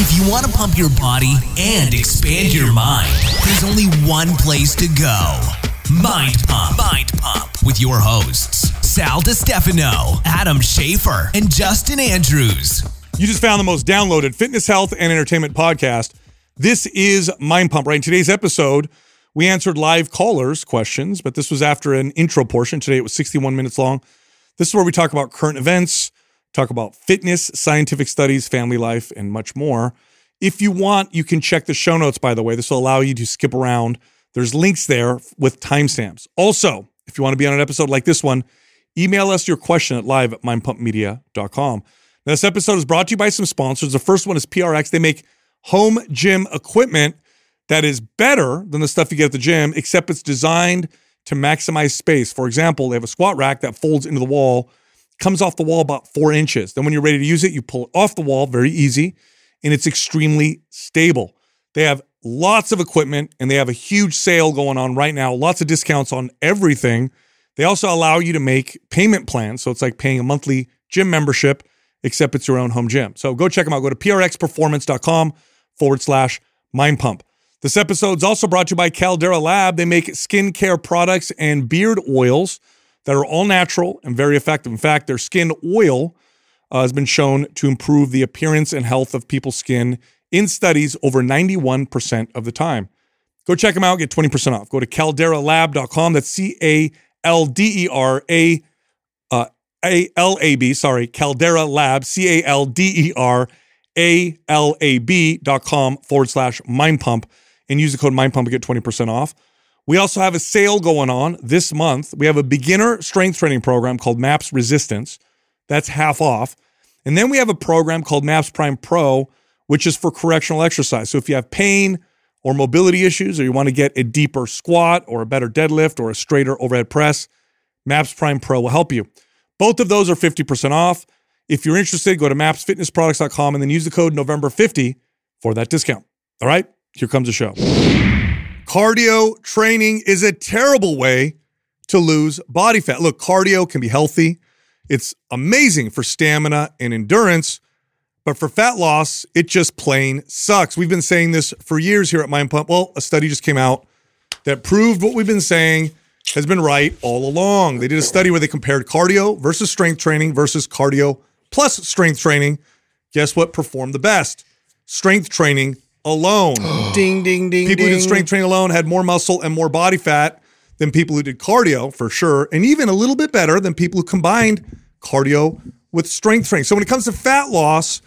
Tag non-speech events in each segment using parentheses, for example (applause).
If you want to pump your body and expand your mind, there's only one place to go Mind Pump. Mind Pump with your hosts, Sal DiStefano, Adam Schafer, and Justin Andrews. You just found the most downloaded fitness, health, and entertainment podcast. This is Mind Pump. Right in today's episode, we answered live callers' questions, but this was after an intro portion. Today it was 61 minutes long. This is where we talk about current events, talk about fitness, scientific studies, family life, and much more. If you want, you can check the show notes, by the way. This will allow you to skip around. There's links there with timestamps. Also, if you want to be on an episode like this one, email us your question at live at mindpumpmedia.com. Now, this episode is brought to you by some sponsors. The first one is PRX. They make home gym equipment that is better than the stuff you get at the gym, except it's designed to maximize space. For example, they have a squat rack that folds into the wall comes off the wall about four inches. Then when you're ready to use it, you pull it off the wall, very easy, and it's extremely stable. They have lots of equipment and they have a huge sale going on right now, lots of discounts on everything. They also allow you to make payment plans. So it's like paying a monthly gym membership, except it's your own home gym. So go check them out. Go to prxperformance.com forward slash mind pump. This episode is also brought to you by Caldera Lab. They make skincare products and beard oils that are all natural and very effective. In fact, their skin oil uh, has been shown to improve the appearance and health of people's skin in studies over 91% of the time. Go check them out, get 20% off. Go to calderalab.com. That's C A L D E R A uh, A L A B, sorry, Caldera Lab, C A L D E R A L A B.com forward slash mind pump and use the code mind pump to get 20% off. We also have a sale going on this month. We have a beginner strength training program called MAPS Resistance. That's half off. And then we have a program called MAPS Prime Pro, which is for correctional exercise. So if you have pain or mobility issues, or you want to get a deeper squat or a better deadlift or a straighter overhead press, MAPS Prime Pro will help you. Both of those are 50% off. If you're interested, go to mapsfitnessproducts.com and then use the code November50 for that discount. All right, here comes the show. Cardio training is a terrible way to lose body fat. Look, cardio can be healthy. It's amazing for stamina and endurance, but for fat loss, it just plain sucks. We've been saying this for years here at Mind Pump. Well, a study just came out that proved what we've been saying has been right all along. They did a study where they compared cardio versus strength training versus cardio plus strength training. Guess what performed the best? Strength training alone. (gasps) ding, ding, ding. People ding. who did strength training alone had more muscle and more body fat than people who did cardio for sure, and even a little bit better than people who combined cardio with strength training. So when it comes to fat loss,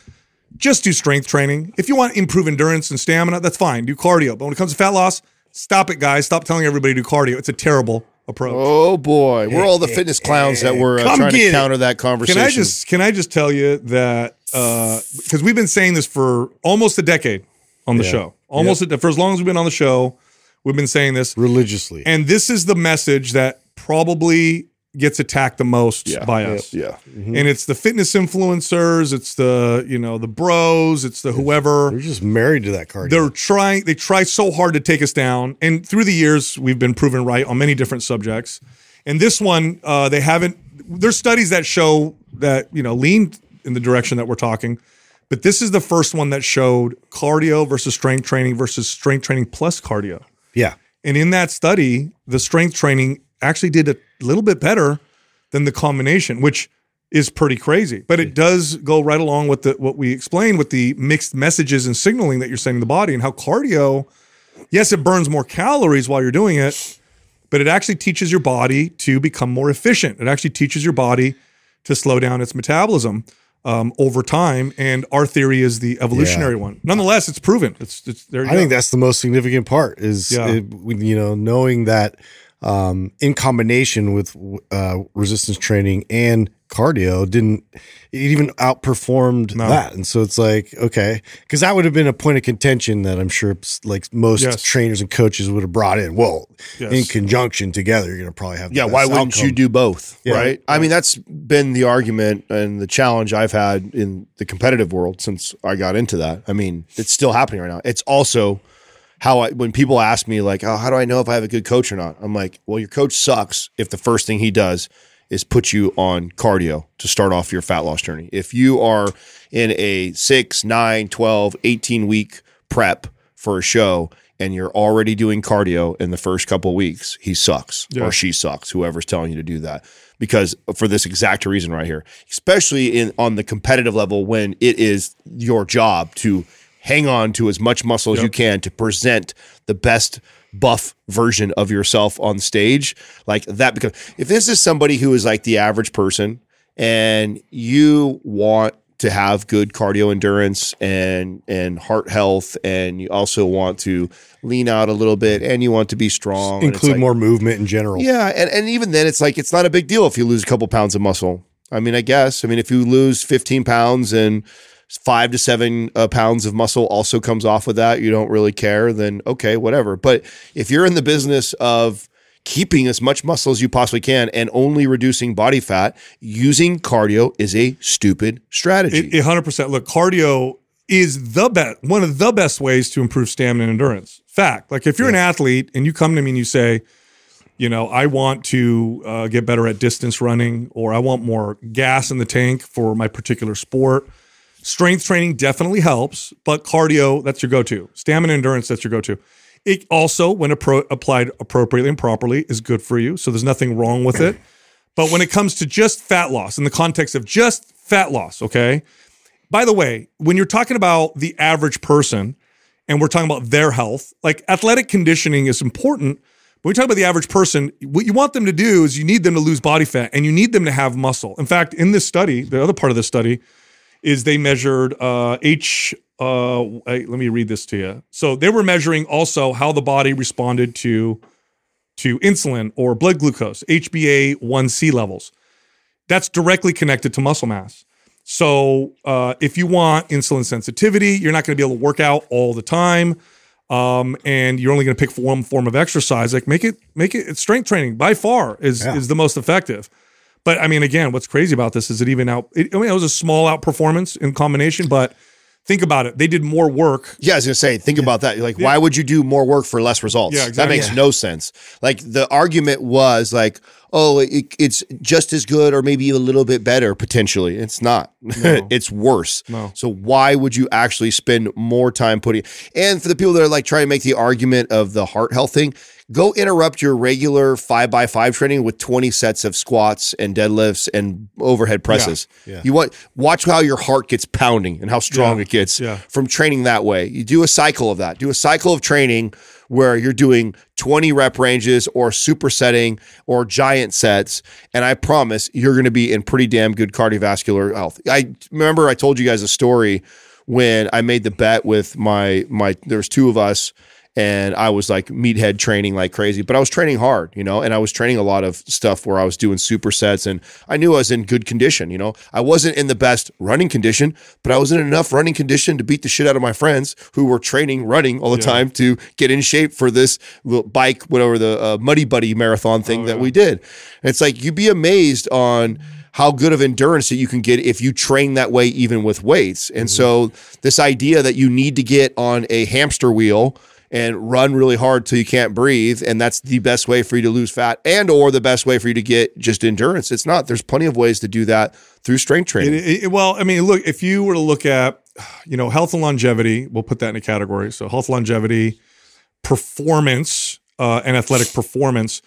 just do strength training. If you want to improve endurance and stamina, that's fine. Do cardio. But when it comes to fat loss, stop it, guys. Stop telling everybody to do cardio. It's a terrible approach. Oh boy, we're all the fitness clowns that were uh, Come trying to get it. counter that conversation. Can I just can I just tell you that because we've been saying this for almost a decade on the Yeah. show, almost a, for as long as we've been on the show, we've been saying this, religiously. and this is the message that probably gets attacked the most Yeah. by us. yeah, And it's the fitness influencers, it's the you know the bros, it's the whoever. They're just married to that cardio. They're trying. They try so hard to take us down, and through the years, we've been proven right on many different subjects. And this one, uh, they haven't. There's studies that show that you know lean in the direction that we're talking, but this is the first one that showed cardio versus strength training versus strength training plus cardio. yeah. And in that study, the strength training actually did a little bit better than the combination, which is pretty crazy. But it does go right along with the what we explained with the mixed messages and signaling that you're sending the body and how cardio, yes, it burns more calories while you're doing it, but it actually teaches your body to become more efficient. It actually teaches your body to slow down its metabolism um, over time. And our theory is the evolutionary one. Nonetheless, it's proven. It's, it's there. You I go. think that's the most significant part is Yeah. it, you know knowing that um, in combination with uh, resistance training and cardio didn't it even outperformed No. that and so it's like okay because that would have been a point of contention that i'm sure like most Yes. trainers and coaches would have brought in well Yes. in conjunction together you're gonna probably have the yeah. Why wouldn't you do both? Yeah. right. I mean, that's been the argument and the challenge I've had in the competitive world since I got into that. I mean, it's still happening right now. It's also how I when people ask me like, "Oh, how do I know if I have a good coach or not?" I'm like, "Well, your coach sucks if the first thing he does is put you on cardio to start off your fat loss journey. If you are in a 6, 9, 12, 18 week prep for a show and you're already doing cardio in the first couple weeks, he sucks Yeah. or she sucks, whoever's telling you to do that. Because for this exact reason right here, especially in on the competitive level when it is your job to hang on to as much muscle as you can to present the best buff version of yourself on stage like that because if this is somebody who is like the average person and you want to have good cardio endurance and and heart health and you also want to lean out a little bit and you want to be strong it's Include like- more movement in general. yeah, and, and even then, it's like it's not a big deal if you lose a couple pounds of muscle. I mean, I guess. I mean, if you lose 15 pounds and five to seven uh, pounds of muscle also comes off with that, you don't really care, then okay, whatever. But if you're in the business of keeping as much muscle as you possibly can and only reducing body fat, using cardio is a stupid strategy. It- it 100%. Look, cardio is the best, one of the best ways to improve stamina and endurance. Fact. Like if you're an athlete and you come to me and you say, you know, I want to uh, get better at distance running or I want more gas in the tank for my particular sport. Strength training definitely helps, but cardio, that's your go to. Stamina endurance, that's your go to. It also, when appro- applied appropriately and properly, is good for you. So there's nothing wrong with it. (clears throat) But when it comes to just fat loss, in the context of just fat loss, okay? By the way, when you're talking about the average person and we're talking about their health, like athletic conditioning is important. When we talk about the average person, what you want them to do is you need them to lose body fat and you need them to have muscle. In fact, in this study, the other part of this study is they measured uh, H. Uh, let me read this to you. So they were measuring also how the body responded to to insulin or blood glucose, HbA1c levels. That's directly connected to muscle mass. So uh, if you want insulin sensitivity, you're not going to be able to work out all the time, um, and you're only going to pick one form of exercise. Like make it make it strength training by far is is the most effective. But I mean, again, what's crazy about this is it even out. It, I mean, it was a small outperformance in combination, but think about it. They did more work. Yeah, I was gonna say, think about that. Like, why would you do more work for less results? Yeah, exactly. That makes no sense. Like the argument was like, oh, it, it's just as good or maybe a little bit better potentially. It's not. (laughs) it's worse. No. So why would you actually spend more time putting? And for the people that are like trying to make the argument of the heart health thing. Go interrupt your regular five by five training with 20 sets of squats and deadlifts and overhead presses. Yeah. You want watch how your heart gets pounding and how strong Yeah. it gets Yeah. from training that way. You do a cycle of that. Do a cycle of training where you're doing 20 rep ranges or supersetting or giant sets. And I promise you're going to be in pretty damn good cardiovascular health. I remember I told you guys a story when I made the bet with my, my, there's two of us and I was like meathead training like crazy, but I was training hard, you know, and I was training a lot of stuff where I was doing supersets and I knew I was in good condition, you know. I wasn't in the best running condition, but I was in enough running condition to beat the shit out of my friends who were training running all the time to get in shape for this bike, whatever the uh, Muddy Buddy marathon thing that we did. And it's like you'd be amazed on how good of endurance that you can get if you train that way, even with weights. And so, this idea that you need to get on a hamster wheel and run really hard till you can't breathe, and that's the best way for you to lose fat, and or the best way for you to get just endurance. It's not. There's plenty of ways to do that through strength training. It- it- well, I mean, look, if you were to look at, you know, health and longevity, we'll put that in a category. So health, longevity, performance, uh, and athletic performance.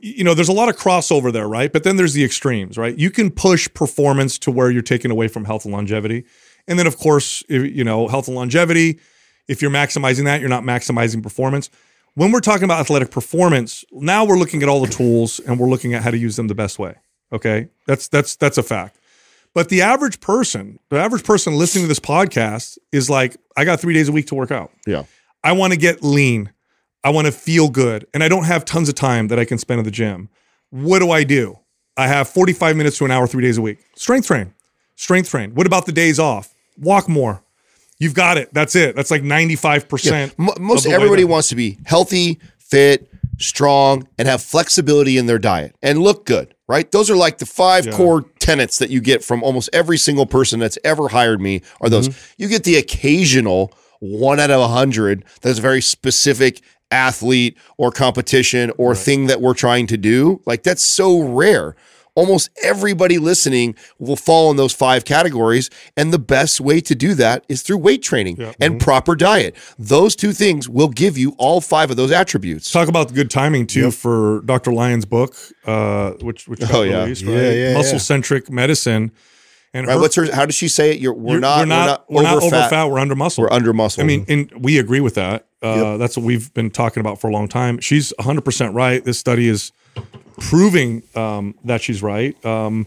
You know, there's a lot of crossover there, right? But then there's the extremes, right? You can push performance to where you're taken away from health and longevity. And then, of course, you know, health and longevity, if you're maximizing that, you're not maximizing performance. When we're talking about athletic performance, now we're looking at all the tools and we're looking at how to use them the best way. Okay? That's that's that's a fact. But the average person, the average person listening to this podcast is like, I got three days a week to work out. Yeah. I want to get lean. I want to feel good. And I don't have tons of time that I can spend at the gym. What do I do? I have 45 minutes to an hour, three days a week. Strength train. Strength train. What about the days off? Walk more. You've got it. That's it. That's like 95%. M- most of the way everybody wants to be healthy, fit, strong, and have flexibility in their diet and look good, right? Those are like the five core tenets that you get from almost every single person that's ever hired me are those. Mm-hmm. You get the occasional one out of a hundred that's a very specific athlete or competition or thing that we're trying to do. Like that's so rare. Almost everybody listening will fall in those five categories. And the best way to do that is through weight training and proper diet. Those two things will give you all five of those attributes. Talk about the good timing too for Dr. Lyon's book, uh, which which got Oh, yeah. released, Yeah, right? yeah, yeah. Muscle centric medicine. And Right? her- What's her? How does she say it? You're, we're, you're- not, we're not we're not over fat. We're under muscle. We're under muscle. I mean, and we agree with that. Uh, That's what we've been talking about for a long time. She's 100% right. This study is proving um, that she's right. Um,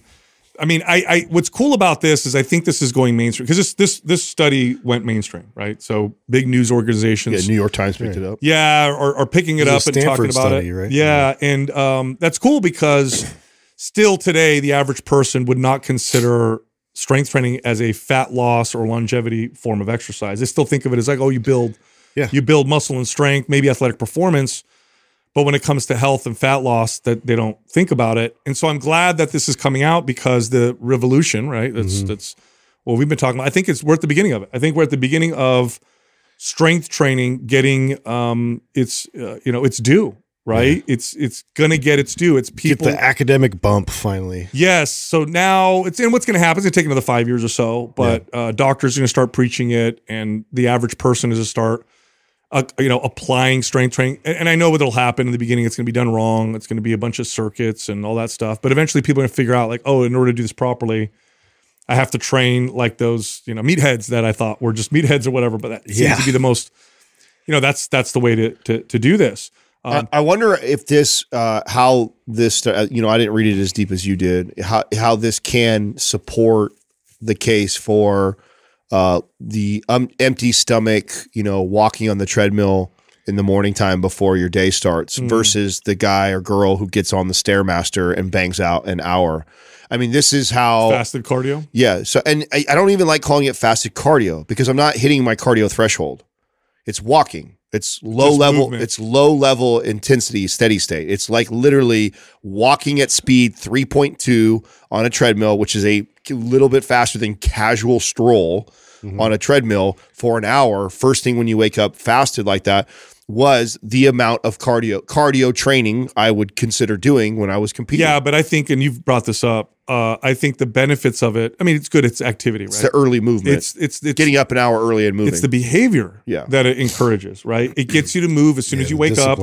I mean, I, I what's cool about this is I think this is going mainstream because this this this study went mainstream, right? So big news yeah, organizations, New York Times picked it up. yeah, are, are picking it up and talking about study, it. right? Yeah, and um, that's cool because still today the average person would not consider strength training as a fat loss or longevity form of exercise. They still think of it as like, oh, you build, Yeah. you build muscle and strength, maybe athletic performance. But when it comes to health and fat loss, that they don't think about it. And so I'm glad that this is coming out because the revolution, right? That's Mm-hmm. that's what we've been talking about. I think it's we're the beginning of it. I think we're at the beginning of strength training getting um its uh, you know its due right it's it's gonna get its due it's Get people the academic bump finally. yes so now it's and what's gonna happen is gonna take another five years or so but uh doctors are gonna start preaching it and the average person is to start uh, you know applying strength training and, and i know what'll happen in the beginning it's gonna be done wrong it's gonna be a bunch of circuits and all that stuff but eventually people are gonna figure out like oh in order to do this properly I have to train like those, you know, meatheads that I thought were just meatheads or whatever. But that seems Yeah. to be the most, you know, that's that's the way to to, to do this. Um, I I wonder if this, uh, how this, uh, you know, I didn't read it as deep as you did. How how this can support the case for uh, the um, empty stomach, you know, walking on the treadmill in the morning time before your day starts versus the guy or girl who gets on the stairmaster and bangs out an hour. I mean, this is how fasted cardio. yeah. So, and I, I don't even like calling it fasted cardio because I'm not hitting my cardio threshold. It's walking. It's low Just level. movement. It's low level intensity, steady state. It's like literally walking at speed 3.2 on a treadmill, which is a little bit faster than casual stroll mm-hmm. on a treadmill for an hour. First thing when you wake up fasted like that was the amount of cardio cardio training I would consider doing when I was competing. Yeah, but I think, and you've brought this up. Uh, I think the benefits of it. I mean, it's good. It's activity, right? It's the early movement. It's it's it's getting up an hour early and moving. It's the behavior Yeah. that it encourages, right? It gets you to move as soon as you wake up.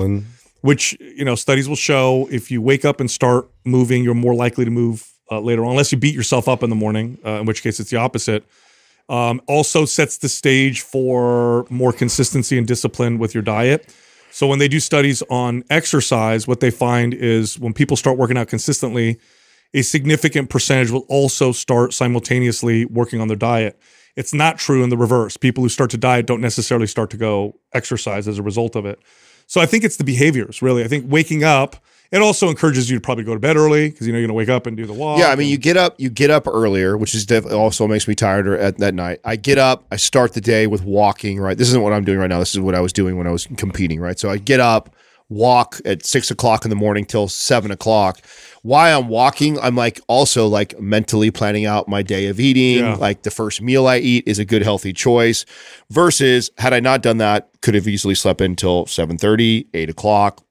Which you know studies will show if you wake up and start moving you're more likely to move uh, later on unless you beat yourself up in the morning uh, in which case it's the opposite um, also sets the stage for more consistency and discipline with your diet. So when they do studies on exercise what they find is when people start working out consistently a significant percentage will also start simultaneously working on their diet. It's not true in the reverse. People who start to diet don't necessarily start to go exercise as a result of it. So I think it's the behaviors, really. I think waking up, it also encourages you to probably go to bed early because you know you're going to wake up and do the walk. Yeah, I mean, you get up, you get up earlier, which is def- also makes me tired at that night. I get up, I start the day with walking. Right, this isn't what I'm doing right now. This is what I was doing when I was competing. Right, so I get up, walk at six o'clock in the morning till seven o'clock. While I'm walking, I'm like also like mentally planning out my day of eating. Yeah. Like the first meal I eat is a good healthy choice. Versus had I not done that, could have easily slept until 7:30, 8 o'clock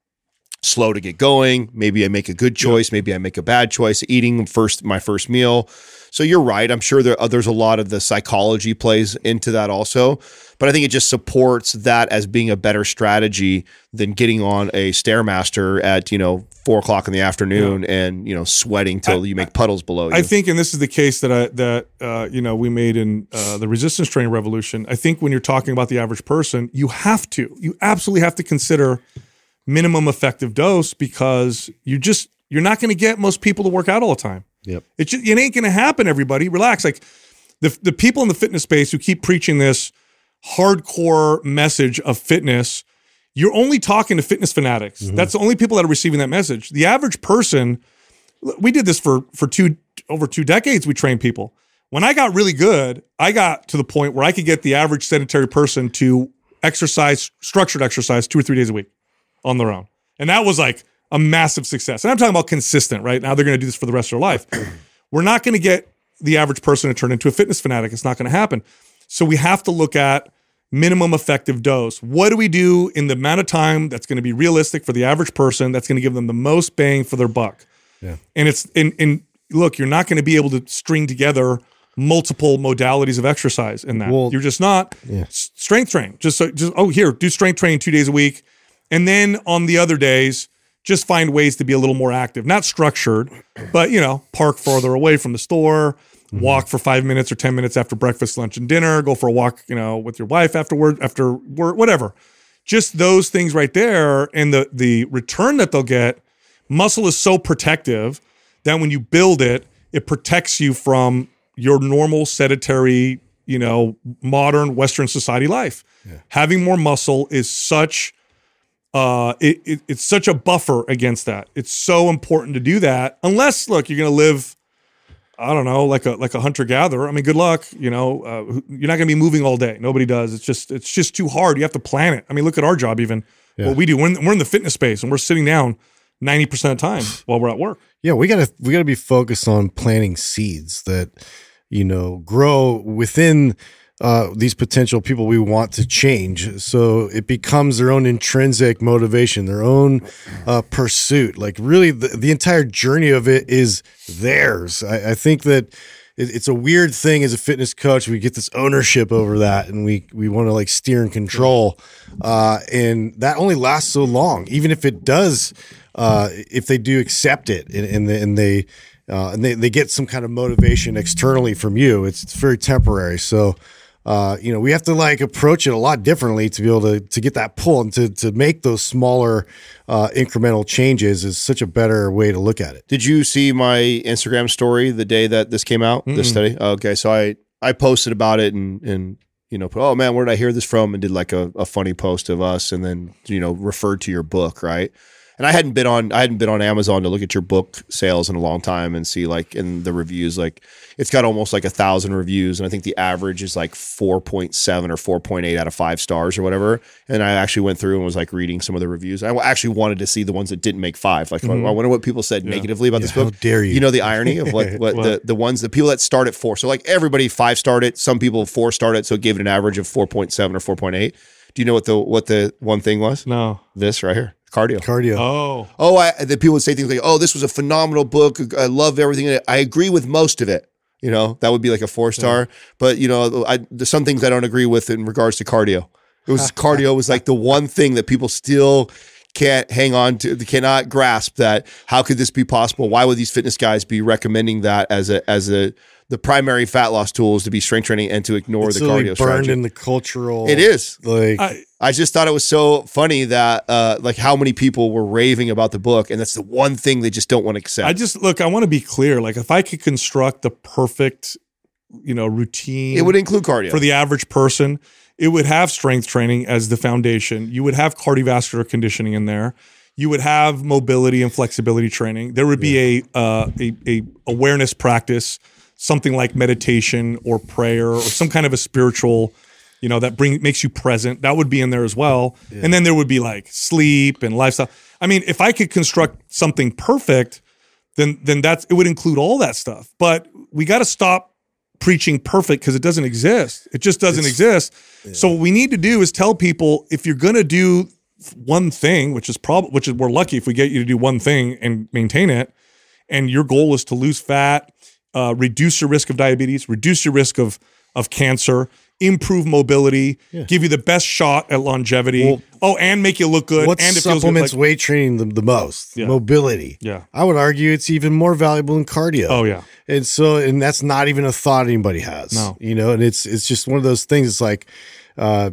slow to get going. Maybe I make a good choice. Maybe I make a bad choice eating first my first meal. So you're right. I'm sure there, uh, there's a lot of the psychology plays into that also, but I think it just supports that as being a better strategy than getting on a stairmaster at you know four o'clock in the afternoon and you know sweating till you make puddles below you. I think, and this is the case that I that uh, you know we made in uh, the resistance training revolution. I think when you're talking about the average person, you have to, you absolutely have to consider minimum effective dose because you just you're not going to get most people to work out all the time. Yep. It just, it ain't going to happen. Everybody, relax. Like the the people in the fitness space who keep preaching this hardcore message of fitness, you're only talking to fitness fanatics. Mm-hmm. That's the only people that are receiving that message. The average person, we did this for for two over two decades. We trained people. When I got really good, I got to the point where I could get the average sedentary person to exercise, structured exercise, two or three days a week on their own, and that was like a massive success. And I'm talking about consistent. Right now, they're going to do this for the rest of their life. (clears throat) We're not going to get the average person to turn into a fitness fanatic. It's not going to happen. So we have to look at minimum effective dose. What do we do in the amount of time that's going to be realistic for the average person that's going to give them the most bang for their buck? Yeah. And it's in in look, you're not going to be able to string together multiple modalities of exercise in that. Well- you're just not. Yeah. Strength train. Just so, just oh here, do strength training two days a week, and then on the other days, just find ways to be a little more active. Not structured, but you know, park farther away from the store. Mm-hmm. Walk for five minutes or ten minutes after breakfast, lunch, and dinner. Go for a walk, you know, with your wife afterward, after work, whatever. Just those things right there, and the the return that they'll get. Muscle is so protective that when you build it, it protects you from your normal sedentary, you know, modern Western society life. Having more muscle is such uh it, it, it's such a buffer against that. It's so important to do that. Unless look, you're gonna live, I don't know, like a like a hunter gatherer. I mean, good luck. You know, uh, you're not gonna be moving all day. Nobody does. It's just it's just too hard. You have to plan it. I mean, look at our job. Even Yeah. what we do. We're in, we're in the fitness space and we're sitting down ninety percent of the time (sighs) while we're at work. Yeah, we gotta we gotta be focused on planting seeds that you know grow within uh, these potential people we want to change. So it becomes their own intrinsic motivation, their own uh, pursuit. Like really, the, the entire journey of it is theirs. I, I think that it, it's a weird thing as a fitness coach. We get this ownership over that, and we we want to like steer and control, uh, and that only lasts so long. Even if it does, uh, if they do accept it, and, and they, and they uh, and they, they get some kind of motivation externally from you, it's very temporary. So. Uh, you know, we have to like approach it a lot differently to be able to to get that pull and to to make those smaller uh, incremental changes is such a better way to look at it. Did you see my Instagram story the day that this came out? This study. Okay, so I I posted about it and and you know, put, oh man, where did I hear this from? And did like a, a funny post of us, and then you know referred to your book, right? And I hadn't been on I hadn't been on Amazon to look at your book sales in a long time and see like in the reviews like it's got almost like a thousand reviews and I think the average is like four point seven or four point eight out of five stars or whatever. And I actually went through and was like reading some of the reviews. I actually wanted to see the ones that didn't make five. Like I mm-hmm. wonder what people said negatively about this how book. dare you. You know the irony of what (laughs) what the the ones the people that start at four. So like everybody five starred it. Some people four starred it. So it gave it an average of four point seven or four point eight. Do you know what the what the one thing was? No. This right here, cardio. Cardio. Oh. Oh, I, the people would say things like, "Oh, this was a phenomenal book. I love everything in it. I agree with most of it." You know, that would be like a four star. But you know, I, there's some things I don't agree with in regards to cardio. It was (laughs) cardio was like the one thing that people still can't hang on to, cannot grasp that. How could this be possible? Why would these fitness guys be recommending that as a as a the primary fat loss tool is to be strength training and to ignore It's the really cardio burned strategy? in the cultural. It is. like I, I just thought it was so funny that uh, like how many people were raving about the book, and that's the one thing they just don't want to accept. I just look. I want to be clear. Like, if I could construct the perfect, you know, routine, it would include cardio for the average person, it would have strength training as the foundation. You would have cardiovascular conditioning in there. You would have mobility and flexibility training. There would be a, uh, a a awareness practice, something like meditation or prayer or some kind of a spiritual, you know, that bring makes you present. That would be in there as well. And then there would be like sleep and lifestyle. I mean, if I could construct something perfect, then then that's it would include all that stuff. But we got to stop preaching perfect because it doesn't exist. It just doesn't exist. So what we need to do is tell people if you're going to do one thing, which is probably which is we're lucky if we get you to do one thing and maintain it, and your goal is to lose fat, uh, reduce your risk of diabetes, reduce your risk of of cancer, improve mobility, give you the best shot at longevity. Well, oh, and make you look good. what and it feels good. supplements Like, weight training the, the most? Yeah. Mobility. Yeah. I would argue it's even more valuable than cardio. oh yeah, And so, and that's not even a thought anybody has. No. You know, and it's it's just one of those things. It's like, uh,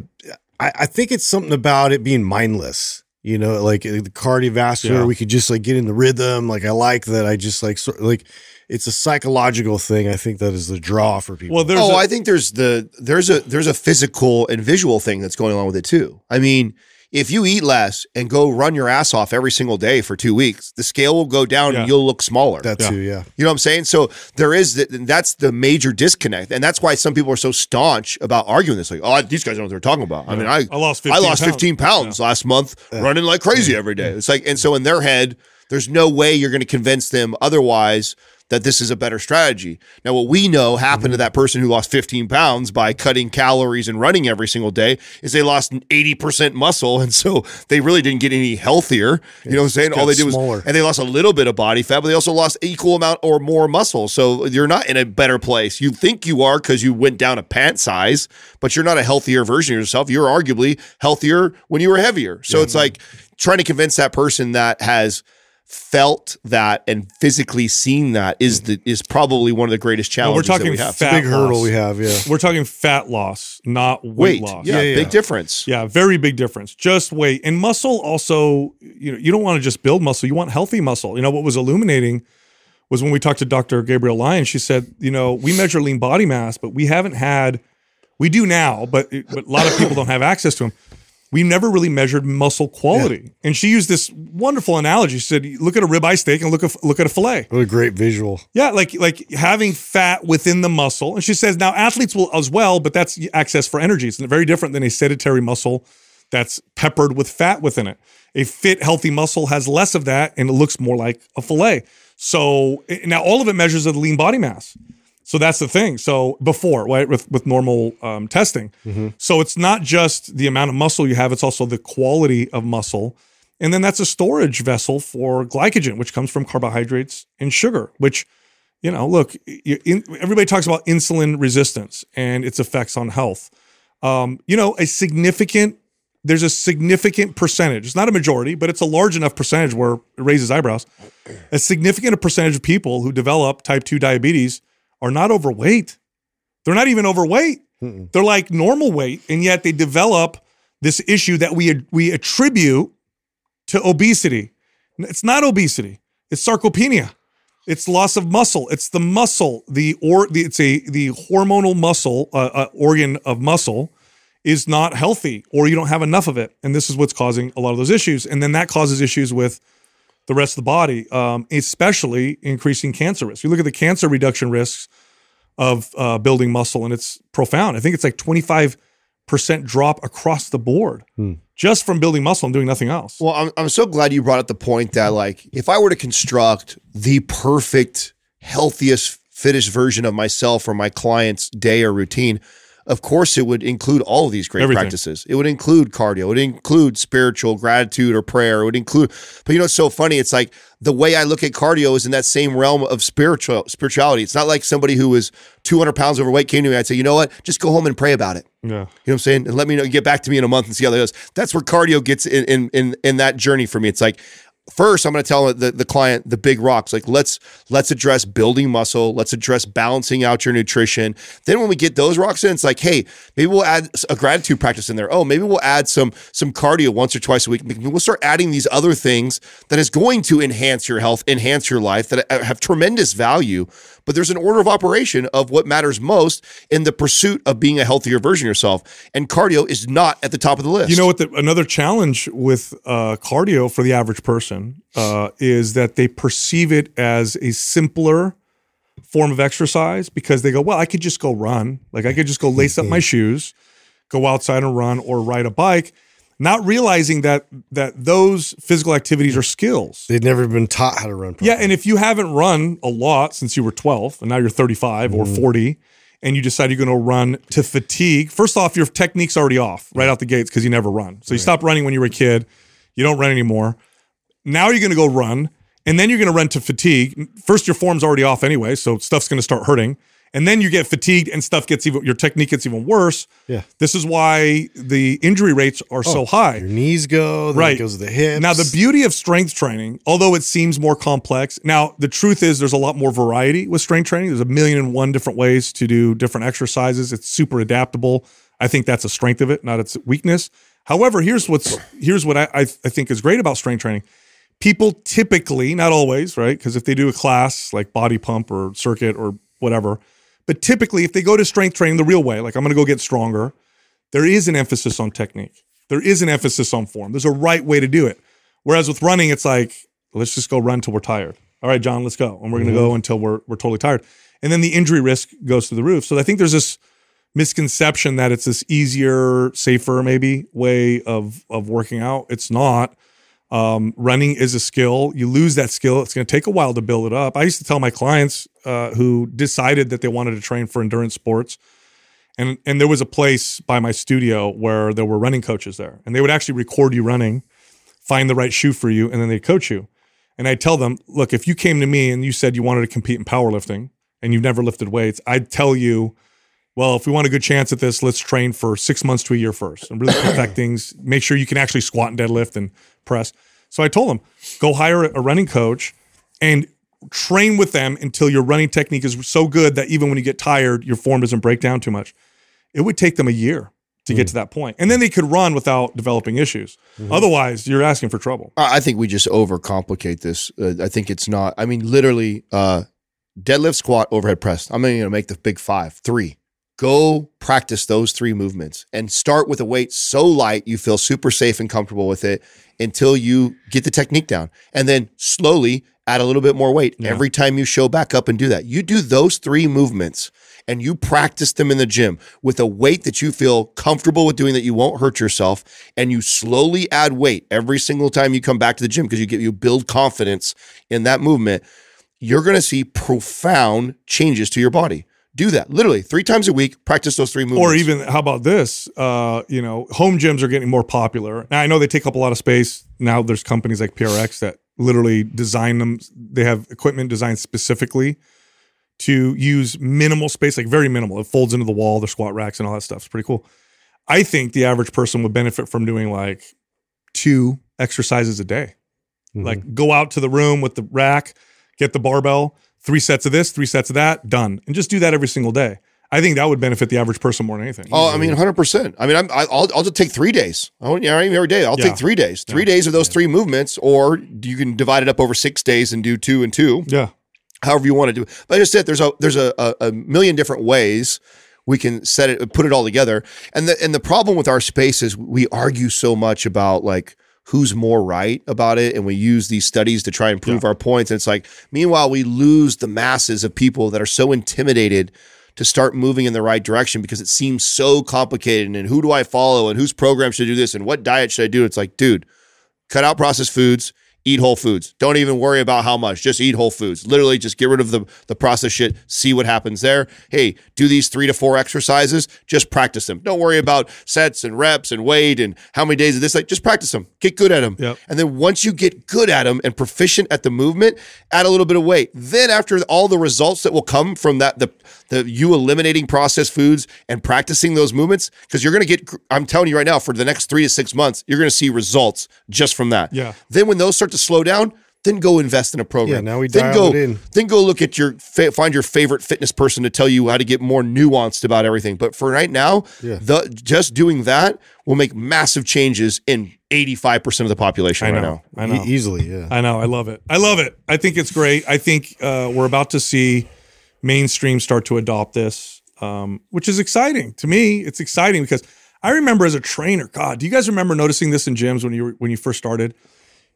I, I think it's something about it being mindless. You know, like the cardiovascular, Yeah. we could just like get in the rhythm. Like I like that. I just like sort like it's a psychological thing. I think that is the draw for people. well there's oh, a- I think there's the there's a there's a physical and visual thing that's going along with it too. I mean, if you eat less and go run your ass off every single day for two weeks, the scale will go down Yeah. and you'll look smaller. that Yeah. too, yeah. You know what I'm saying? So there is the, that's the major disconnect, and that's why some people are so staunch about arguing this. Like, oh, these guys don't know what they're talking about. I mean, I I lost I 15 lost 15 pounds last month running like crazy every day. It's like, and so in their head, There's no way you're going to convince them otherwise that this is a better strategy. Now, what we know happened to that person who lost 15 pounds by cutting calories and running every single day is they lost 80% muscle. And so they really didn't get any healthier. You know what I'm saying? All they did was, and they lost a little bit of body fat, but they also lost equal amount or more muscle. So you're not in a better place. You think you are because you went down a pant size, but you're not a healthier version of yourself. You're arguably healthier when you were heavier. So it's like trying to convince that person that has felt that and physically seen that is mm-hmm. the is probably one of the greatest Well, we're challenges that talking we have. fat Big hurdle we have, yeah. We're talking fat loss, not weight, Weight, loss. yeah, Yeah, yeah. big difference. Yeah, very big difference. Just weight and muscle. Also, you know, you don't want to just build muscle. You want healthy muscle. You know what was illuminating was when we talked to Dr. Gabrielle Lyon. She said, you know, we measure lean body mass, but we haven't had. We do now, but, but a lot of people don't have access to them. We never really measured muscle quality. And she used this wonderful analogy. She said, "Look at a ribeye steak and look at look at a fillet. What a great visual. Yeah, like like having fat within the muscle. And she says now athletes will as well, but that's access for energy. It's very different than a sedentary muscle that's peppered with fat within it. A fit, healthy muscle has less of that and it looks more like a fillet. So eh, now all of it measures the lean body mass. So that's the thing. So before, right, with with normal um, testing. So it's not just the amount of muscle you have; it's also the quality of muscle. And then that's a storage vessel for glycogen, which comes from carbohydrates and sugar. Which, you know, look, you, in, everybody talks about insulin resistance and its effects on health. Um, you know, a significant there's a significant percentage. It's not a majority, but it's a large enough percentage where it raises eyebrows. A significant percentage of people who develop type 2 diabetes are not overweight. They're not even overweight. They're like normal weight, and yet they develop this issue that we we attribute to obesity. It's not obesity. It's sarcopenia. It's loss of muscle. It's the muscle. The or the, it's a the hormonal muscle uh, uh, organ of muscle is not healthy, or you don't have enough of it, and this is what's causing a lot of those issues. And then that causes issues with the rest of the body, um, especially increasing cancer risk. You look at the cancer reduction risks of uh, building muscle, and it's profound. I think it's like 25% drop across the board just from building muscle and doing nothing else. Well, I'm, I'm so glad you brought up the point that, like, if I were to construct the perfect, healthiest, fittest version of myself or my client's day or routine, of course, it would include all of these great Everything. practices. It would include cardio. It would include spiritual gratitude or prayer. It would include, but you know, it's so funny. It's like the way I look at cardio is in that same realm of spiritual spirituality. It's not like somebody who was 200 pounds overweight came to me. I'd say, you know what? Just go home and pray about it. yeah. You know what I'm saying? And let me know, get back to me in a month and see how that goes. That's where cardio gets in in in, in that journey for me. It's like first I'm going to tell the, the client the big rocks like let's let's address building muscle let's address balancing out your nutrition. Then when we get those rocks in it's like hey maybe we'll add a gratitude practice in there. Oh maybe we'll add some some cardio once or twice a week. Maybe we'll start adding these other things that is going to enhance your health enhance your life that uh, have tremendous value but there's an order of operation of what matters most in the pursuit of being a healthier version of yourself and cardio is not at the top of the list You know what? The, another challenge with uh, cardio for the average person uh, is that they perceive it as a simpler form of exercise because they go, well, I could just go run. Like I could just go lace up my shoes, go outside and run or ride a bike, not realizing that that those physical activities are skills. They'd never been taught how to run. Yeah, and if you haven't run a lot since you were 12 and now you're 35 or mm-hmm. 40 and you decide you're going to run to fatigue, first off your technique's already off right out the gates because you never run. So you stopped running when you were a kid, you don't run anymore. Now you're going to go run and then you're going to run to fatigue. First your form's already off anyway, so stuff's going to start hurting. And then you get fatigued and stuff gets even your technique gets even worse. Yeah. This is why the injury rates are oh, so high. Your knees go, then Right. it goes to the hips. Now, the beauty of strength training, although it seems more complex, now the truth is there's a lot more variety with strength training. There's a million and one different ways to do different exercises. It's super adaptable. I think that's a strength of it, not its weakness. However, here's what's here's what I, I, I think is great about strength training. People typically, not always, right? Because if they do a class like body pump or circuit or whatever, but typically if they go to strength training the real way, like I'm going to go get stronger, there is an emphasis on technique. There is an emphasis on form. There's a right way to do it. Whereas with running, it's like, let's just go run till we're tired. All right, John, let's go. And we're going to go mm-hmm. until we're, we're totally tired. And then the injury risk goes through the roof. So I think there's this misconception that it's this easier, safer, maybe way of, of working out. It's not. Um, running is a skill. You lose that skill. It's going to take a while to build it up. I used to tell my clients uh, who decided that they wanted to train for endurance sports, and and there was a place by my studio where there were running coaches there, and they would actually record you running, find the right shoe for you, and then they'd coach you. And I tell them, look, if you came to me and you said you wanted to compete in powerlifting and you've never lifted weights, I'd tell you, well, if we want a good chance at this, let's train for six months to a year first and really perfect (clears throat) things. Make sure you can actually squat and deadlift and press. So I told them, go hire a running coach and train with them until your running technique is so good that even when you get tired, your form doesn't break down too much. It would take them a year to get to that point. And then they could run without developing issues. Otherwise, you're asking for trouble. I I think we just overcomplicate this. Uh, I think it's not. I mean, literally, uh, deadlift, squat, overhead press. I'm going to make the big five, three. Go practice those three movements and start with a weight so light you feel super safe and comfortable with it until you get the technique down. And then slowly add a little bit more weight every time you show back up and do that. You do those three movements and you practice them in the gym with a weight that you feel comfortable with doing that you won't hurt yourself and you slowly add weight every single time you come back to the gym because you get you build confidence in that movement you're going to see profound changes to your body do that literally three times a week practice those three movements Or even how about this? Uh, you know, home gyms are getting more popular. Now I know they take up a lot of space. Now there's companies like PRX that literally design them. They have equipment designed specifically to use minimal space, like very minimal. It folds into the wall, the squat racks and all that stuff. It's pretty cool. I think the average person would benefit from doing like two exercises a day. Like go out to the room with the rack, get the barbell, three sets of this, three sets of that, done. And just do that every single day. I think that would benefit the average person more than anything. Oh, I mean, hundred percent. I mean, I'm, I- I'll I'll just take three days. I won't, yeah, every day. I'll Yeah. take three days. Three days of those three movements, or you can divide it up over six days and do two and two. yeah. however you want to do it. But I just said there's a there's a, a, a million different ways we can set it put it all together. And the and the problem with our space is we argue so much about like who's more right about it and we use these studies to try and prove our points. And it's like meanwhile we lose the masses of people that are so intimidated to start moving in the right direction because it seems so complicated and who do I follow and whose program should do this and what diet should I do? It's like dude cut out processed foods eat whole foods. Don't even worry about how much. Just eat whole foods. Literally just get rid of the the processed shit see what happens there. Hey do these three to four exercises. Just practice them. Don't worry about sets and reps and weight and how many days of this like just practice them. Get good at them. Yep. and then once you get good at them and proficient at the movement add a little bit of weight. Then after all the results that will come from that the the you eliminating processed foods and practicing those movements because you're going to get i'm telling you right now for the next three to six months you're going to see results just from that Yeah. then when those start to slow down, then go invest in a program. Yeah, now we then dial go, it in. Then go look at your find your favorite fitness person to tell you how to get more nuanced about everything. But for right now, Yeah. the just doing that will make massive changes in 85% of the population I right know. now. I know. E- easily, yeah. I know. I love it. I love it. I think it's great. I think uh, we're about to see mainstream start to adopt this, um, which is exciting to me. It's exciting because I remember as a trainer. God, do you guys remember noticing this in gyms when you were, when you first started?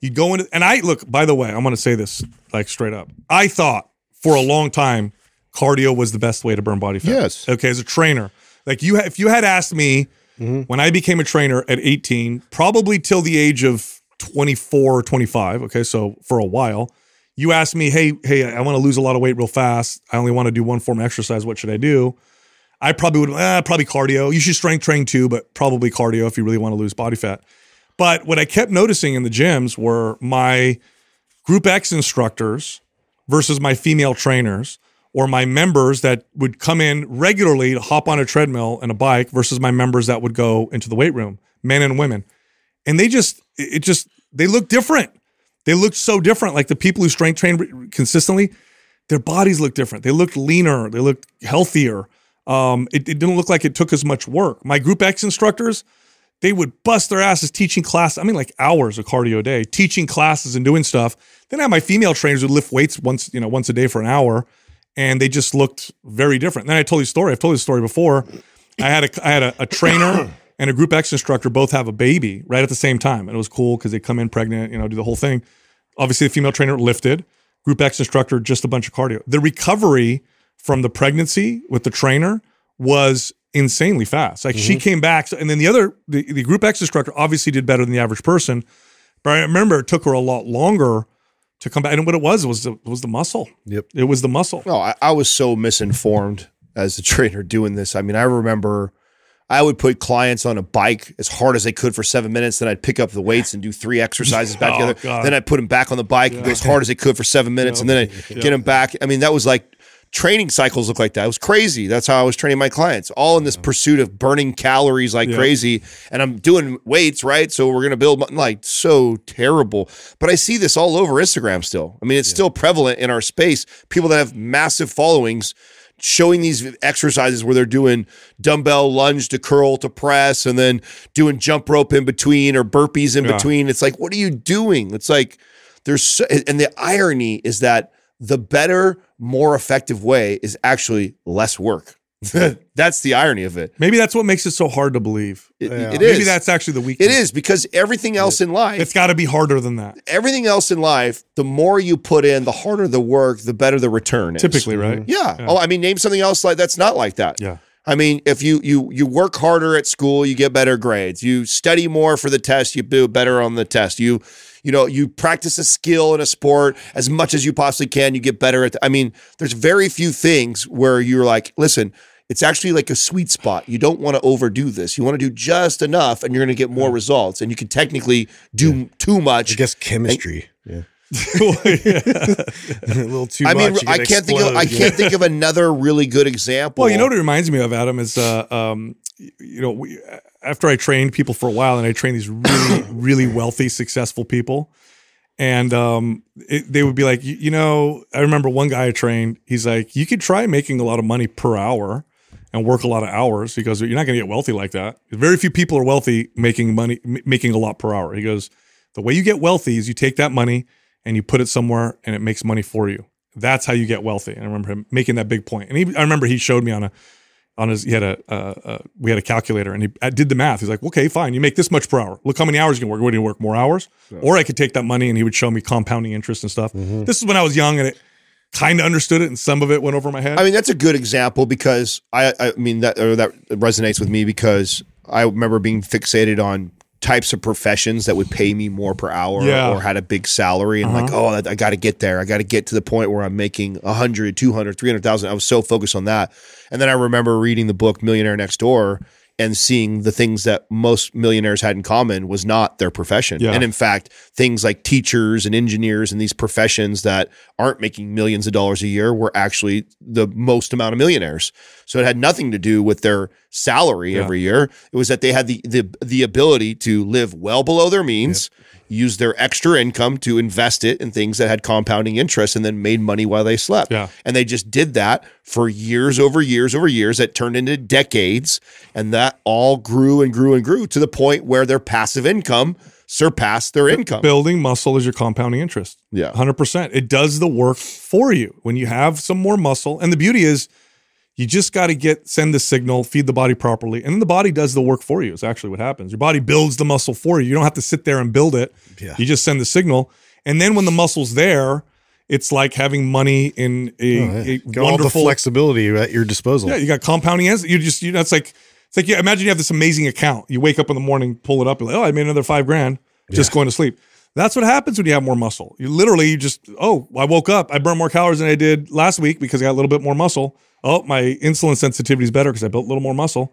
You go into and I look. By the way, I'm going to say this like straight up. I thought for a long time cardio was the best way to burn body fat. Yes. Okay, as a trainer, like you, ha- if you had asked me when I became a trainer at 18, probably till the age of 24 or 25. Okay, so for a while, you ask me, hey, hey, I want to lose a lot of weight real fast. I only want to do one form of exercise. What should I do? I probably would, eh, probably cardio. You should strength train too, but probably cardio if you really want to lose body fat. But what I kept noticing in the gyms were my group X instructors versus my female trainers or my members that would come in regularly to hop on a treadmill and a bike versus my members that would go into the weight room, men and women. And they just, it it just, they look different. They looked so different. Like the people who strength train consistently, their bodies looked different. They looked leaner. They looked healthier. Um, it, it didn't look like it took as much work. My group X instructors, they would bust their asses teaching class. I mean, like hours of cardio a day, teaching classes and doing stuff. Then I had my female trainers who lift weights once, you know, once a day for an hour, and they just looked very different. Then I told you a story. I've told you story before. I had a I had a, a trainer and a group X instructor both have a baby right at the same time, and it was cool because they come in pregnant, you know, do the whole thing. Obviously, the female trainer lifted. Group X instructor just a bunch of cardio. The recovery from the pregnancy with the trainer was insanely fast. Like she mm-hmm. came back, so, and then the other the, the Group X instructor obviously did better than the average person. But I remember it took her a lot longer to come back. And what it was was the, was the muscle. Yep. It was the muscle. No, I, I was so misinformed as a (laughs) trainer doing this. I mean, I remember I would put clients on a bike as hard as they could for seven minutes. Then I'd pick up the weights and do three exercises back (laughs) Oh, together. God. Then I'd put them back on the bike and go as hard as they could for seven minutes. And then I'd get them back. I mean, that was like training cycles look like that. It was crazy. That's how I was training my clients, all in this pursuit of burning calories like Yeah. crazy. And I'm doing weights, right? So we're going to build like so terrible. But I see this all over Instagram still. I mean, it's still prevalent in our space. People that have massive followings showing these exercises where they're doing dumbbell lunge to curl to press and then doing jump rope in between or burpees in Yeah. between. It's like, what are you doing? It's like there's so, and the irony is that the better, more effective way is actually less work. (laughs) that's the irony of it. Maybe that's what makes it so hard to believe. It, Yeah. it is. Maybe that's actually the weakness. it is because everything else in life, It's got to be harder than that. everything else in life, the more you put in, the harder the work, the better the return is. Typically, right? Mm-hmm. Yeah. Oh, I mean, name something else like that's not like that. Yeah. I mean, if you you you work harder at school, you get better grades. You study more for the test, you do better on the test. You you know, you practice a skill in a sport as much as you possibly can, you get better at I mean, there's very few things where you're like, listen, it's actually like a sweet spot. You don't want to overdo this. You want to do just enough and you're going to get more results and you can technically do too much. I guess chemistry. Yeah. (laughs) (laughs) a little too much. I mean, much. I can't think of I can't think of another really good example. Well, you know what it reminds me of, Adam, is uh, um, you know, we, after I trained people for a while, and I trained these really, (coughs) really wealthy, successful people, and um, it, they would be like, you, you know, I remember one guy I trained. He's like, you could try making a lot of money per hour and work a lot of hours. He goes, you're not going to get wealthy like that. Very few people are wealthy making money, m- making a lot per hour. He goes, the way you get wealthy is you take that money and you put it somewhere and it makes money for you. That's how you get wealthy. And I remember him making that big point. And he, I remember he showed me on a, on his, he had a, uh, uh, we had a calculator and he did the math. He's like, okay, fine. You make this much per hour. Look how many hours you can work. Do you work? More hours? Or I could take that money and he would show me compounding interest and stuff. This is when I was young and it kind of understood it and some of it went over my head. I mean, that's a good example because I, I mean that that resonates with me because I remember being fixated on types of professions that would pay me more per hour Yeah. Uh-huh. or had a big salary and like, oh, I got to get there. I got to get to the point where I'm making 100, 200, 300,000. I was so focused on that. And then I remember reading the book Millionaire Next Door and seeing the things that most millionaires had in common was not their profession. Yeah. And in fact, things like teachers and engineers and these professions that aren't making millions of dollars a year were actually the most amount of millionaires. So it had nothing to do with their salary Yeah. every year. It was that they had the the the ability to live well below their means, use their extra income to invest it in things that had compounding interest and then made money while they slept. Yeah. And they just did that for years over years over years that turned into decades. And that all grew and grew and grew to the point where their passive income surpassed their income. Building muscle is your compounding interest. Yeah. 100%. It does the work for you when you have some more muscle. And the beauty is you just got to get send the signal, feed the body properly, and then the body does the work for you. Is actually what happens. Your body builds the muscle for you. You don't have to sit there and build it. Yeah. You just send the signal. And then when the muscle's there, it's like having money in a, Oh, yeah. a Got all the wonderful flexibility at your disposal. yeah, you got compounding as you just you know it's like it's like yeah, imagine you have this amazing account. You wake up in the morning, pull it up, you're like, oh, I made another five grand just going to sleep. That's what happens when you have more muscle. You literally you just oh, I woke up, I burned more calories than I did last week because I got a little bit more muscle. Oh, my insulin sensitivity is better because I built a little more muscle.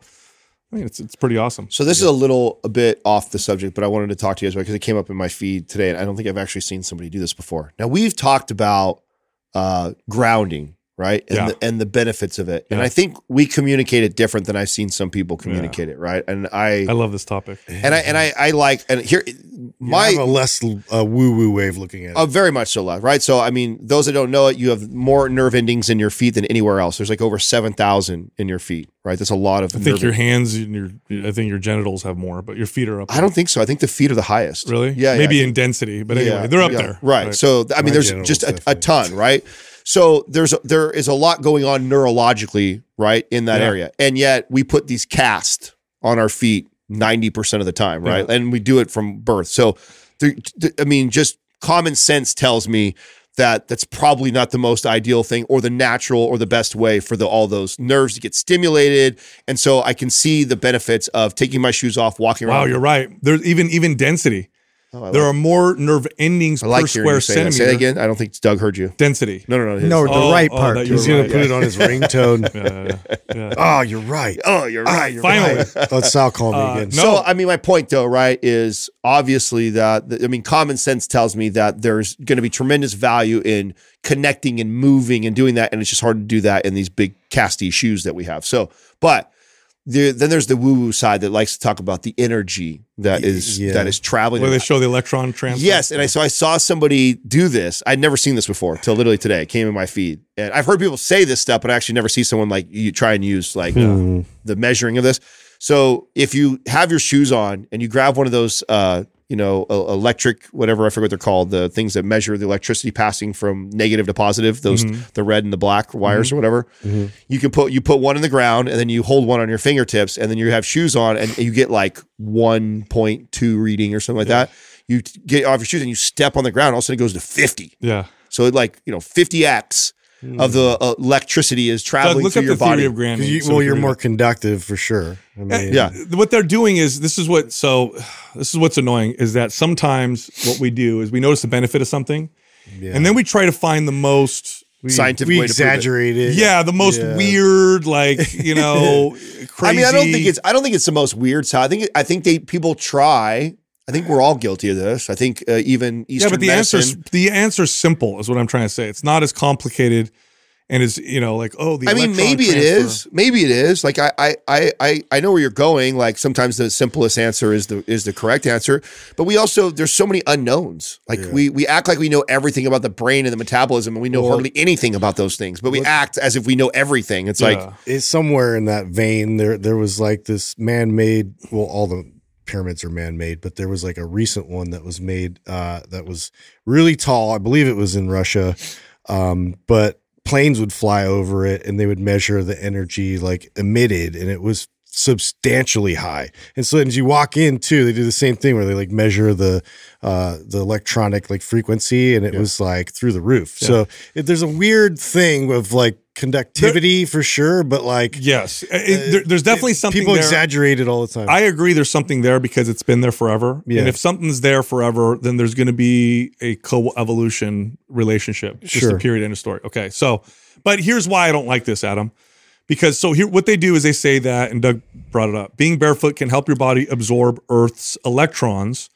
I mean, it's it's pretty awesome. So this is a little a bit off the subject, but I wanted to talk to you guys about because it came up in my feed today, and I don't think I've actually seen somebody do this before. Now we've talked about uh, grounding, right, and Yeah. the, and the benefits of it, and I think we communicate it different than I've seen some people communicate it, right? And I, I love this topic. and I and I, I like and here My my have a less uh, woo woo way of looking at it. Uh, very much so, love, right? So, I mean, those that don't know it, you have more nerve endings in your feet than anywhere else. There's like over 7,000 in your feet, right? That's a lot of I think nerve your hands and your I think your genitals have more, but your feet are up. I don't think so. I think the feet are the highest. really. Yeah. yeah, maybe I in density, but anyway, they're up yeah, there. Right. So, I mean, My there's just a, a ton, right? So there's there is a lot going on neurologically, right, in that Yeah. area, and yet we put these casts on our feet ninety percent of the time, right? And we do it from birth. So, th- I mean, just common sense tells me that that's probably not the most ideal thing or the natural or the best way for the all those nerves to get stimulated. And so I can see the benefits of taking my shoes off, walking Wow, around. you're right. There's even even density. Oh, there like- are more nerve endings I like per hearing square you say that. Say that again. I don't think Doug heard you. density. No, no, no. his. No, the Oh, right oh, part. that He's were gonna right. put it on his ringtone. (laughs) Yeah, yeah, yeah. (laughs) oh, you're right. Oh, you're right. You're Finally. right. (laughs) Let Sal call me Uh, again. no. So, I mean, my point though, right, is obviously that, I mean, common sense tells me that there's going to be tremendous value in connecting and moving and doing that. And it's just hard to do that in these big casty shoes that we have. So, but there, then there's the woo woo side that likes to talk about the energy that is, yeah. that is traveling. Where they show the electron transfer. Yes, and I so I saw somebody do this. I'd never seen this before till literally today. It came in my feed, and I've heard people say this stuff, but I actually never see someone like you try and use like uh, the measuring of this. So if you have your shoes on and you grab one of those, uh, you know, electric, whatever I forget what they're called, the things that measure the electricity passing from negative to positive, those mm-hmm. the red and the black wires mm-hmm. or whatever. Mm-hmm. You can put you put one in the ground and then you hold one on your fingertips and then you have shoes on and you get like 1.2 reading or something like yeah. that. You get off your shoes and you step on the ground, all of a sudden it goes to 50. Yeah. So it like, you know, 50x mm. of the uh, electricity is traveling through your body. You, well, you're more conductive for sure. I uh, mean, yeah. What they're doing is this is what so this is what's annoying is that sometimes what we do is we notice the benefit of something, yeah. and then we try to find the most we, scientific we exaggerate it. it. Yeah, the most yeah. weird, like you (laughs) know, crazy. I mean, I don't think it's I don't think it's the most weird side. I think I think they people try I think we're all guilty of this. I think uh, even Eastern yeah but the medicine. answer's the answer's simple is what i'm trying to say it's not as complicated and it's you know like oh the I mean, maybe it transfer. is. Maybe it is. Like I, I, I, I, I know where you're going. Like sometimes the simplest answer is the is the correct answer, but we also there's so many unknowns. Like we we act like we know everything about the brain and the metabolism, and we know hardly anything about those things. But we act as if we know everything. It's like it's somewhere in that vein. There, there was like this man-made. Well, all the pyramids are man-made, but there was like a recent one that was made uh, that was really tall. I believe it was in Russia, um, but planes would fly over it and they would measure the energy like emitted, and it was substantially high. And so as you walk in too, they do the same thing where they like measure the uh the electronic like frequency and it was like through the roof. So it, there's a weird thing of like conductivity for sure, but like yes uh, It- it- there- there's definitely something people there. exaggerate it all the time. I agree. There's something there because it's been there forever. Yeah. And if something's there forever, then there's going to be a co-evolution relationship. Just Sure. a period end of story. Okay. So, but here's why I don't like this, Adam. Because so here, what they do is they say that, and Doug brought it up. Being barefoot can help your body absorb Earth's electrons,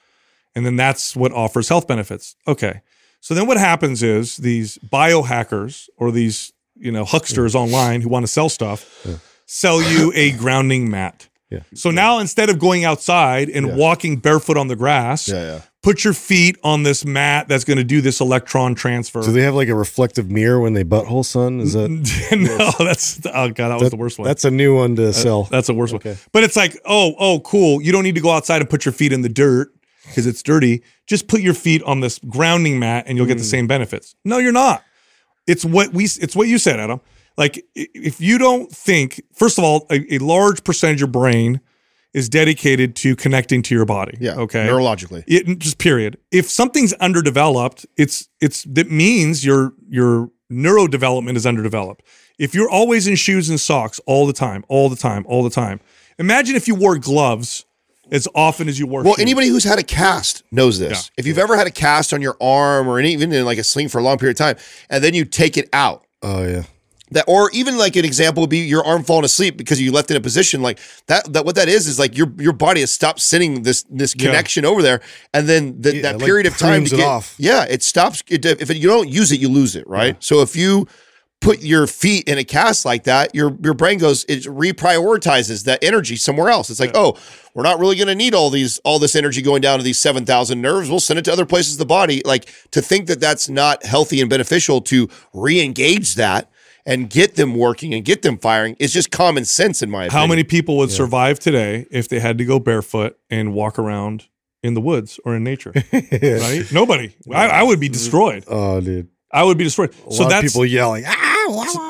and then that's what offers health benefits. Okay. So then what happens is these biohackers or these you know hucksters online who want to sell stuff sell you a grounding mat. Yeah. So now instead of going outside and walking barefoot on the grass, yeah. put your feet on this mat that's going to do this electron transfer. Do they have like a reflective mirror when they butthole sun? Is that (laughs) no, (laughs) that's oh god, that was the worst one. That's a new one to sell. That's the worst one. But it's like, oh, oh, cool. You don't need to go outside and put your feet in the dirt because it's dirty. Just put your feet on this grounding mat and you'll get the Hmm. same benefits. No, you're not. It's what we. It's what you said, Adam. Like if you don't think, first of all, a, a large percentage of your brain is dedicated to connecting to your body. Yeah. Okay. Neurologically. It just period. If something's underdeveloped, it's it's that means your your neurodevelopment is underdeveloped. If you're always in shoes and socks all the time, all the time, all the time. Imagine if you wore gloves as often as you work. Well, shoes. anybody who's had a cast knows this. If you've ever had a cast on your arm or any, even in like a sling for a long period of time, and then you take it out, oh yeah. that or even like an example would be your arm falling asleep because you left it in a position like that that what that is is like your your body has stopped sending this this Yeah. connection over there and then the, Yeah, that like period of time prunes to it get off. yeah it stops it, if you don't use it you lose it right so if you put your feet in a cast like that your your brain goes it reprioritizes that energy somewhere else it's like oh we're not really going to need all these all this energy going down to these 7000 nerves we'll send it to other places of the body like to think that that's not healthy and beneficial to re-engage that and get them working and get them firing is just common sense in my opinion How many people would survive today if they had to go barefoot and walk around in the woods or in nature? (laughs) right? Nobody. I, I would be destroyed. Oh dude. I would be destroyed. A so lot of that's people yelling. Ah, wah, wah."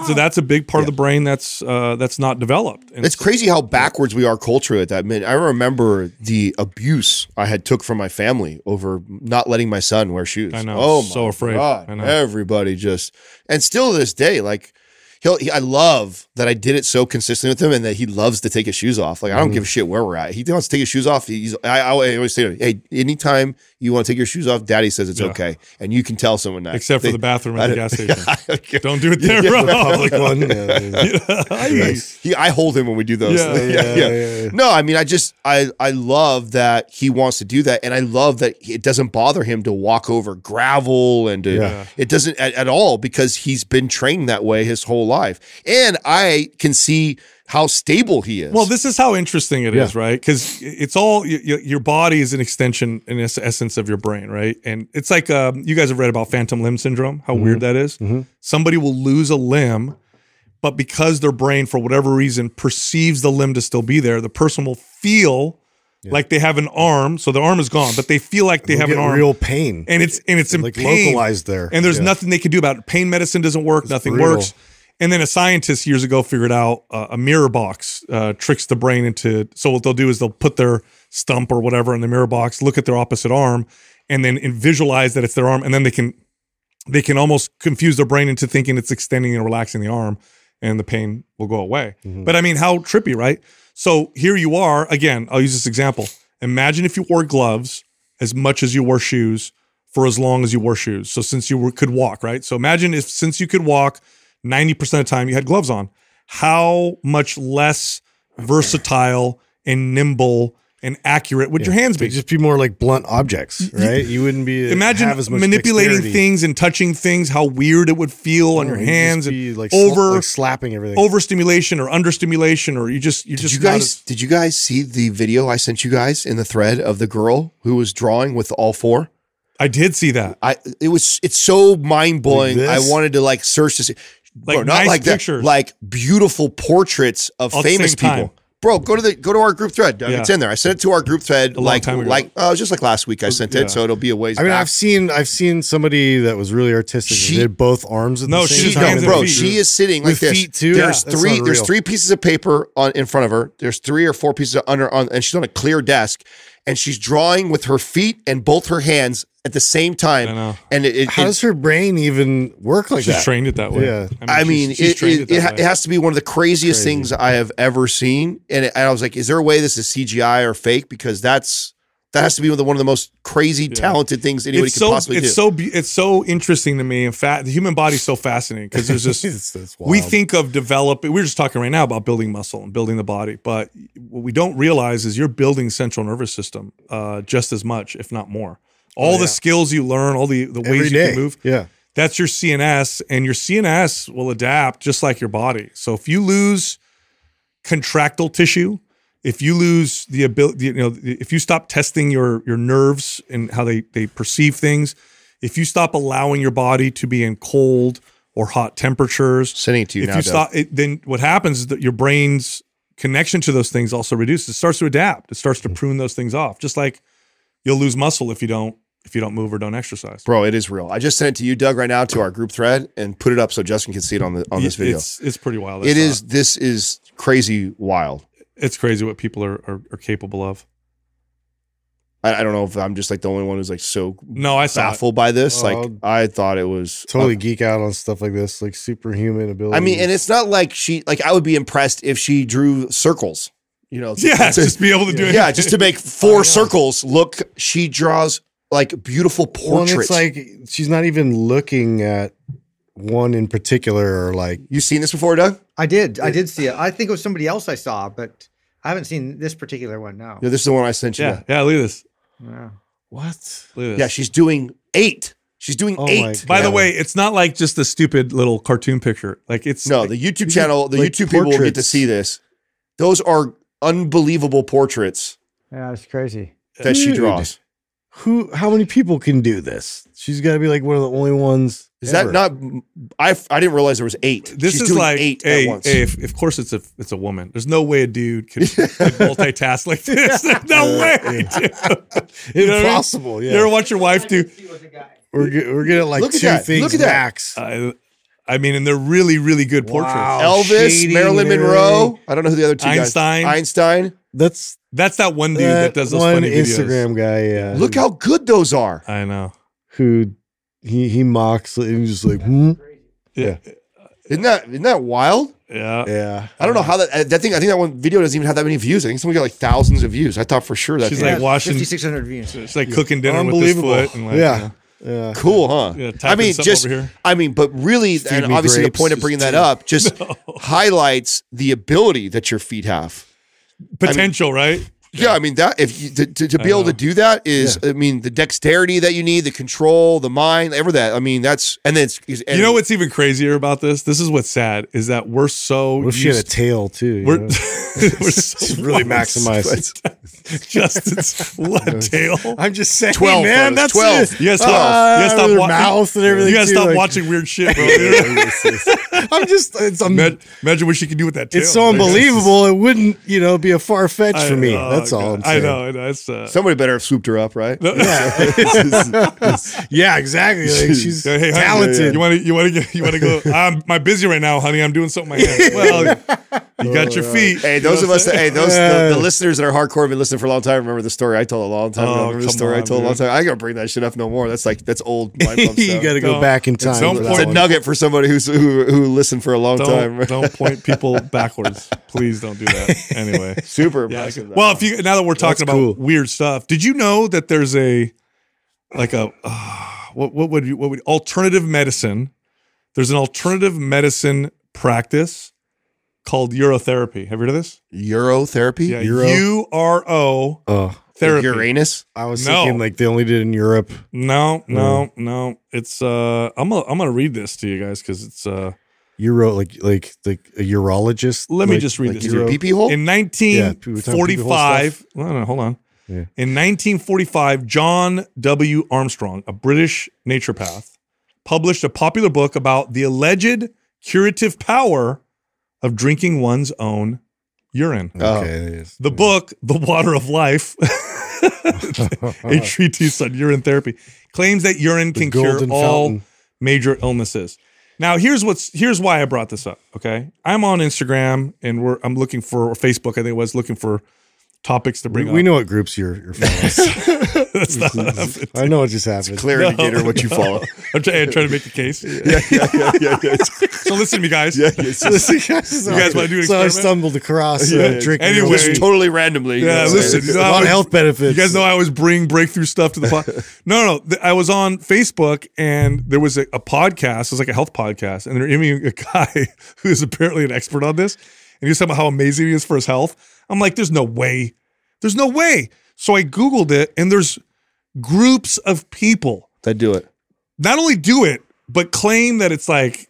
So that's a big part of the brain that's uh, that's not developed. And It's crazy how backwards we are culturally at that. Man, I remember the abuse I had took from my family over not letting my son wear shoes. I know. Oh, So my afraid. God. I know. Everybody just, and still to this day, like, he'll. He, I love that I did it so consistently with him, and that he loves to take his shoes off. Like I don't mm-hmm. give a shit where we're at. He wants to take his shoes off. He's. I, I always say, hey, anytime you want to take your shoes off, Daddy says it's Yeah. okay, and you can tell someone that. Except for the bathroom at the gas (laughs) station. Yeah, Don't do it there, Yeah, bro. the Public one. Yeah, yeah. (laughs) he, I hold him when we do those. (laughs) Yeah, yeah, yeah, yeah. No, I mean, I just I I love that he wants to do that, and I love that it doesn't bother him to walk over gravel and to, Yeah. it doesn't at, at all because he's been trained that way his whole life, and I can see how stable he is. Well, this is how interesting it is, Yeah. right? Because it's all y- y- your body is an extension, in essence, of your brain, right? And it's like um, you guys have read about phantom limb syndrome, how weird that is. Somebody will lose a limb, but because their brain, for whatever reason, perceives the limb to still be there, the person will feel like they have an arm. So the arm is gone, but they feel like they They'll have an arm, real pain. and it's and it's in like pain. localized there. and there's Yeah. nothing they can do about it. Pain medicine doesn't work. nothing brutal. works. And then a scientist years ago figured out uh, a mirror box uh, tricks the brain into. So what they'll do is they'll put their stump or whatever in the mirror box, look at their opposite arm, and then visualize that it's their arm, and then they can they can almost confuse their brain into thinking it's extending and relaxing the arm, and the pain will go away. But I mean, how trippy, right? So here you are again. I'll use this example. Imagine if you wore gloves as much as you wore shoes for as long as you wore shoes. So since you were, could walk, right? So imagine if since you could walk 90% of the time you had gloves on, how much less versatile and nimble and accurate would your hands be? They'd just be more like blunt objects, right? You wouldn't be uh, Imagine have as much manipulating dexterity. things and touching things, how weird it would feel on oh, your you'd just hands be and like sla- over like slapping everything. overstimulation or understimulation or you just you did just you guys as- did you guys see the video I sent you guys in the thread of the girl who was drawing with all four? I did see that. I it was it's so mind blowing. Like I wanted to like search to see, Like bro, not nice like pictures. that, like beautiful portraits of All famous same time. people. Bro, go to the go to our group thread. Doug. Yeah. It's in there. I sent it to our group thread long like time ago. like oh, it was just like last week. I sent yeah. it, so it'll be a ways. I mean, back. I've seen I've seen somebody that was really artistic. She- She did both arms at No, the she same just She, time. no, bro, she is sitting like With this. feet, too? There's Yeah, three. There's three pieces of paper on in front of her. There's three or four pieces of under on, and she's on a clear desk, and she's drawing with her feet and both her hands at the same time. I know. And it, it, How it- does her brain even work like she's that? She's trained it that way. Yeah. I mean, she's- she's it, trained it, that it, it has to be one of the craziest Crazy. things I have ever seen. And, it, and I was like, is there a way this is CGI or fake? Because that's that has to be one of the, one of the most crazy, talented things anybody it's could so possibly it's do. so it's so interesting to me. In fact, the human body's so fascinating because there's (laughs) It's- just it's we think of developing. We're just talking right now about building muscle and building the body, but what we don't realize is you're building central nervous system uh, just as much, if not more. All the skills you learn, all the the Oh, every ways you day. can move. Yeah. That's your CNS, and your CNS will adapt just like your body. So if you lose contractile tissue, if you lose the ability, you know, if you stop testing your your nerves and how they they perceive things, if you stop allowing your body to be in cold or hot temperatures, Sending it to you if now, you Doug. stop, it, then what happens is that your brain's connection to those things also reduces. It starts to adapt. It starts to mm-hmm. prune those things off. Just like you'll lose muscle if you don't if you don't move or don't exercise. Bro, it is real. I just sent it to you, Doug, right now to our group thread and put it up so Justin can see it on the on this video. It's it's pretty wild. It is. This is crazy wild. It's crazy what people are are, are capable of. I, I don't know if I'm just like the only one who's like so No, I saw. It. baffled by this. Oh, like um, I thought it was Totally geek out on stuff like this, like superhuman ability. I mean, and it's not like she like I would be impressed if she drew circles. You know, Yeah, to- just be able to do it. yeah, just to make (laughs) four circles look. She draws like beautiful well, portraits. it's like she's not even looking at one in particular or like you seen this before, Doug? I did. I did see it. I think it was somebody else I saw, but I haven't seen this particular one. No. Yeah, this is the one I sent you. Yeah, yeah. Look at this. Yeah. what? Look at this. Yeah, she's doing eight. She's doing Oh my eight. By the way, it's not like just a stupid little cartoon picture. Like it's No, the YouTube channel, the like YouTube people will get to portraits. see this. Those are unbelievable portraits Yeah, it's crazy. that she Dude. draws. Who? How many people can do this? She's got to be like one of the only ones. Is ever. that not? I I didn't realize there was eight. this She's is doing like eight hey, at once. hey, if, of course it's a it's a woman. There's no way a dude could, could (laughs) multitask like this. (laughs) There's no way. dude. You know what I mean? impossible? You ever Yeah, watch your wife do? we're ge- we're getting like Look at two that. things Look at that. max. I, I mean, and they're really really good portraits. Wow. Elvis, shading Marilyn and Monroe. I don't know who the other two Einstein. guys. Einstein. That's That's that one dude that, that does those one funny videos. Instagram guy. Yeah, Look how good those are. I know. who he he mocks and he's just like hmm? Yeah. Isn't that isn't that wild? Yeah. Yeah. I don't know how that that thing. I think that one video doesn't even have that many views. I think someone got like thousands of views. I thought for sure that She's thing- like washing. 5,600 views. She's like cooking dinner with this Unbelievable. foot. And like, yeah. you know. Yeah. cool, huh? Yeah, I mean, just over here. I mean, but really, and me obviously, the point of bringing that up just (laughs) highlights the ability that your feet have. Potential, right? Yeah, I mean that if you, to, to, to be able to do that is, I mean, the dexterity that you need, the control, the mind, ever that. I mean, that's and then it's and You know what's even crazier about this? This is what's sad is that we're so What if she had a tail too? we're, know? (laughs) we're (laughs) so really maximize. Justin's what (laughs) tail. I'm just saying, 12 man. photos, That's 12. it. You guys stop. Ah, you guys stop their wa- mouth and everything. You guys too, stop like- watching weird shit, bro. I'm just. It's, I'm, imagine, imagine what she can do with that tail. it's so unbelievable. It wouldn't, you know, be a far fetch for me. oh, That's all I'm God. I saying. know. I know. It's, uh, somebody better have swooped her up, right? (laughs) (laughs) Yeah, exactly. Like, she's Yeah, hey, honey, talented. You want to? You want to? You want to go? I'm my busy right now, honey. I'm doing something with my hands. (laughs) Well, you got your feet. Hey, those of us, that, hey, those Yeah. the, the listeners that are hardcore have been listening for a long time. Remember the story I told a long time ago. Oh, Remember the come story I on, told a long dude. time. I gotta bring that shit up no more. That's like that's old. (laughs) Mind pump you got to go Don't- back in time. some for that It's a point- nugget for somebody who's who who listened for a long time. Don't, don't point (laughs) people backwards. Please don't do that. Anyway. (laughs) Super Yeah. impressive. Well, if you now that we're talking That's about cool. weird stuff, did you know that there's a like a uh, what what would you what would alternative medicine? There's an alternative medicine practice called urotherapy. Have you heard of this? Urotherapy, Yeah, Euro? U R O Oh, therapy. Uranus. I was No. thinking like they only did it in Europe. No, no, no. It's uh, I'm gonna I'm gonna read this to you guys because it's uh. Euro, like like like a urologist. Let me Like- just read like this. Your to you. pee hole. In Yeah, we were talking people 1945, no, no, hold on. Yeah. In 1945, John W. Armstrong, a British naturopath, published a popular book about the alleged curative power of drinking one's own urine. Oh. Okay. yes. The book, The Water of Life, (laughs) a treatise on urine therapy, claims that urine The can cure golden all fountain. major illnesses. Now, here's what's here's why I brought this up. Okay, I'm on Instagram and we're I'm looking for or Facebook. I think it was looking for topics to bring we up. know what groups you're, you're following. (laughs) That's not what happened. I know what just happened. Clear indicator what you follow. (laughs) I'm trying, I'm trying to make the case. yeah, yeah, yeah, yeah, yeah. So listen to me, guys. yeah, yeah. So, you guys wanna do an So I stumbled across uh, Yeah, yeah. drinking. Anyway. Just just totally randomly. you Yeah, know, listen, so- you know, a I lot of health benefits. You guys know I always bring breakthrough stuff to the pod. (laughs) no, no, th- I was on Facebook and there was a, a podcast. It was like a health podcast, and they're interviewing a guy who is apparently an expert on this, and he was talking about how amazing he is for his health. I'm like, there's no way, there's no way. So I googled it, and there's groups of people That do it. not only do it but claim that it's like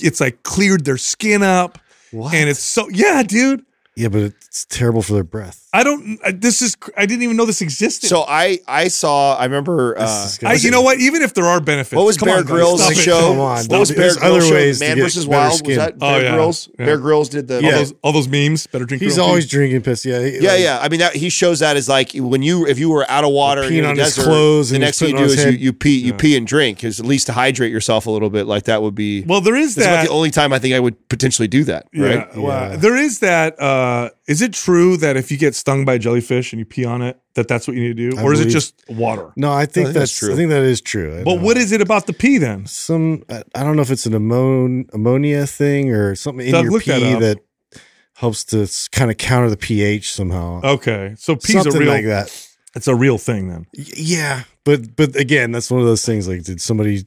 it's like cleared their skin up, What? and it's so yeah, dude. Yeah, but it's terrible for their breath. I don't. I- This is. I didn't even know this existed. So I I saw I remember uh, I, you know what? Even if there are benefits, what was come Bear on, guys, Grylls stop it. show? Come on, what was. Bear There's Grylls other show? ways to Man get versus Wild skin. was that Oh, Bear yeah. Grylls? Yeah. Bear Grylls did the All Yeah. those, all those memes. Better drink. He's always pee. drinking piss. Yeah, he- Yeah, like, yeah. I mean, that he shows that as like when you if you were out of water Peeing in the on his desert, clothes the and next thing you do is you, you pee you pee and drink because at least to hydrate yourself a little bit. Like that would be. Well, there is this is about that. the only time I think I would potentially do that. Right? Yeah, well, there is that. Uh, is it true that if you get stung by a jellyfish and you pee on it, that that's what you need to do, I or is it believe- just water? No, I think, think that's, that's true. I think that is true. I But know. what is it about the pee then? some? I I don't know if it's an ammon, ammonia thing or something in Doug, your look that pee up. that, helps to kind of counter the pH somehow. Okay, so pee's something a real. like that. It's a real thing then. Y- Yeah, but but again, that's one of those things. Like, did somebody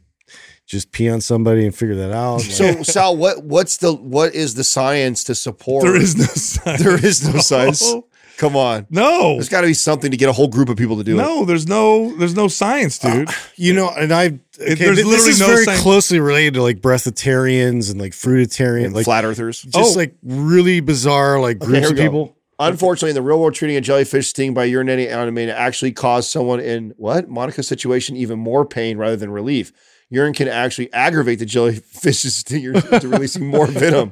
just pee on somebody and figure that out? So Sal, what what's the what is the science to support? There is no science. there is no science. Come on, No, there's got to be something to get a whole group of people to do it. no. There's no. There's no science, dude. Uh, you know, and I okay, there's this literally is no very science- closely related to like breatharians and like fruitarian, like Flat earthers. just Oh. like really bizarre like Okay, groups here of we go. people. Unfortunately, in the real world, treating a jellyfish sting by urinating on it may actually cause someone in what Monica's situation even more pain rather than relief. Urine can actually aggravate the jellyfish's stinger to releasing more venom.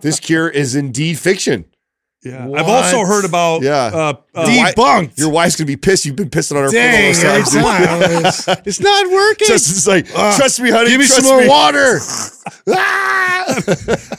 This cure is indeed fiction. Yeah, I've also heard about. Yeah. uh, uh, Your Debunked. Your wife's gonna be pissed. You've been pissing on her Dang, foot all every the time. time. it's, it's not working. Justin's like, Ah, trust me, honey. give me trust some more me." water. (laughs) Ah!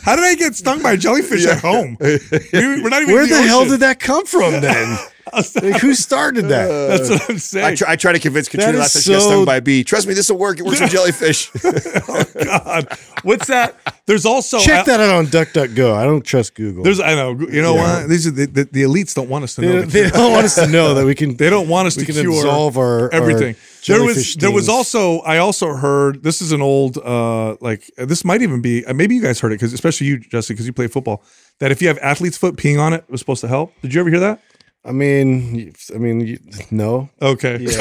how did I get stung by a jellyfish at home? We- We're not even. Where in the hell ocean. did that come from then? (laughs) Like, who started that? (laughs) That's what I'm saying. I try, I try to convince Katrina last she got stung by a bee. Trust me, this will work. It works with (laughs) jellyfish. (laughs) Oh God, what's that? There's also Check that out on DuckDuckGo. I don't trust Google. There's, I know, you know what? These are the, the, the elites don't want us to know. don't- they don't want us to know that we can. They don't want us to can cure absolve our everything. our there was jellyfish there was also I also heard this is an old uh like this might even be uh, maybe you guys heard it because especially you Jesse because you play football that if you have athlete's foot peeing on it, it was supposed to help. Did you ever hear that? I mean, I mean, you, no. Okay. (laughs)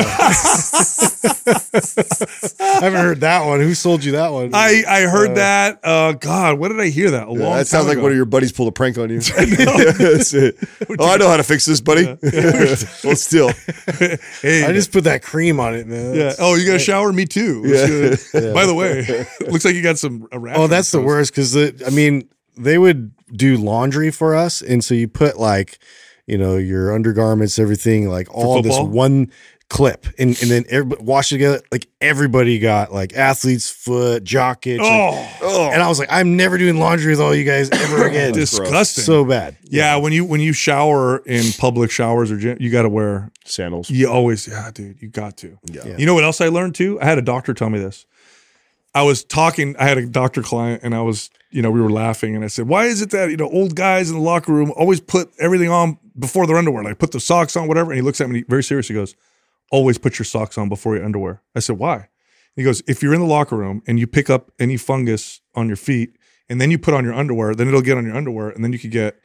I haven't heard that one. Who sold you that one? I I heard that. Uh, God, what did I hear that a long? that sounds time like ago. one of your buddies pulled a prank on you. (laughs) (laughs) That's it. Oh, I know how to fix this, buddy. well, still, Hey, I just put that cream on it, man. yeah. Oh, you got a shower? Me too. Let's. By the way, looks like you got some. A Oh, that's the worst because I mean they would do laundry for us, and so you put like you know your undergarments, everything, like all this one clip, and and then everybody wash it together. Like everybody got like athlete's foot, jock itch, like- Oh, and I was like, I'm never doing laundry with all you guys ever (coughs) again. disgusting. so bad. Yeah, when you when you shower in public showers or gym, you got to wear. sandals. You always, yeah, dude, you got to. Yeah. You know what else I learned too? I had a doctor tell me this. I was talking. I had a doctor client, and I was, you know, we were laughing, and I said, "Why is it that you know old guys in the locker room always put everything on before their underwear? Like put the socks on, whatever." And he looks at me very serious. He goes, "Always put your socks on before your underwear." I said, "Why?" He goes, "If you're in the locker room and you pick up any fungus on your feet, and then you put on your underwear, then it'll get on your underwear, and then you could get."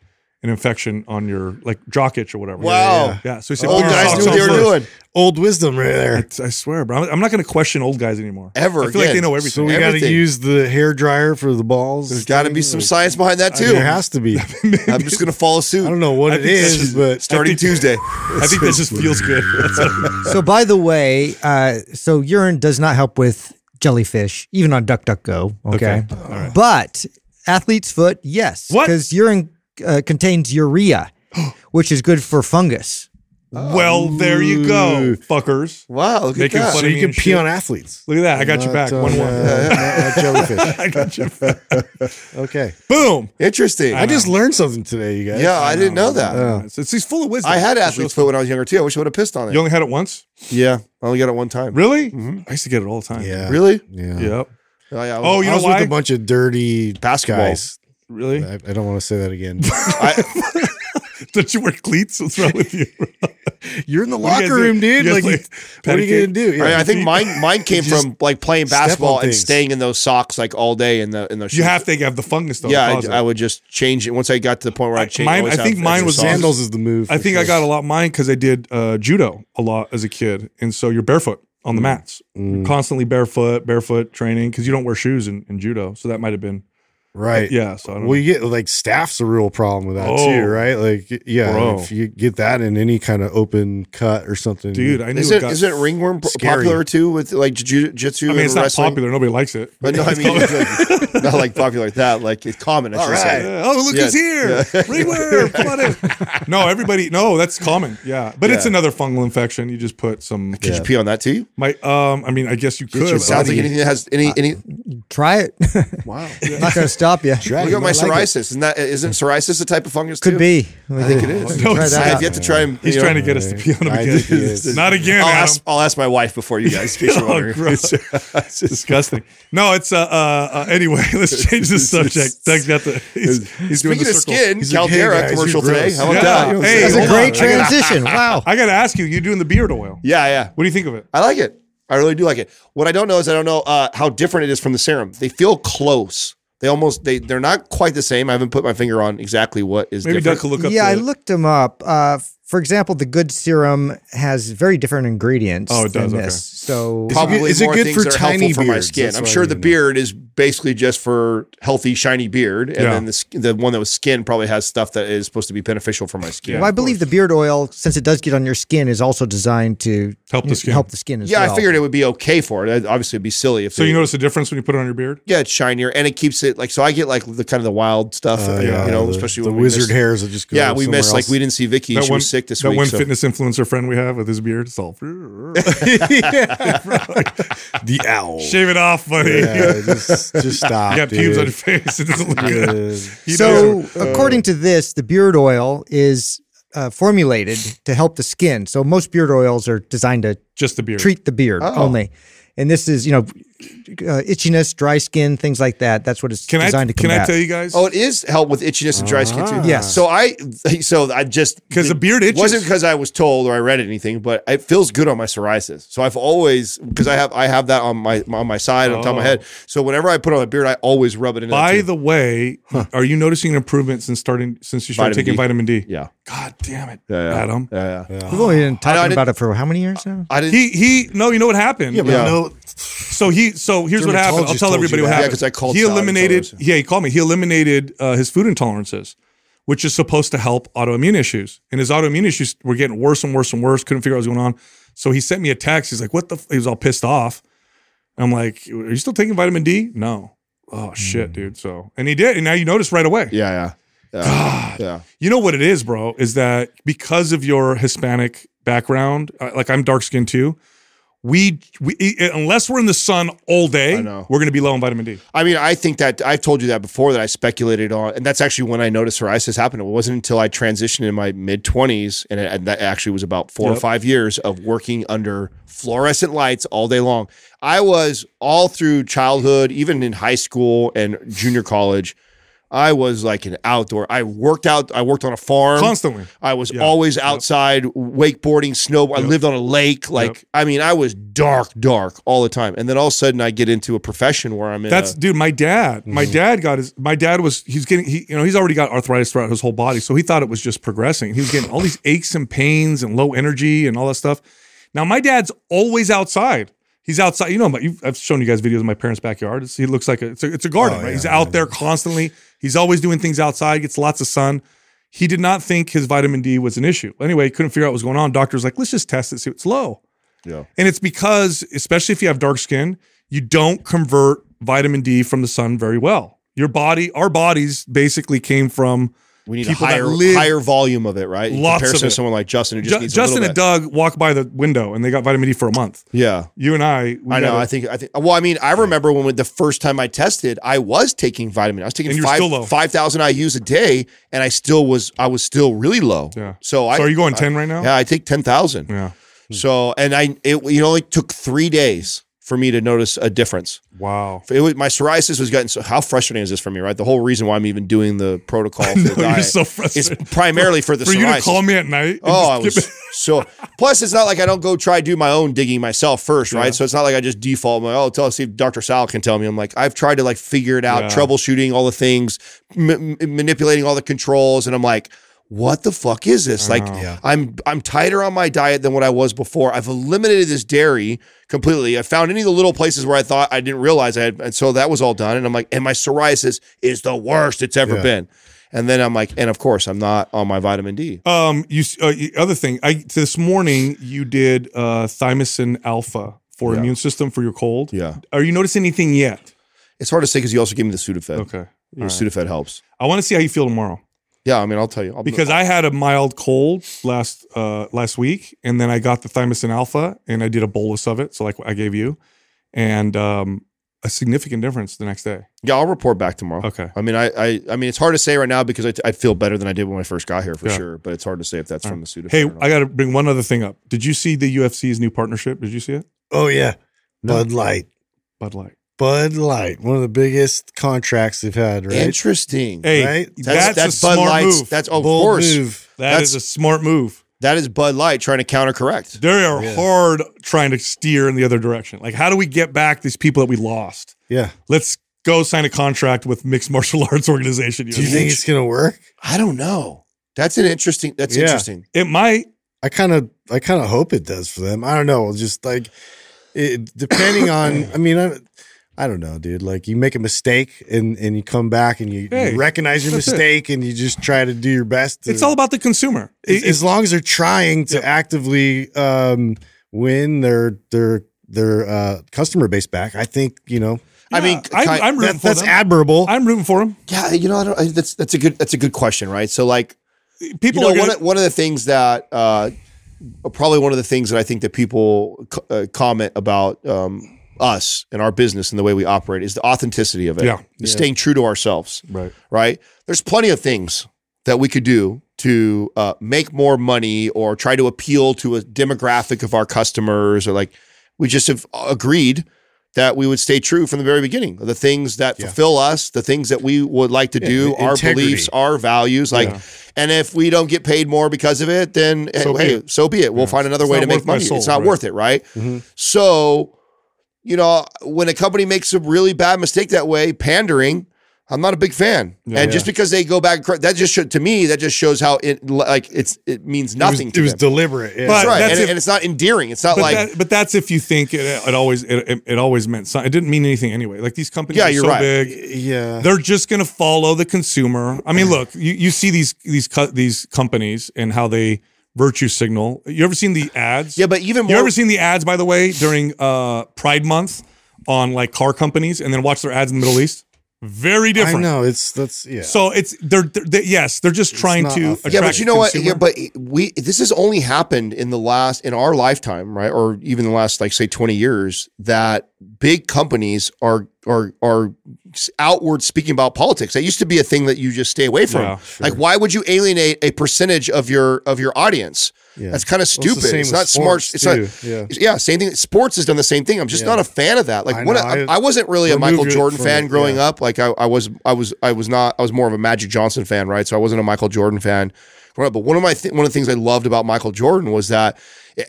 An infection on your like jock itch or whatever. Wow. Yeah. So he said, Old guys knew what they were first. doing. Old wisdom right there. I, I swear, bro. I'm, I'm not going to question old guys anymore. Ever I feel like they know everything. So we got to use the hair dryer for the balls. There's got to be some science behind that too. There has to be. (laughs) I'm just gonna follow suit. I don't know what I it think that's is, just- but Starting Tuesday. I think that just feels good. (laughs) So, by the way, uh, so urine does not help with jellyfish, even on DuckDuckGo. Okay. But athlete's foot, yes. What? Because urine uh, contains urea, (gasps) which is good for fungus. well, there you go, fuckers. Wow, look at that. fun so of you can and pee shit. on athletes. Look at that. I got your Not back. on, One one. uh, (laughs) not- not (laughs) jellyfish. I got your back. (laughs) Okay. Boom. Interesting. I just learned something today, you guys. yeah, I didn't know that. It's, it's, he's full of wisdom. I had It athlete's shows- foot when I was younger too. I wish I would have pissed on it. You only had it once? yeah, I only got it one time. Really? I used to get it all the time. Yeah. Really? Yeah. Yep. Oh, yeah. I was- Oh, you I know was why? with a bunch of dirty Basketball. guys. Really? I, I don't want to say that again. (laughs) I, (laughs) Don't you wear cleats? What's wrong with you? (laughs) You're in the What locker room, dude. You guys Like, play what are you gonna do? I, Yeah. I think mine mine came from like playing basketball and staying in those socks like all day in the in those. You shoes. have to have the fungus though. Yeah, I. I would just change it once I got to the point where I I- changed. mine- I think mine was socks. sandals is the move. I for think I got a lot mine because I did uh, judo a lot as a kid, and so you're barefoot on the mats, You're constantly barefoot, barefoot training because you don't wear shoes in, in judo. So that might have been right. yeah. So I don't Well, know. you get like staph's a real problem with that Oh. too, right? Like, yeah, Bro. if you get that in any kind of open cut or something, dude. I knew Is it it got. isn't ringworm Scary. popular too with like jiu- jitsu? I mean, it's not wrestling? popular. Nobody likes it. But no, I mean, like, not like popular like that. Like it's common. I should say. Yeah. Oh, look Yeah. who's here! (laughs) Ringworm. come on in. No, everybody. No, that's common. Yeah, but it's another fungal infection. You just put some. Could you pee on that too? My, um, I mean, I guess you could. It sounds like anything that has any any. Try it. Wow. not going to stop you. Try Look at my might like psoriasis. Isn't that isn't psoriasis a type of fungus too? Could be. I think it is. No, it's I've yet to try and He's know, trying to get us to pee on him again. think he is. (laughs) Not again, I'll Adam. ask, I'll ask my wife before you guys. In case you're Oh, gross. (laughs) It's disgusting. No, it's uh, uh, uh anyway. (laughs) Let's change the subject. Doug's got the. He's, he's doing Speaking the of circle. skin, He's like, hey, Caldera guys, commercial today. How about Yeah. that? Hey, That's a great on. Transition. Wow. I got to ask you. You're doing the beard oil. Yeah, yeah. What do you think of it? I like it. I really do like it. What I don't know is I don't know uh, how different it is from the serum. They feel close. They almost they they're not quite the same. I haven't put my finger on exactly what is Maybe different. Doug could look up. Yeah, I looked them up. Uh, for example, the good serum has very different ingredients. Oh, it does, Than okay. this. So Is Probably good- is it more good things for are tiny helpful for my skin. That's I'm sure the mean. beard is basically just for healthy, shiny beard, and Yeah. then the the one that was skin probably has stuff that is supposed to be beneficial for my skin. well, I believe the beard oil, since it does get on your skin, is also designed to Help the skin. Help the skin as yeah, well. I figured it would be okay for it. Obviously, it'd be silly if So it- you notice the difference when you put it on your beard? Yeah, it's shinier and it keeps it like so. I get like the kind of the wild stuff, Uh, you know, the, especially the when wizard missed- hairs that just go. Yeah, we somewhere missed like we didn't see Vicky. That she one was sick this that week. one so- fitness influencer friend we have with his beard. It's all (laughs) (laughs) the owl. shave it off, buddy. Yeah, just, just (laughs) stop. you got dude. pubes on your face. It doesn't look good. So, knows. according to this, the beard oil is uh, formulated to help the skin. So most beard oils are designed to Just the beard. treat the beard Oh. only. And this is, you know, uh, itchiness, dry skin, things like that. That's what it's Can I designed to can. I tell you guys? Oh, it is help with itchiness and dry skin too. Yes. So I, so I just 'Cause the beard itches. wasn't because I was told or I read anything, but it feels good on my psoriasis. So I've always because I have I have that on my on my side on top of my Oh. head. So whenever I put on a beard, I always rub it in. By the way, are you noticing an improvement since starting since you started Vitamin taking D. vitamin D? yeah, God damn it, yeah, yeah. Adam. Yeah, yeah. We've only been I know, talking about it for how many years now? I didn't. He he no, you know what happened? Yeah, but Yeah. no, So he so here's what happened. I'll tell everybody what happened. Yeah, happened. 'cause I called he eliminated. told her. Yeah, he called me. He eliminated uh, his food intolerances, which is supposed to help autoimmune issues. And his autoimmune issues were getting worse and worse and worse. Couldn't figure out what was going on. So he sent me a text. He's like, "What the?" F-? He was all pissed off. And I'm like, "Are you still taking vitamin D?" No. Oh shit, dude. So and he did, and now you notice right away. yeah, yeah, yeah. yeah. You know what it is, bro? Is that because of your Hispanic background? uh, Like I'm dark skinned too. We, we unless we're in the sun all day, we're going to be low on vitamin D. I mean, I think that I've told you that before that I speculated on, and that's actually when I noticed psoriasis happened. It wasn't until I transitioned in my mid 20s, and, and that actually was about four or five years of working under fluorescent lights all day long. I was all through childhood, even in high school and junior college. I was like an outdoor. I worked out. I worked on a farm Constantly. I was Yeah. always outside wakeboarding, snow. I lived on a lake. Like, Yep. I mean, I was dark, dark all the time. And then all of a sudden, I get into a profession where I'm in. That's a, dude. My dad. My mm-hmm. dad got his. My dad was. He's getting. He you know he's already got arthritis throughout his whole body, so he thought it was just progressing. He was getting all these (sighs) aches and pains and low energy and all that stuff. Now my dad's always outside. He's outside. You know, I've shown you guys videos of my parents' backyard. It's, he looks like a, it's a it's a garden. Oh, right? yeah, He's out there constantly. He's always doing things outside. Gets lots of sun. He did not think his vitamin D was an issue. Anyway, he couldn't figure out what was going on. Doctor's like, let's just test it, see what's low. yeah. And it's because, especially if you have dark skin, you don't convert vitamin D from the sun very well. Your body, our bodies basically came from We need people a higher, higher volume of it, right? In Lots comparison of it. to someone like Justin who just Ju- needs Justin a and little bit. Doug walk by the window and they got vitamin D for a month. Yeah. You and I, we I know. I think. I think. Well, I mean, I remember when the first time I tested, I was taking vitamin. I was taking five five thousand IU's a day, and I still was. I was still really low. Yeah. So I. So are you going I- ten right now? Yeah, I take ten thousand. Yeah. So and I it you know it took three days for me to notice a difference. Wow. It was, my psoriasis was getting so how frustrating is this for me, right? The whole reason why I'm even doing the protocol (laughs) for No, the diet so is primarily for the For psoriasis. you to call me at night. Oh, I was (laughs) so. Plus, it's not like I don't go try do my own digging myself first, right? Yeah. So it's not like I just default. My oh, tell see if Dr. Sal can tell me. I'm like I've tried to like figure it out, Yeah. troubleshooting all the things, m- manipulating all the controls, and I'm like, what the fuck is this? Like, Yeah. I'm I'm tighter on my diet than what I was before. I've eliminated this dairy completely. I found any of the little places where I thought I didn't realize I had, and so that was all done. And I'm like, and my psoriasis is the worst it's ever Yeah. been. And then I'm like, and of course, I'm not on my vitamin D. Um, you uh, other thing. I this morning you did uh thymosin alpha for Yeah. immune system for your cold. Yeah, Are you noticing anything yet? it's hard to say because you also gave me the Sudafed. Okay. Your right. Sudafed helps. I want to see how you feel tomorrow. Yeah, I mean, I'll tell you. I'll, because I had a mild cold last uh last week, and then I got the thymosin alpha, and I did a bolus of it, so like I gave you, and um a significant difference the next day. yeah, I'll report back tomorrow. Okay. I mean, I, I, I mean, it's hard to say right now because I, I feel better than I did when I first got here for Yeah. sure. But it's hard to say if that's from the Sudafed. Hey. I got to bring one other thing up. Did you see the UFC's new partnership? Did you see it? oh yeah, Bud Light, Bud Light. Bud Light, one of the biggest contracts they've had, right? interesting. Hey, Right? that's, a smart Light's. move. That's oh, of Bold course. move. That that's- is a smart move. That is Bud Light trying to counter correct. They are Yeah. hard trying to steer in the other direction. Like, how do we get back these people that we lost? Yeah. Let's go sign a contract with mixed martial (laughs) arts organization. Do you think it's gonna work? I don't know. That's an interesting. That's Yeah. interesting. it might? I kind of, I kind of hope it does for them. I don't know, just like it, depending on. (clears throat) I mean, I, I don't know, dude. Like you make a mistake and and you come back and you, Hey, you recognize your that's it. mistake and you just try to do your best. To, It's all about the consumer. as, It- as long as they're trying to Yeah. actively um, win their their their uh, customer base back. I think you know I mean, I, kind- I'm rooting that, for that's them. admirable. I'm rooting for them. yeah, you know, I don't, I, that's that's a good that's a good question, right? So, like, People you know, one gonna, of, one of the things that uh, probably one of the things that I think that people co- uh, comment about um, us and our business and the way we operate is the authenticity of it. Yeah. Staying true to ourselves. right. right? There's plenty of things that we could do to uh, make more money or try to appeal to a demographic of our customers or like we just have agreed that we would stay true from the very beginning the things that fulfill us the things that we would like to do Yeah, our beliefs our values like and if we don't get paid more because of it then So be hey it. so be it we'll find another It's way to make money soul, it's not right. worth it right Mm-hmm. so you know when a company makes a really bad mistake that way pandering I'm not a big fan, and just because they go back, that just should, to me that just shows how it like it's it means It was, nothing. it to was deliberate. Yeah. But- That's right, that's and, if- and it's not endearing. It's not But, like that, but that's if you think it, it always it, it, it always meant something. It didn't mean anything anyway. Like these companies Yeah, are you're so right. big. yeah. They're just going to follow the consumer. I mean, look, you, you see these these co- these companies and how they virtue signal. You ever seen the ads? yeah, but even more. You ever seen the ads, by the way, during uh, Pride Month on like car companies, and then watch their ads in the Middle East? Very different. I know it's that's yeah. So it's they're, they're, they yes, they're just trying to. authentic. yeah, but you know what? Yeah, but we this has only happened in the last in our lifetime, right? Or even the last like say twenty years that big companies are are are outward speaking about politics. That used to be a thing that you just stay away from. Yeah, Like, why would you alienate a percentage of your of your audience? Yeah. That's kind of Well, it's stupid. it's not smart. It's too. not. Yeah. Yeah, same thing. Sports has done the same thing. I'm just Yeah. not a fan of that. Like, I what? I, wasn't really a Michael Jordan fan it, growing up. Like, I, I was, I was, I was not. I was more of a Magic Johnson fan, right? So I wasn't a Michael Jordan fan growing up. But one of my th- one of the things I loved about Michael Jordan was that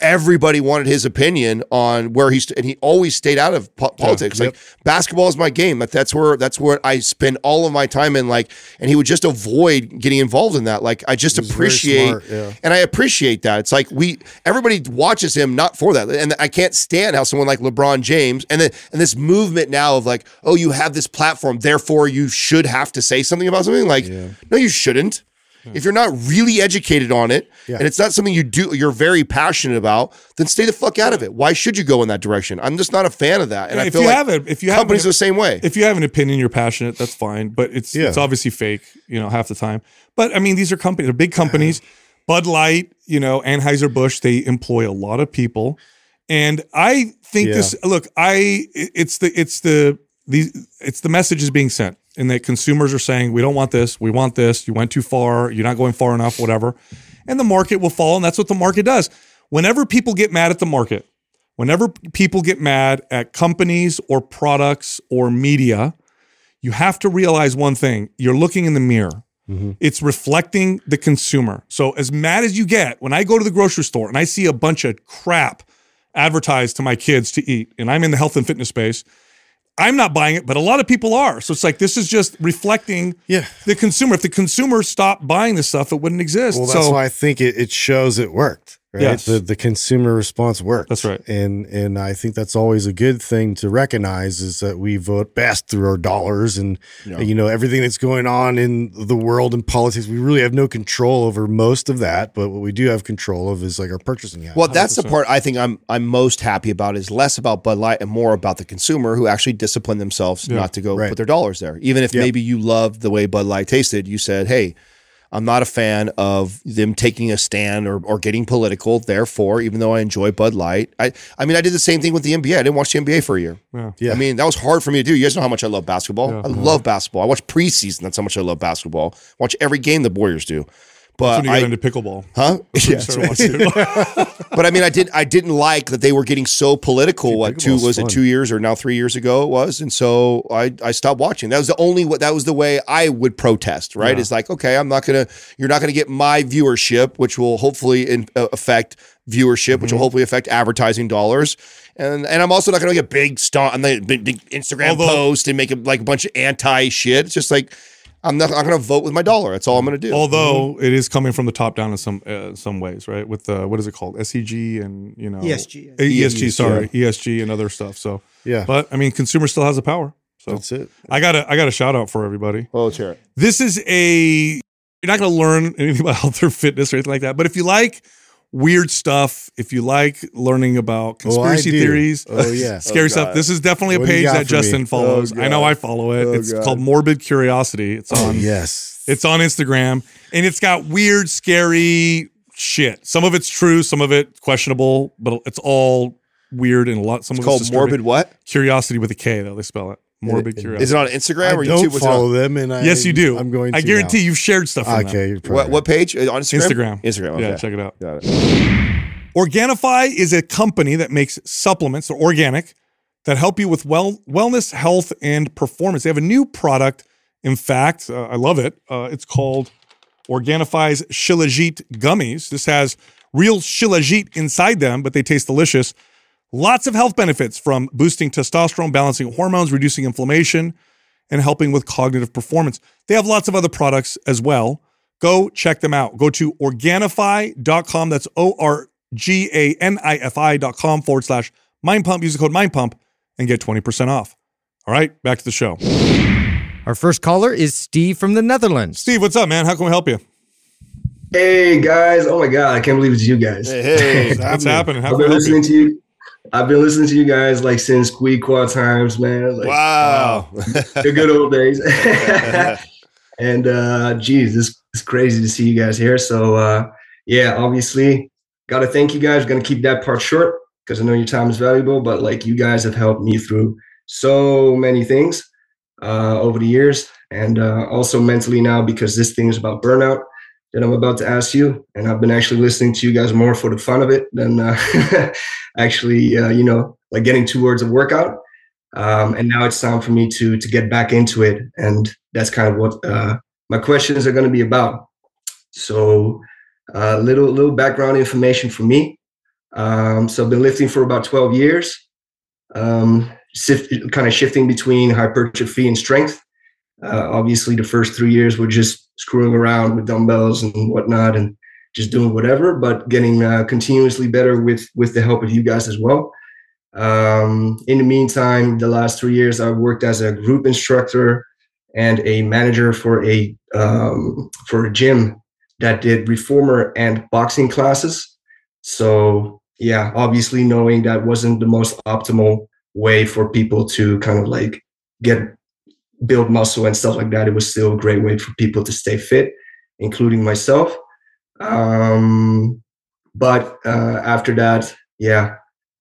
everybody wanted his opinion on where he's, and he always stayed out of po- politics. yep. Like, basketball is my game. That that's where that's where I spend all of my time in. Like, and he would just avoid getting involved in that. Like, I just appreciate, smart, yeah. and I appreciate that. It's like we everybody watches him not for that, and I can't stand how someone like LeBron James and then and this movement now of like, oh, you have this platform, therefore you should have to say something about something. Like, no, you shouldn't. Hmm. If you're not really educated on it, Yeah. and it's not something you do, you're very passionate about, then stay the fuck out of it. Why should you go in that direction? I'm just not a fan of that. And Yeah, I if you like have it, if you companies it- are the same way. if you have an opinion, you're passionate. That's fine, but it's Yeah. it's obviously fake. You know, half the time. But I mean, these are companies. They're big companies. Bud Light, you know, Anheuser Busch. They employ a lot of people, and I think Yeah. this. Look, I it's the it's the the it's the message is being sent, and that consumers are saying we don't want this. We want this. You went too far. You're not going far enough. Whatever, and the market will fall. and that's what the market does. Whenever people get mad at the market, whenever people get mad at companies or products or media, you have to realize one thing you're looking in the mirror. Mm-hmm. It's reflecting the consumer. So, as mad as you get, when I go to the grocery store and I see a bunch of crap advertised to my kids to eat, and I'm in the health and fitness space, I'm not buying it, but a lot of people are. So, it's like this is just reflecting Yeah. the consumer. If the consumer stopped buying this stuff, it wouldn't exist. Well, that's so, why I think it, it shows it worked. Right? Yes. The the consumer response worked. That's right. And and I think that's always a good thing to recognize is that we vote best through our dollars and you know everything that's going on in the world and politics. We really have no control over most of that, but what we do have control of is like our purchasing habits. Well, that's the part I think I'm I'm most happy about is less about Bud Light and more about the consumer who actually discipline themselves not to go Right. put their dollars there. Even if maybe you loved the way Bud Light tasted, you said, "Hey, I'm not a fan of them taking a stand or, or getting political. Therefore, even though I enjoy Bud Light, I I mean I did the same thing with the NBA. I didn't watch the NBA for a year. Yeah. I mean that was hard for me to do. You guys know how much I love basketball. I mm-hmm. love basketball. I watch preseason. That's how much I love basketball. watch every game the Warriors do. But I, get into pickleball, huh? That's when you Yeah. started watching it. (laughs) But I mean, I did. I didn't like that they were getting so political. What two was it? Two years or now three years ago it was, and so I I stopped watching. That was the only what that was the way I would protest. Right? It's like okay, I'm not gonna. You're not gonna get my viewership, which will hopefully in, uh, affect viewership, which will Mm-hmm. hopefully affect advertising dollars. And and I'm also not gonna get a big stomp on the big, big Instagram Although- post and make a, like a bunch of anti shit. It's just like I'm not, not gonna vote with my dollar. That's all I'm gonna do. Although it is coming from the top down in some uh, some ways, right? With the what is it called, SEG and you know ESG. Uh, ESG, sorry, ESG and other stuff. So Yeah. but I mean, consumer still has the power. So That's it. I got to I got a shout out for everybody. well, let's hear it. This is a you're not going to learn anything about (laughs) health or fitness or anything like that. But if you like weird stuff, if you like learning about Oh, conspiracy do. theories, Oh, yeah. (laughs) Oh, scary Oh, stuff, this is definitely a What page that for me? Justin oh, follows. Oh, I know I follow it. Oh, it's God. called Morbid Curiosity. It's Oh, on yes. it's on Instagram and it's got weird, scary shit. Some of it's true, some of it questionable, but it's all weird and a lot. Some It's of called disturbing. morbid what? curiosity with a K, though they spell it. Morbid curiosity. Is it on Instagram I or don't YouTube? What's it follow on? them, and I yes, you do. I'm going. To I guarantee now. you've shared stuff from them. Okay, you're What what page Uh, on Instagram? Instagram. Instagram. Okay. Yeah, check it out. Got it. Organifi is a company that makes supplements, they're organic, that help you with well wellness, health, and performance. They have a new product. In fact, uh, I love it. Uh, it's called Organifi's Shilajit gummies. This has real Shilajit inside them, but they taste delicious. Lots of health benefits from boosting testosterone, balancing hormones, reducing inflammation, and helping with cognitive performance. They have lots of other products as well. Go check them out. Go to Organifi.com. That's O R G A N I F I.com forward slash mind pump. Use the code mind pump and get 20% off. All right, back to the show. Our first caller is Steve from the Netherlands. Steve, what's up, man? How can we help you? Hey guys! Oh my god, I can't believe it's you guys. Hey, hey. (laughs) What's happening? How I've been help you? listening to you. I've been listening to you guys like since Squeak Quad times, man. Like, wow. the good old days. (laughs) and uh, geez, this is crazy to see you guys here. So uh, yeah, obviously, got to thank you guys. Going to keep that part short because I know your time is valuable. But like, you guys have helped me through so many things uh, over the years, and uh, also mentally now because this thing is about burnout that I'm about to ask you. And I've been actually listening to you guys more for the fun of it than uh, (laughs) actually, uh, you know, like getting towards a workout. Um, and now it's time for me to to get back into it, and that's kind of what uh, my questions are going to be about. So, uh, little little background information for me. Um, so I've been lifting for about 12 years, um, kind of shifting between hypertrophy and strength. Uh, obviously, the first three years were just screwing around with dumbbells and whatnot, and just doing whatever, but getting uh, continuously better with with the help of you guys as well. Um, in the meantime, the last three years, I've worked as a group instructor and a manager for a um, for a gym that did reformer and boxing classes. So yeah, obviously knowing that wasn't the most optimal way for people to kind of like get build muscle and stuff like that. It was still a great way for people to stay fit, including myself. Um, but uh, after that, yeah,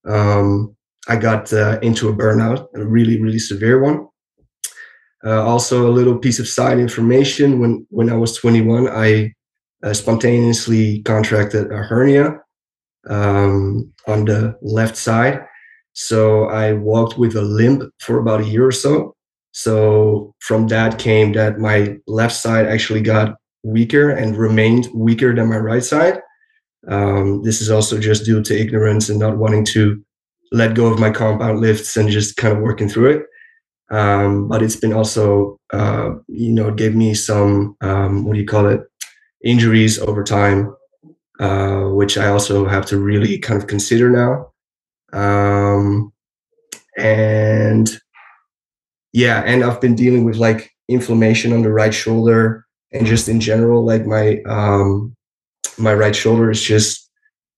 um, I got uh, into a burnout, a really, really severe one. Uh, also, a little piece of side information: when when I was 21, I uh, spontaneously contracted a hernia um, on the left side. So I walked with a limp for about a year or so. So from that came that my left side actually got weaker and remained weaker than my right side. Um, this is also just due to ignorance and not wanting to let go of my compound lifts and just kind of working through it. Um, but it's been also, uh, you know, it gave me some, um, what do you call it, injuries over time, uh, which I also have to really kind of consider now. Um, and yeah, and I've been dealing with like inflammation on the right shoulder and just in general, like my, um, my right shoulder is just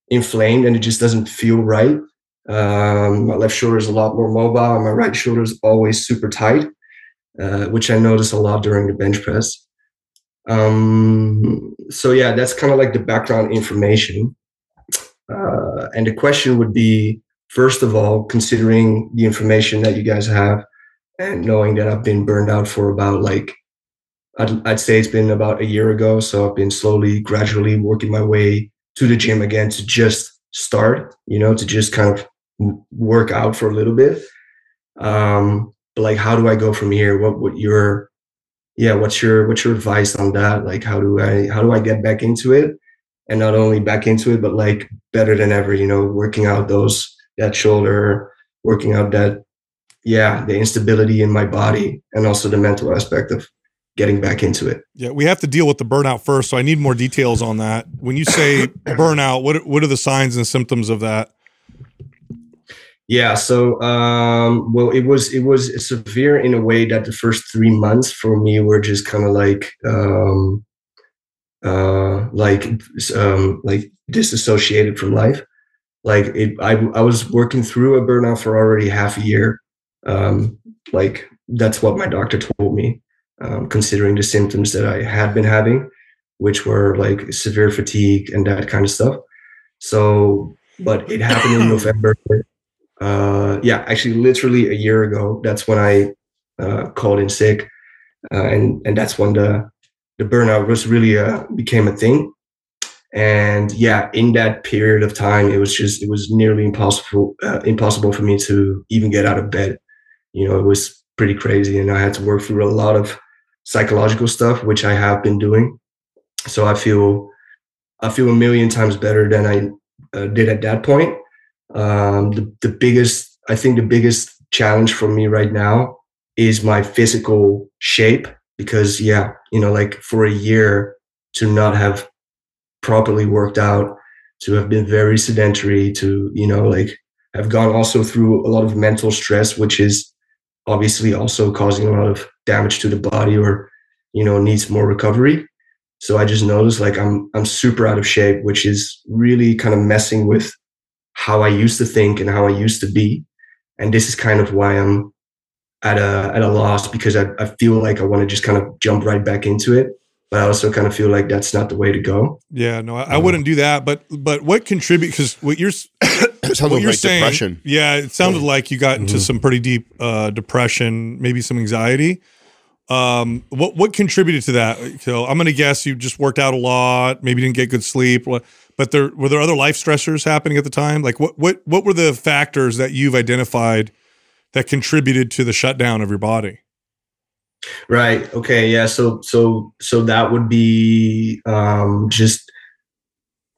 inflamed and it just doesn't feel right. Um, my left shoulder is a lot more mobile, and my right shoulder is always super tight, uh, which I notice a lot during the bench press. Um, so yeah, that's kind of like the background information. Uh, and the question would be, first of all, considering the information that you guys have, and knowing that I've been burned out for about like, I'd, I'd say it's been about a year ago. So I've been slowly, gradually working my way to the gym again to just start, you know, to just kind of work out for a little bit. Um, but like, how do I go from here? What would your, yeah, what's your, what's your advice on that? Like, how do I, how do I get back into it? And not only back into it, but like better than ever, you know, working out those, that shoulder, working out that, yeah, the instability in my body and also the mental aspect of getting back into it. Yeah, we have to deal with the burnout first. So I need more details on that. When you say (clears throat) burnout, what what are the signs and symptoms of that? Yeah, so um, well, it was it was severe in a way that the first three months for me were just kind of like um, uh, like um, like disassociated from life. Like it, I I was working through a burnout for already half a year. Um, like that's what my doctor told me, um, considering the symptoms that I had been having, which were like severe fatigue and that kind of stuff. So, but it happened in (laughs) November uh yeah actually literally a year ago that's when i uh, called in sick, uh, and and that's when the the burnout was really uh, became a thing. And yeah, in that period of time, it was just it was nearly impossible uh, impossible for me to even get out of bed. You know, it was pretty crazy, and I had to work through a lot of psychological stuff, which I have been doing. So I feel I feel a million times better than I uh, did at that point. Um, the the biggest I think the biggest challenge for me right now is my physical shape because yeah you know like for a year to not have properly worked out to have been very sedentary to you know like have gone also through a lot of mental stress which is obviously also causing a lot of damage to the body or you know needs more recovery so i just noticed like i'm i'm super out of shape which is really kind of messing with how i used to think and how i used to be and this is kind of why i'm at a at a loss because I, I feel like I want to just kind of jump right back into it. But I also kind of feel like that's not the way to go. Yeah, no, I, I um, wouldn't do that. But but what contribute because what you're It sounds you're like saying, depression. yeah, it sounded like you got into some pretty deep uh, depression, maybe some anxiety. Um, what what contributed to that? So I'm going to guess you just worked out a lot, maybe didn't get good sleep. But there were there other life stressors happening at the time. Like what what what were the factors that you've identified that contributed to the shutdown of your body? Right. Okay. Yeah. So so so that would be um, just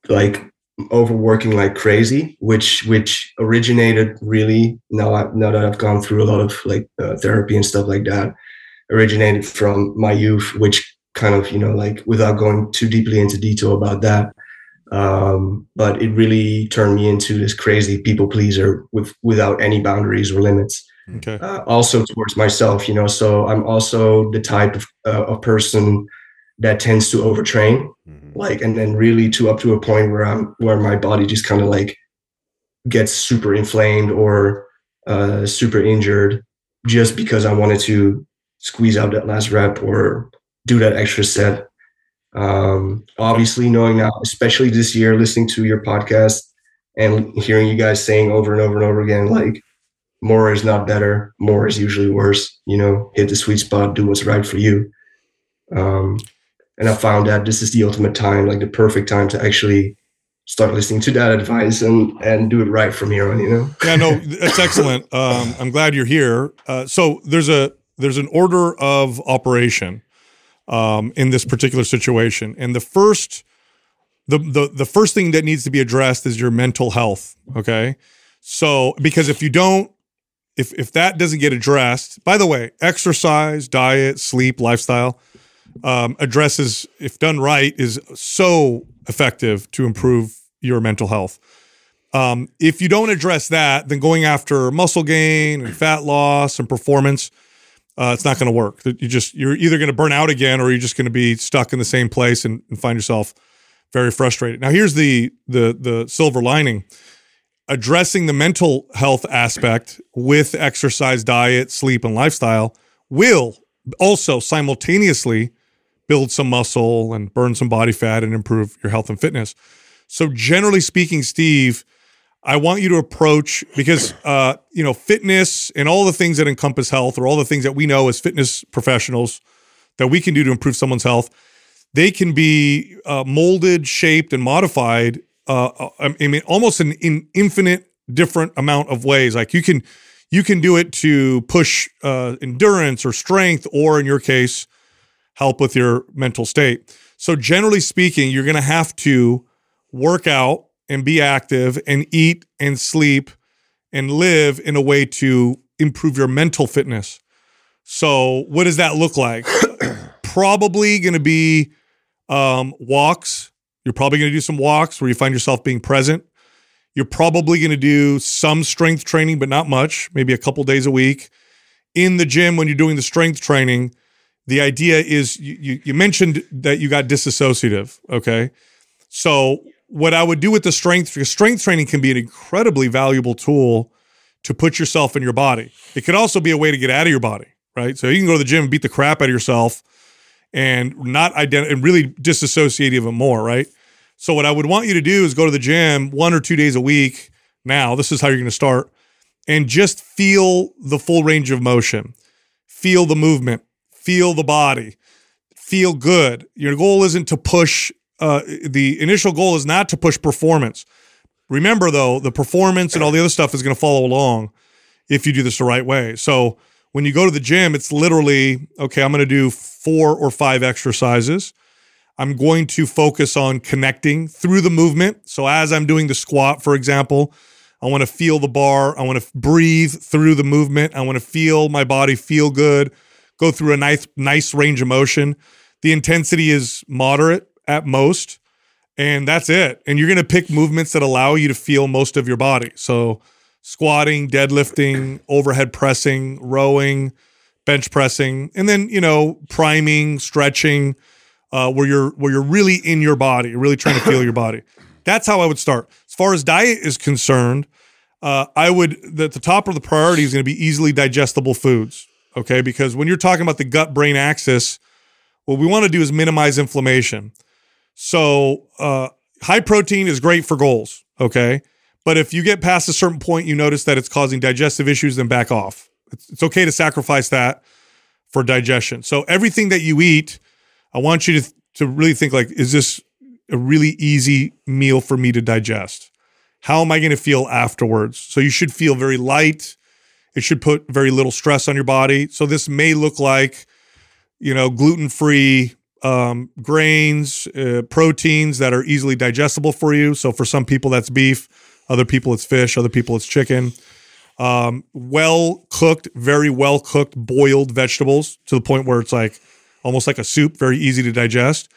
like overworking like crazy, which which originated really now I, now that I've gone through a lot of like uh, therapy and stuff like that, originated from my youth, which kind of you know like without going too deeply into detail about that. Um, but it really turned me into this crazy people pleaser with without any boundaries or limits Okay. uh, also towards myself you know so i'm also the type of, uh, of person that tends to overtrain. Like and then really to up to a point where i'm where my body just kind of like gets super inflamed or uh, super injured just because i wanted to squeeze out that last rep or do that extra set. Um, obviously knowing now especially this year listening to your podcast and hearing you guys saying over and over and over again like more is not better more is usually worse you know hit the sweet spot do what's right for you. Um, and i found that this is the ultimate time like the perfect time to actually start listening to that advice and and do it right from here on you know yeah, no, that's excellent. Um, I'm glad you're here. Uh, so there's a there's an order of operation um, in this particular situation, and the first the, the the first thing that needs to be addressed is your mental health. Okay, so because if you don't if if that doesn't get addressed, by the way, exercise, diet, sleep, lifestyle um, addresses, if done right, is so effective to improve your mental health. Um, if you don't address that, then going after muscle gain and fat loss and performance, uh, it's not going to work. You just you're either going to burn out again, or you're just going to be stuck in the same place and, and find yourself very frustrated. Now, here's the the the silver lining: addressing the mental health aspect with exercise, diet, sleep, and lifestyle will also simultaneously build some muscle and burn some body fat and improve your health and fitness. So, generally speaking, Steve, I want you to approach because uh, you know fitness and all the things that encompass health, or all the things that we know as fitness professionals that we can do to improve someone's health. They can be uh, molded, shaped, and modified. Uh, I mean, almost an in infinite different amount of ways. Like you can you can do it to push uh, endurance or strength, or in your case, help with your mental state. So, generally speaking, you're going to have to work out and be active and eat and sleep and live in a way to improve your mental fitness. So, what does that look like? (coughs) probably going to be um, walks. You're probably going to do some walks where you find yourself being present. You're probably going to do some strength training, but not much, maybe a couple days a week. In the gym, when you're doing the strength training, the idea is you, you, you mentioned that you got disassociative. Okay. So, what I would do with the strength, because strength training can be an incredibly valuable tool to put yourself in your body. It could also be a way to get out of your body, right? So, you can go to the gym and beat the crap out of yourself and not identify and really disassociate even more, right? So what I would want you to do is go to the gym one or two days a week. Now, this is how you're going to start and just feel the full range of motion. feel the movement, feel the body, feel good. Your goal isn't to push. Uh, the initial goal is not to push performance. Remember, though, the performance and all the other stuff is going to follow along if you do this the right way. So when you go to the gym, it's literally okay. I'm going to do four or five exercises. I'm going to focus on connecting through the movement. So as I'm doing the squat, for example, I want to feel the bar. I want to breathe through the movement. I want to feel my body feel good, go through a nice, nice range of motion. The intensity is moderate at most, and that's it. And you're going to pick movements that allow you to feel most of your body. So squatting, deadlifting, overhead pressing, rowing, bench pressing, and then, you know, priming, stretching, uh, where you're where you're really in your body, really trying to feel your body. That's how I would start. As far as diet is concerned, uh, I would the, the top of the priority is going to be easily digestible foods. Okay, because when you're talking about the gut brain axis, what we want to do is minimize inflammation. So uh, high protein is great for goals. Okay, but if you get past a certain point, you notice that it's causing digestive issues, then back off. It's, it's okay to sacrifice that for digestion. So everything that you eat I want you to to really think like, is this a really easy meal for me to digest? How am I going to feel afterwards? So you should feel very light. It should put very little stress on your body. So this may look like, you know, gluten free um, grains, uh, proteins that are easily digestible for you. So for some people that's beef, other people it's fish, other people it's chicken. Um, well cooked, very well cooked, boiled vegetables to the point where it's like almost like a soup, very easy to digest.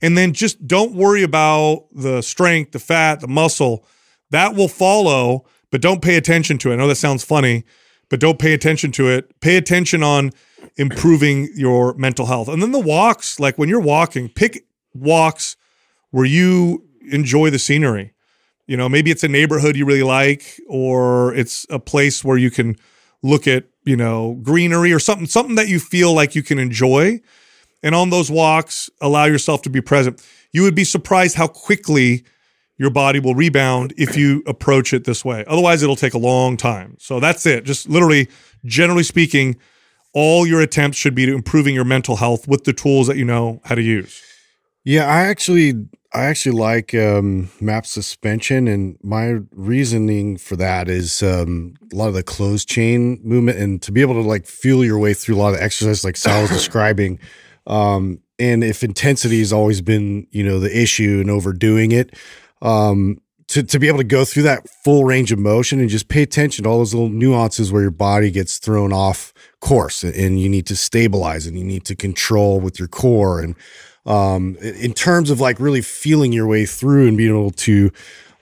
And then just don't worry about the strength, the fat, the muscle. That will follow, but don't pay attention to it. I know that sounds funny, but don't pay attention to it. Pay attention on improving your mental health. And then the walks, like when you're walking, pick walks where you enjoy the scenery. You know, maybe it's a neighborhood you really like, or it's a place where you can look at, you know, greenery or something, something that you feel like you can enjoy and on those walks, allow yourself to be present. You would be surprised how quickly your body will rebound if you approach it this way. Otherwise, it'll take a long time. So that's it. Just literally, generally speaking, all your attempts should be to improving your mental health with the tools that you know how to use. Yeah, I actually I actually like um, MAPS suspension, and my reasoning for that is um, a lot of the closed chain movement, and to be able to like feel your way through a lot of exercise, like Sal was (coughs) describing. Um, and if intensity has always been, you know, the issue and overdoing it, um, to, to be able to go through that full range of motion and just pay attention to all those little nuances where your body gets thrown off course and you need to stabilize and you need to control with your core. And, um, in terms of like really feeling your way through and being able to,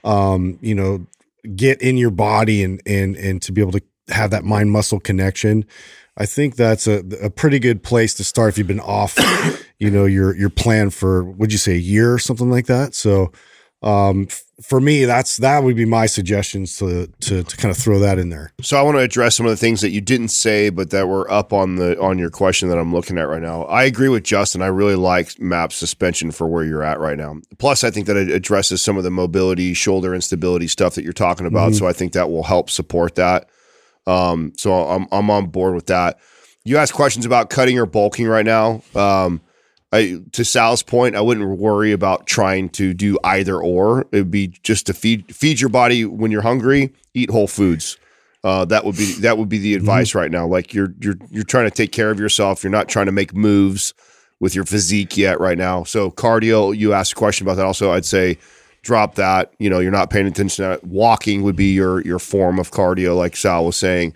um, you know, get in your body and, and, and to be able to have that mind muscle connection. I think that's a, a pretty good place to start if you've been off, (coughs) you know, your your plan for would you say a year or something like that. So um, f- for me, that's that would be my suggestions to, to to kind of throw that in there. So I want to address some of the things that you didn't say, but that were up on the on your question that I'm looking at right now. I agree with Justin. I really like MAPS suspension for where you're at right now. Plus, I think that it addresses some of the mobility, shoulder instability stuff that you're talking about. Mm-hmm. So I think that will help support that. Um, so I'm I'm on board with that. You asked questions about cutting or bulking right now. Um, I, to Sal's point, I wouldn't worry about trying to do either or. It would be just to feed feed your body when you're hungry. Eat whole foods. Uh, that would be that would be the mm-hmm. advice mm-hmm. right now. Like you're you're you're trying to take care of yourself. You're not trying to make moves with your physique yet right now. So cardio. You asked a question about that. Also, I'd say drop that. You know, you're not paying attention to that. Walking would be your your form of cardio, like Sal was saying.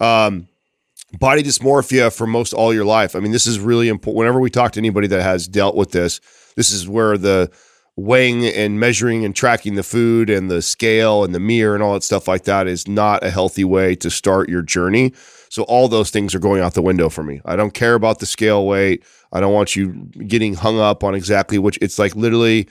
Um, body dysmorphia for most all your life. I mean, this is really important. Whenever we talk to anybody that has dealt with this, this is where the weighing and measuring and tracking the food and the scale and the mirror and all that stuff like that is not a healthy way to start your journey. So all those things are going out the window for me. I don't care about the scale weight. I don't want you getting hung up on exactly which it's like literally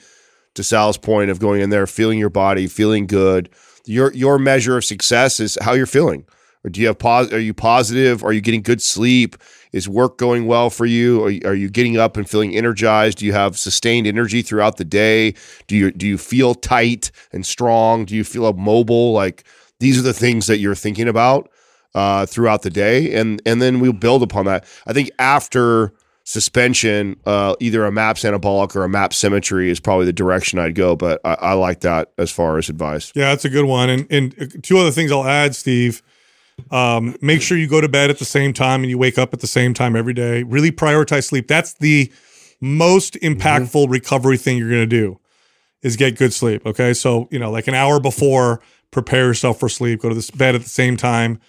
to Sal's point of going in there, feeling your body, feeling good. Your your measure of success is how you're feeling. Or do you have pos- Are you positive? Are you getting good sleep? Is work going well for you? Are, you? are you getting up and feeling energized? Do you have sustained energy throughout the day? Do you do you feel tight and strong? Do you feel mobile? Like these are the things that you're thinking about. uh, throughout the day, and and then we'll build upon that. I think after suspension, uh, either a MAPS anabolic or a MAPS symmetry is probably the direction I'd go. But I, I like that as far as advice. Yeah, that's a good one. And and two other things I'll add, Steve. Um, make sure you go to bed at the same time and you wake up at the same time every day. Really prioritize sleep. That's the most impactful mm-hmm. recovery thing you're going to do is get good sleep. Okay. So, you know, like an hour before, prepare yourself for sleep, go to this bed at the same time,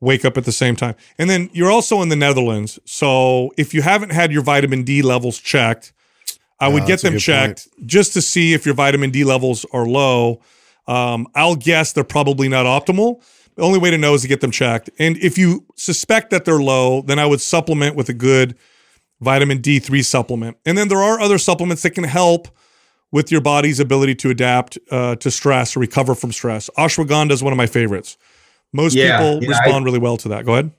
wake up at the same time. And then you're also in the Netherlands. So if you haven't had your vitamin D levels checked, I would get them checked point. just to see if your vitamin D levels are low. Um, I'll guess they're probably not optimal. The only way to know is to get them checked. And if you suspect that they're low, then I would supplement with a good vitamin D3 supplement. And then there are other supplements that can help with your body's ability to adapt uh, to stress or recover from stress. Ashwagandha is one of my favorites. Most yeah, people yeah, respond I, really well to that. Go ahead.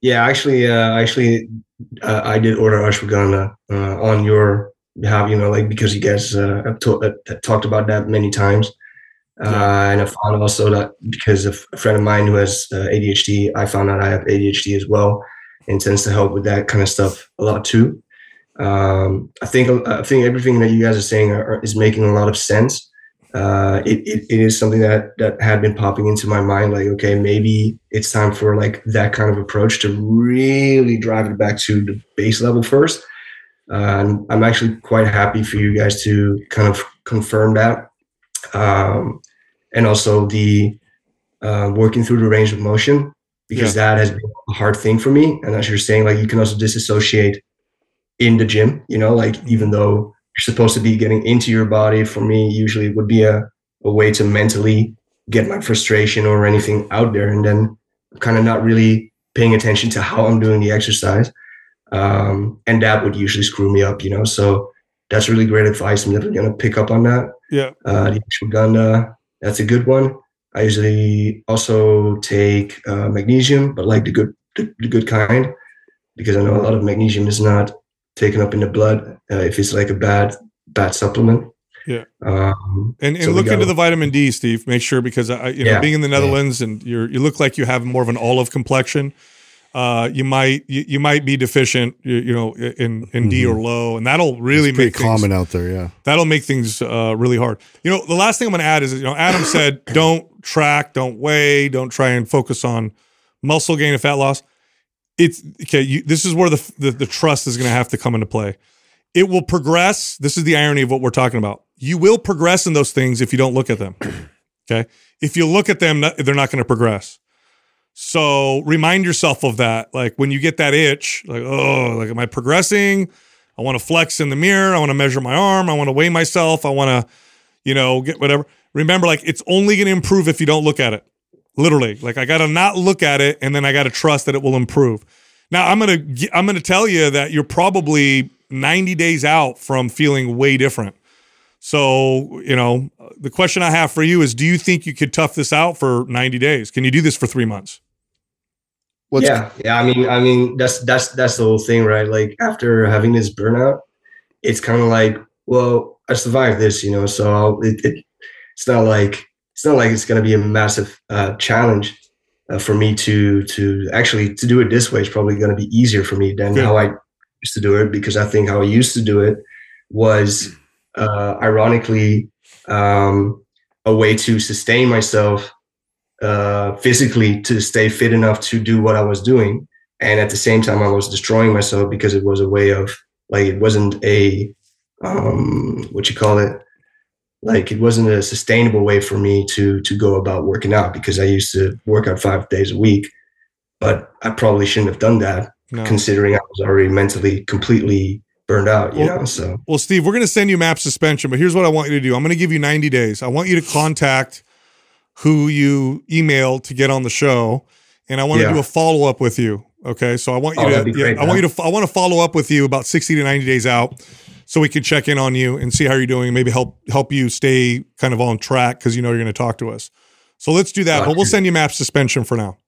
Yeah, actually, uh, actually, uh, I did order ashwagandha uh, on your behalf. You know, like because you guys uh, have to- uh, talked about that many times. Uh, and I found also that because of a friend of mine who has uh, ADHD, I found out I have ADHD as well, and tends to help with that kind of stuff a lot too. Um, I think I think everything that you guys are saying are, is making a lot of sense. Uh, it, it, it is something that that had been popping into my mind. Like, okay, maybe it's time for like that kind of approach to really drive it back to the base level first. Uh, I'm actually quite happy for you guys to kind of confirm that um, and also the uh, working through the range of motion because yeah. that has been a hard thing for me. And as you're saying, like you can also disassociate in the gym, you know, like even though you're supposed to be getting into your body, for me, usually it would be a, a way to mentally get my frustration or anything out there. And then kind of not really paying attention to how I'm doing the exercise. Um, and that would usually screw me up, you know. So that's really great advice. I'm never gonna pick up on that. Yeah. Uh, the ashwagandha, that's a good one. I usually also take uh, magnesium, but like the good the, the, good kind, because I know a lot of magnesium is not taken up in the blood uh, if it's like a bad bad supplement. Yeah. Um, and and so look into the vitamin D, Steve. Make sure because I, you know, yeah, being in the Netherlands yeah. and you you look like you have more of an olive complexion uh, you might you, you, might be deficient, you, you know, in in mm-hmm. D or low, and that'll really it's make things, common out there. Yeah, that'll make things uh, really hard. You know, the last thing I'm going to add is, you know, Adam (coughs) said, don't track, don't weigh, don't try and focus on muscle gain and fat loss. It's okay. You, this is where the, the the trust is going to have to come into play. It will progress. This is the irony of what we're talking about. You will progress in those things if you don't look at them. (coughs) Okay, if you look at them, they're not going to progress. So remind yourself of that. Like when you get that itch, like, oh, like, am I progressing? I want to flex in the mirror. I want to measure my arm. I want to weigh myself. I want to, you know, get whatever. Remember, like, it's only going to improve if you don't look at it. Literally. Like, I got to not look at it and then I got to trust that it will improve. Now, I'm to, I'm to tell you that you're probably 90 days out from feeling way different. So, you know, the question I have for you is do you think you could tough this out for 90 days? Can you do this for three months? What's yeah, yeah. I mean, I mean, that's that's that's the whole thing, right? Like after having this burnout, it's kind of like, well, I survived this, you know. So it, it it's not like it's not like it's going to be a massive uh, challenge uh, for me to to actually to do it this way. Is probably going to be easier for me than yeah. how I used to do it because I think how I used to do it was uh, ironically um, a way to sustain myself uh, physically to stay fit enough to do what I was doing. And at the same time, I was destroying myself because it was a way of like, it wasn't a, um, what you call it? Like it wasn't a sustainable way for me to, to go about working out because I used to work out five days a week, but I probably shouldn't have done that no. considering I was already mentally completely burned out, you well, know? So, well, Steve, we're going to send you MAPS suspension, but here's what I want you to do. I'm going to give you 90 days. I want you to contact who you email to get on the show, and I want yeah. to do a follow up with you. Okay, so I want you oh, to, great, yeah, I want you to, I want to follow up with you about sixty to ninety days out, so we can check in on you and see how you're doing. Maybe help help you stay kind of on track because you know you're going to talk to us. So let's do that. but we'll send you MAPS suspension for now.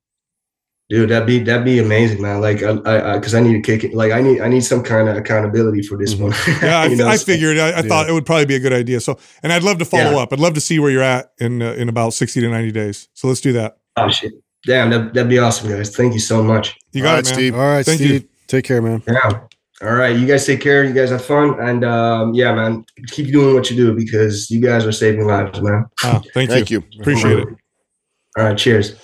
Dude, that'd be that'd be amazing, man. Like, I, because I, I, need to kick it. Like, I need I need some kind of accountability for this one. (laughs) yeah, (laughs) I, I figured. I, I yeah. thought it would probably be a good idea. So, and I'd love to follow yeah. up. I'd love to see where you're at in uh, in about sixty to ninety days. So let's do that. Oh shit! damn, that, that'd be awesome, guys. Thank you so much. You got All it, right, man. Steve. All right, Thank Steve. you. Take care, man. Yeah. All right. You guys take care. You guys have fun. And um, yeah, man, keep doing what you do because you guys are saving lives, man. Ah, thank, Thank you. you. Appreciate it. All right. Cheers.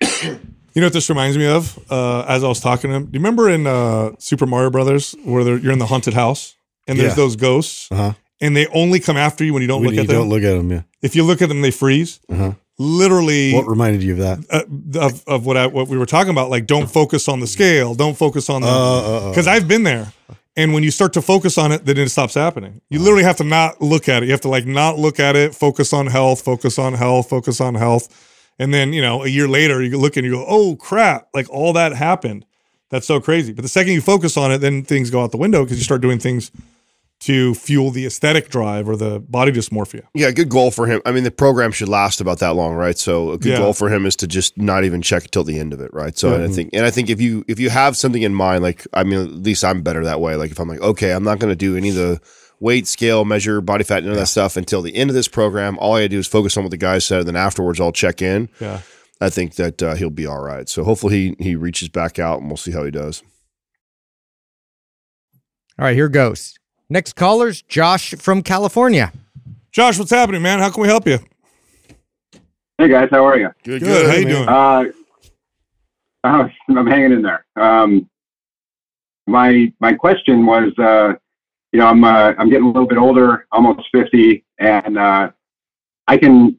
(coughs) You know what this reminds me of? Uh, as I was talking to him, do you remember in uh, Super Mario Brothers where they're, you're in the haunted house and there's Yeah. those ghosts Uh huh. and they only come after you when you don't When look you at them? don't look at them, yeah. if you look at them, they freeze. Uh-huh. Literally, What reminded you of that? uh, of, of what I, what we were talking about, like don't focus on the scale, don't focus on the Uh, uh, uh. because I've been there. And when you start to focus on it, then it stops happening. You literally have to not look at it. You have to like not look at it, focus on health, focus on health, focus on health. And then, you know, a year later, you look and you go, oh crap, like all that happened. That's so crazy. But the second you focus on it, then things go out the window because you start doing things to fuel the aesthetic drive or the body dysmorphia. Yeah, good goal for him. I mean, the program should last about that long, right? So a good Yeah. goal for him is to just not even check until the end of it, right? So and Mm-hmm. I think, and I think if you if you have something in mind, like I mean, at least I'm better that way. Like if I'm like, okay, I'm not going to do any of the weight, scale, measure, body fat, none of that stuff until the end of this program. All I do is focus on what the guys said, and then afterwards I'll check in. Yeah. I think that uh, he'll be all right. So hopefully he he reaches back out, and we'll see how he does. All right, here goes. Next caller's Josh from California. Josh, what's happening, man? How can we help you? Hey guys, how are you? Good, Good. How you man. doing? Uh, (laughs) I'm hanging in there. Um, my my question was, uh, you know, I'm uh, I'm getting a little bit older, almost 50, and uh, I can,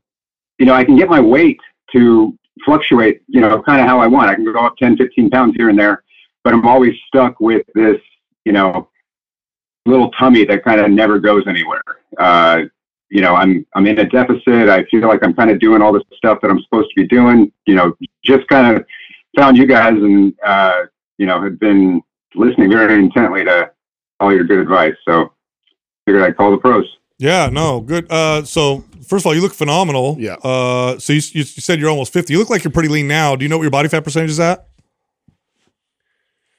you know, I can get my weight to fluctuate, you know, kind of how I want. I can go up 10, 15 pounds here and there, but I'm always stuck with this, you know, little tummy that kind of never goes anywhere. Uh, you know, I'm I'm in a deficit. I feel like I'm kind of doing all the stuff that I'm supposed to be doing. You know, just kind of found you guys and uh, you know had been listening very intently to all your good advice. So figured I'd call the pros. Yeah, no, good. Uh, so first of all, you look phenomenal. Yeah. Uh, so you, you, you said you're almost 50. You look like you're pretty lean now. Do you know what your body fat percentage is at?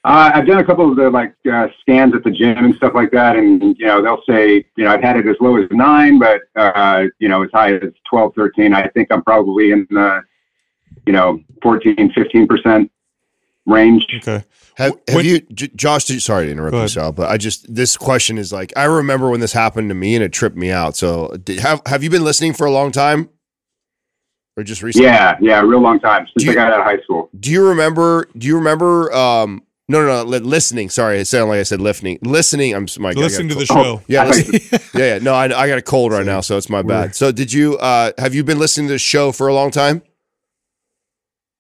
Uh, I've done a couple of the like uh, scans at the gym and stuff like that, and you know they'll say you know I've had it as low as nine, but uh, you know as high as 12, 13. I think I'm probably in the you know 14, 15 percent range. Okay. Have, have when- you, J- Josh? did- Sorry to interrupt Go you, ahead. Sal, but I just this question is like I remember when this happened to me and it tripped me out. So did, have have you been listening for a long time, or just recently? Yeah, yeah, a real long time since Do you- I got out of high school. Do you remember? Do you remember? Um, no, no, no. Listening. Sorry, it sounded like I said listening. Listening. I'm my Listen to the Oh, show. Yeah, (laughs) yeah, yeah. No, I, I got a cold right now, so it's my bad. So did you? Uh, have you been listening to the show for a long time?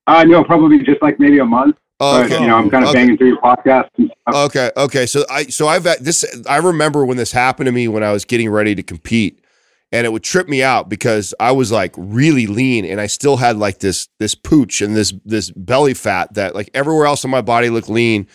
Uh, no, probably just like maybe a month. Oh, But you know, I'm kind of Okay. banging through your podcast. Okay, okay. So I so I've this I remember when this happened to me when I was getting ready to compete and it would trip me out because I was like really lean and I still had like this this pooch and this this belly fat that like everywhere else on my body looked lean.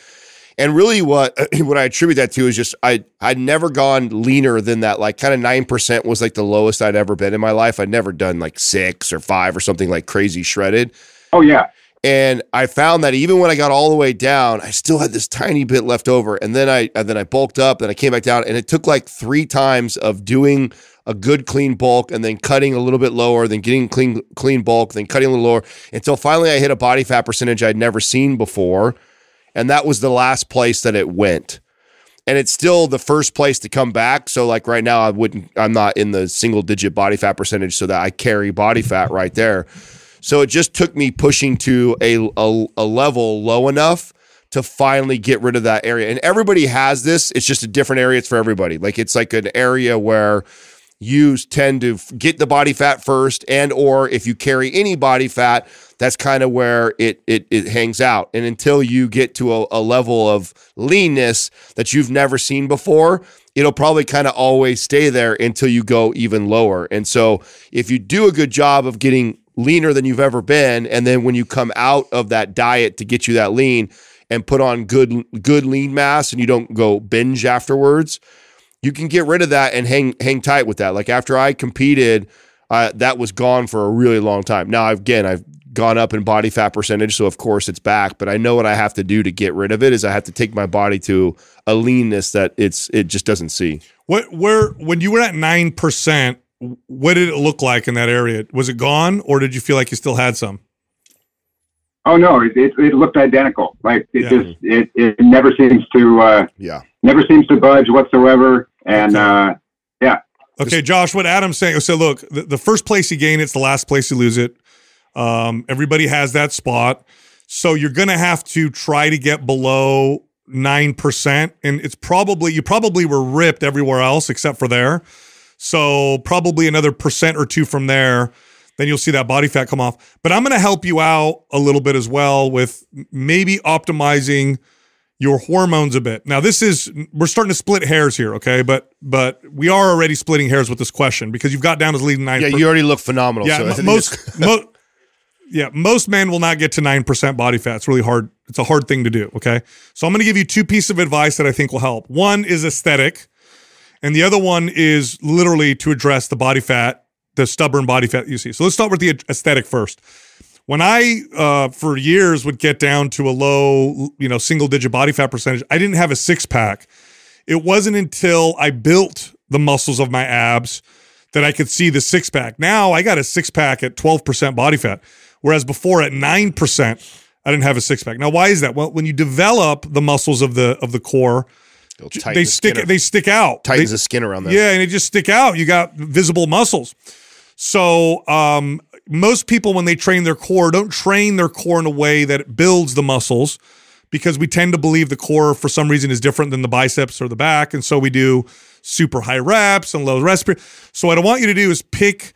And really what (clears throat) what I attribute that to is just I I'd never gone leaner than that like kind of 9% was like the lowest I'd ever been in my life. I'd never done like 6 or 5 or something like crazy shredded. Oh yeah, And I found that even when I got all the way down, I still had this tiny bit left over. And then I and then I bulked up, then I came back down, and it took like three times of doing a good clean bulk and then cutting a little bit lower, then getting clean clean bulk, then cutting a little lower until finally I hit a body fat percentage I'd never seen before. And that was the last place that it went. And it's still the first place to come back. So like right now I wouldn't I'm not in the single digit body fat percentage so that I carry body fat right there. So it just took me pushing to a, a, a level low enough to finally get rid of that area. And everybody has this. It's just a different area. It's for everybody. Like it's like an area where you tend to get the body fat first and or if you carry any body fat that's kind of where it, it it hangs out and until you get to a, a level of leanness that you've never seen before it'll probably kind of always stay there until you go even lower and so if you do a good job of getting leaner than you've ever been and then when you come out of that diet to get you that lean and put on good good lean mass and you don't go binge afterwards you can get rid of that and hang hang tight with that. Like after I competed, uh, that was gone for a really long time. Now again, I've gone up in body fat percentage, so of course it's back. But I know what I have to do to get rid of it is I have to take my body to a leanness that it's it just doesn't see. What where when you were at nine percent, what did it look like in that area? Was it gone, or did you feel like you still had some? Oh no, it, it, it looked identical. Like it Yeah. just it, it never seems to uh, Yeah. never seems to budge whatsoever. And uh, yeah. Okay, Josh, what Adam's saying. So look, the, the first place you gain, it's the last place you lose it. Um, everybody has that spot. So you're gonna have to try to get below nine percent. And it's probably you probably were ripped everywhere else except for there. So probably another percent or two from there, then you'll see that body fat come off. But I'm gonna help you out a little bit as well with maybe optimizing your hormones a bit. Now this is we're starting to split hairs here, okay? But but we are already splitting hairs with this question because you've got down as leading nine. Yeah, you already look phenomenal. yeah, so I mo- most yeah, most men will not get to nine percent body fat. It's really hard. It's a hard thing to do. Okay, so I'm going to give you two pieces of advice that I think will help. One is aesthetic, and the other one is literally to address the body fat, the stubborn body fat you see. So let's start with the aesthetic first. When I, uh, for years, would get down to a low, you know, single digit body fat percentage, I didn't have a six pack. It wasn't until I built the muscles of my abs that I could see the six pack. Now I got a six pack at 12% body fat, whereas before at 9%, I didn't have a six pack. Now, why is that? Well, when you develop the muscles of the of the core, they the stick skin- they stick out. tightens They- the skin around there. yeah, and they just stick out. You got visible muscles. So um, most people, when they train their core, don't train their core in a way that it builds the muscles because we tend to believe the core for some reason is different than the biceps or the back, and so we do super high reps and low respiratory. So what I want you to do is pick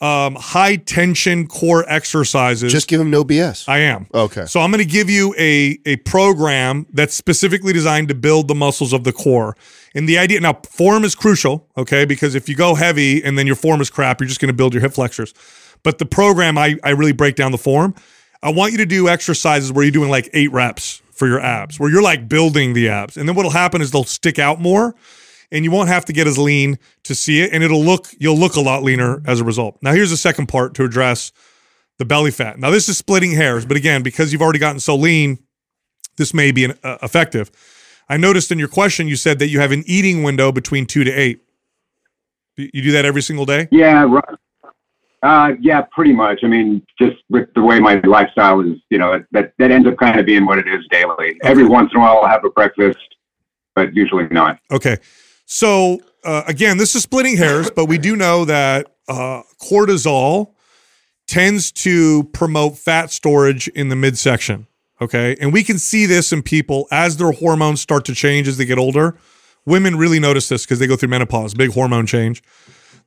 um, high tension core exercises. Just give them no BS. I am. Okay. So I'm going to give you a a program that's specifically designed to build the muscles of the core. And the idea now form is crucial, okay? Because if you go heavy and then your form is crap, you're just going to build your hip flexors. But the program I I really break down the form. I want you to do exercises where you're doing like 8 reps for your abs, where you're like building the abs. And then what'll happen is they'll stick out more and you won't have to get as lean to see it and it'll look you'll look a lot leaner as a result. Now here's the second part to address the belly fat. Now this is splitting hairs, but again, because you've already gotten so lean, this may be an, uh, effective. I noticed in your question you said that you have an eating window between 2 to 8. You do that every single day? yeah, ru- uh, yeah, pretty much. I mean, just with the way my lifestyle is, you know, that that ends up kind of being what it is daily. Every once in a while, I'll have a breakfast, but usually not. Okay. So uh, again, this is splitting hairs, but we do know that uh, cortisol tends to promote fat storage in the midsection. Okay. And we can see this in people as their hormones start to change as they get older. Women really notice this because they go through menopause, big hormone change,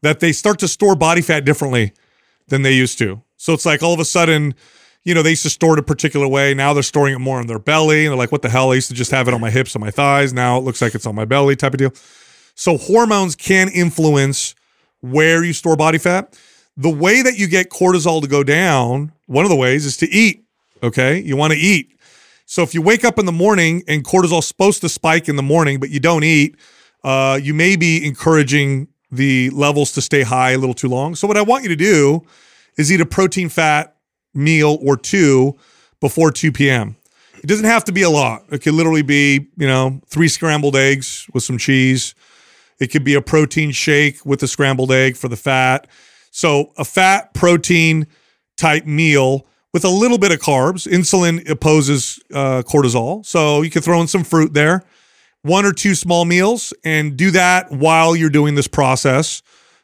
that they start to store body fat differently than they used to. So it's like all of a sudden, you know, they used to store it a particular way. Now they're storing it more on their belly. And they're like, what the hell? I used to just have it on my hips and my thighs. Now it looks like it's on my belly type of deal. So hormones can influence where you store body fat. The way that you get cortisol to go down, one of the ways is to eat. Okay. You want to eat. So if you wake up in the morning and cortisol's supposed to spike in the morning, but you don't eat, uh, you may be encouraging the levels to stay high a little too long. So what I want you to do is eat a protein fat meal or two before 2 p.m. It doesn't have to be a lot. It could literally be, you know, three scrambled eggs with some cheese. It could be a protein shake with a scrambled egg for the fat. So a fat protein type meal with a little bit of carbs. Insulin opposes uh, cortisol. So you could throw in some fruit there, one or two small meals, and do that while you're doing this process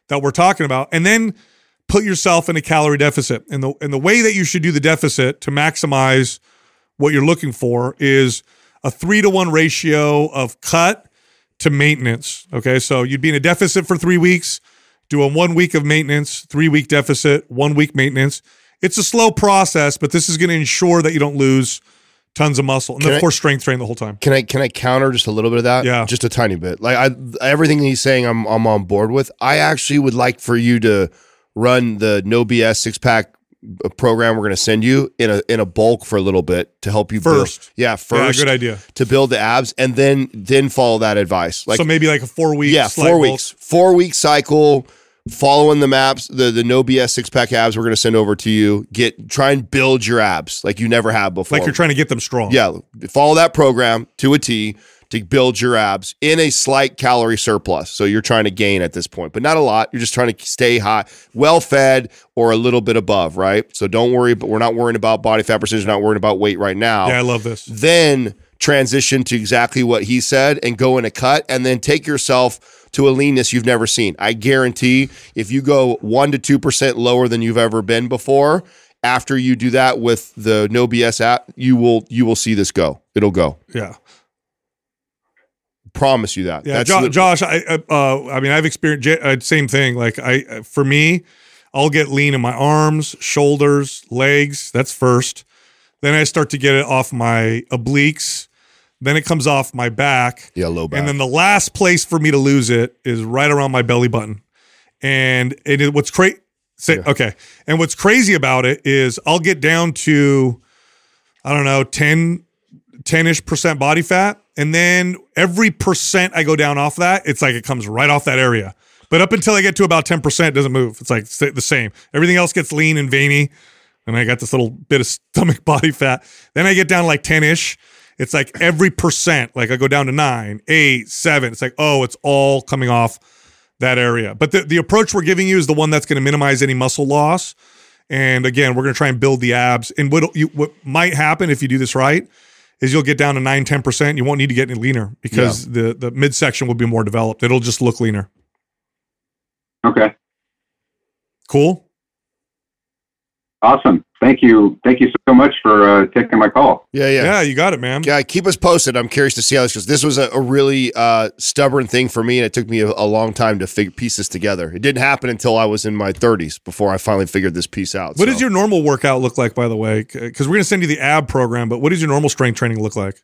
that we're talking about. And then put yourself in a calorie deficit. And the, and the way that you should do the deficit to maximize what you're looking for is a three to one ratio of cut to maintenance. Okay. So you'd be in a deficit for three weeks, do a one week of maintenance, three week deficit, one week maintenance. It's a slow process, but this is going to ensure that you don't lose tons of muscle. And Can of I- course, strength train the whole time. Can I can I counter just a little bit of that? Yeah. just a tiny bit. Like I everything he's saying, I'm I'm on board with. I actually would like for you to run the no BS six pack program we're going to send you in a in a bulk for a little bit to help you First. Build, yeah, first. Yeah, good idea. To build the abs and then then follow that advice. Like so maybe like a four week. yeah, four weeks, four week cycle following the maps, the the no BS six pack abs we're going to send over to you. Get try and build your abs like you never have before. Like you're trying to get them strong. Yeah, follow that program to a T to build your abs in a slight calorie surplus. So you're trying to gain at this point, but not a lot. You're just trying to stay high, well fed, or a little bit above, right? So don't worry, but we're not worrying about body fat percentage, not worrying about weight right now. Yeah, I love this. Then transition to exactly what he said and go in a cut and then take yourself to a leanness you've never seen. I guarantee if you go 1 to 2% lower than you've ever been before, after you do that with the no BS app, you will you will see this go. It'll go. Yeah. Promise you that. Yeah, That's Jo- the- Josh. I, I- uh, I mean, I've experienced uh, same thing. Like I, for me, I'll get lean in my arms, shoulders, legs. That's first. Then I start to get it off my obliques. Then it comes off my back. yeah, low back. And then the last place for me to lose it is right around my belly button. And it is what's crazy. Say okay. And what's crazy about it is I'll get down to I don't know 10 10ish percent body fat, and then every percent I go down off that, it's like it comes right off that area. But up until I get to about 10%, it doesn't move. It's like the same. Everything else gets lean and veiny. And I got this little bit of stomach (laughs) body fat. Then I get down to like 10 ish. It's like every percent, like I go down to nine, eight, seven. It's like, oh, it's all coming off that area. But the, the approach we're giving you is the one that's going to minimize any muscle loss. And again, we're going to try and build the abs. And what you, what might happen if you do this right is you'll get down to 9, 10%. You won't need to get any leaner because the, the midsection will be more developed. It'll just look leaner. Okay. Cool. Awesome. Thank you. Thank you so much for uh, taking my call. yeah, yeah. Yeah, you got it, man. Yeah, keep us posted. I'm curious to see how this goes. This was a, a really uh, stubborn thing for me, and it took me a, a long time to figure piece this together. It didn't happen until I was in my 30s before I finally figured this piece out. What so. does your normal workout look like, by the way? Because we're going to send you the ab program, but what does your normal strength training look like?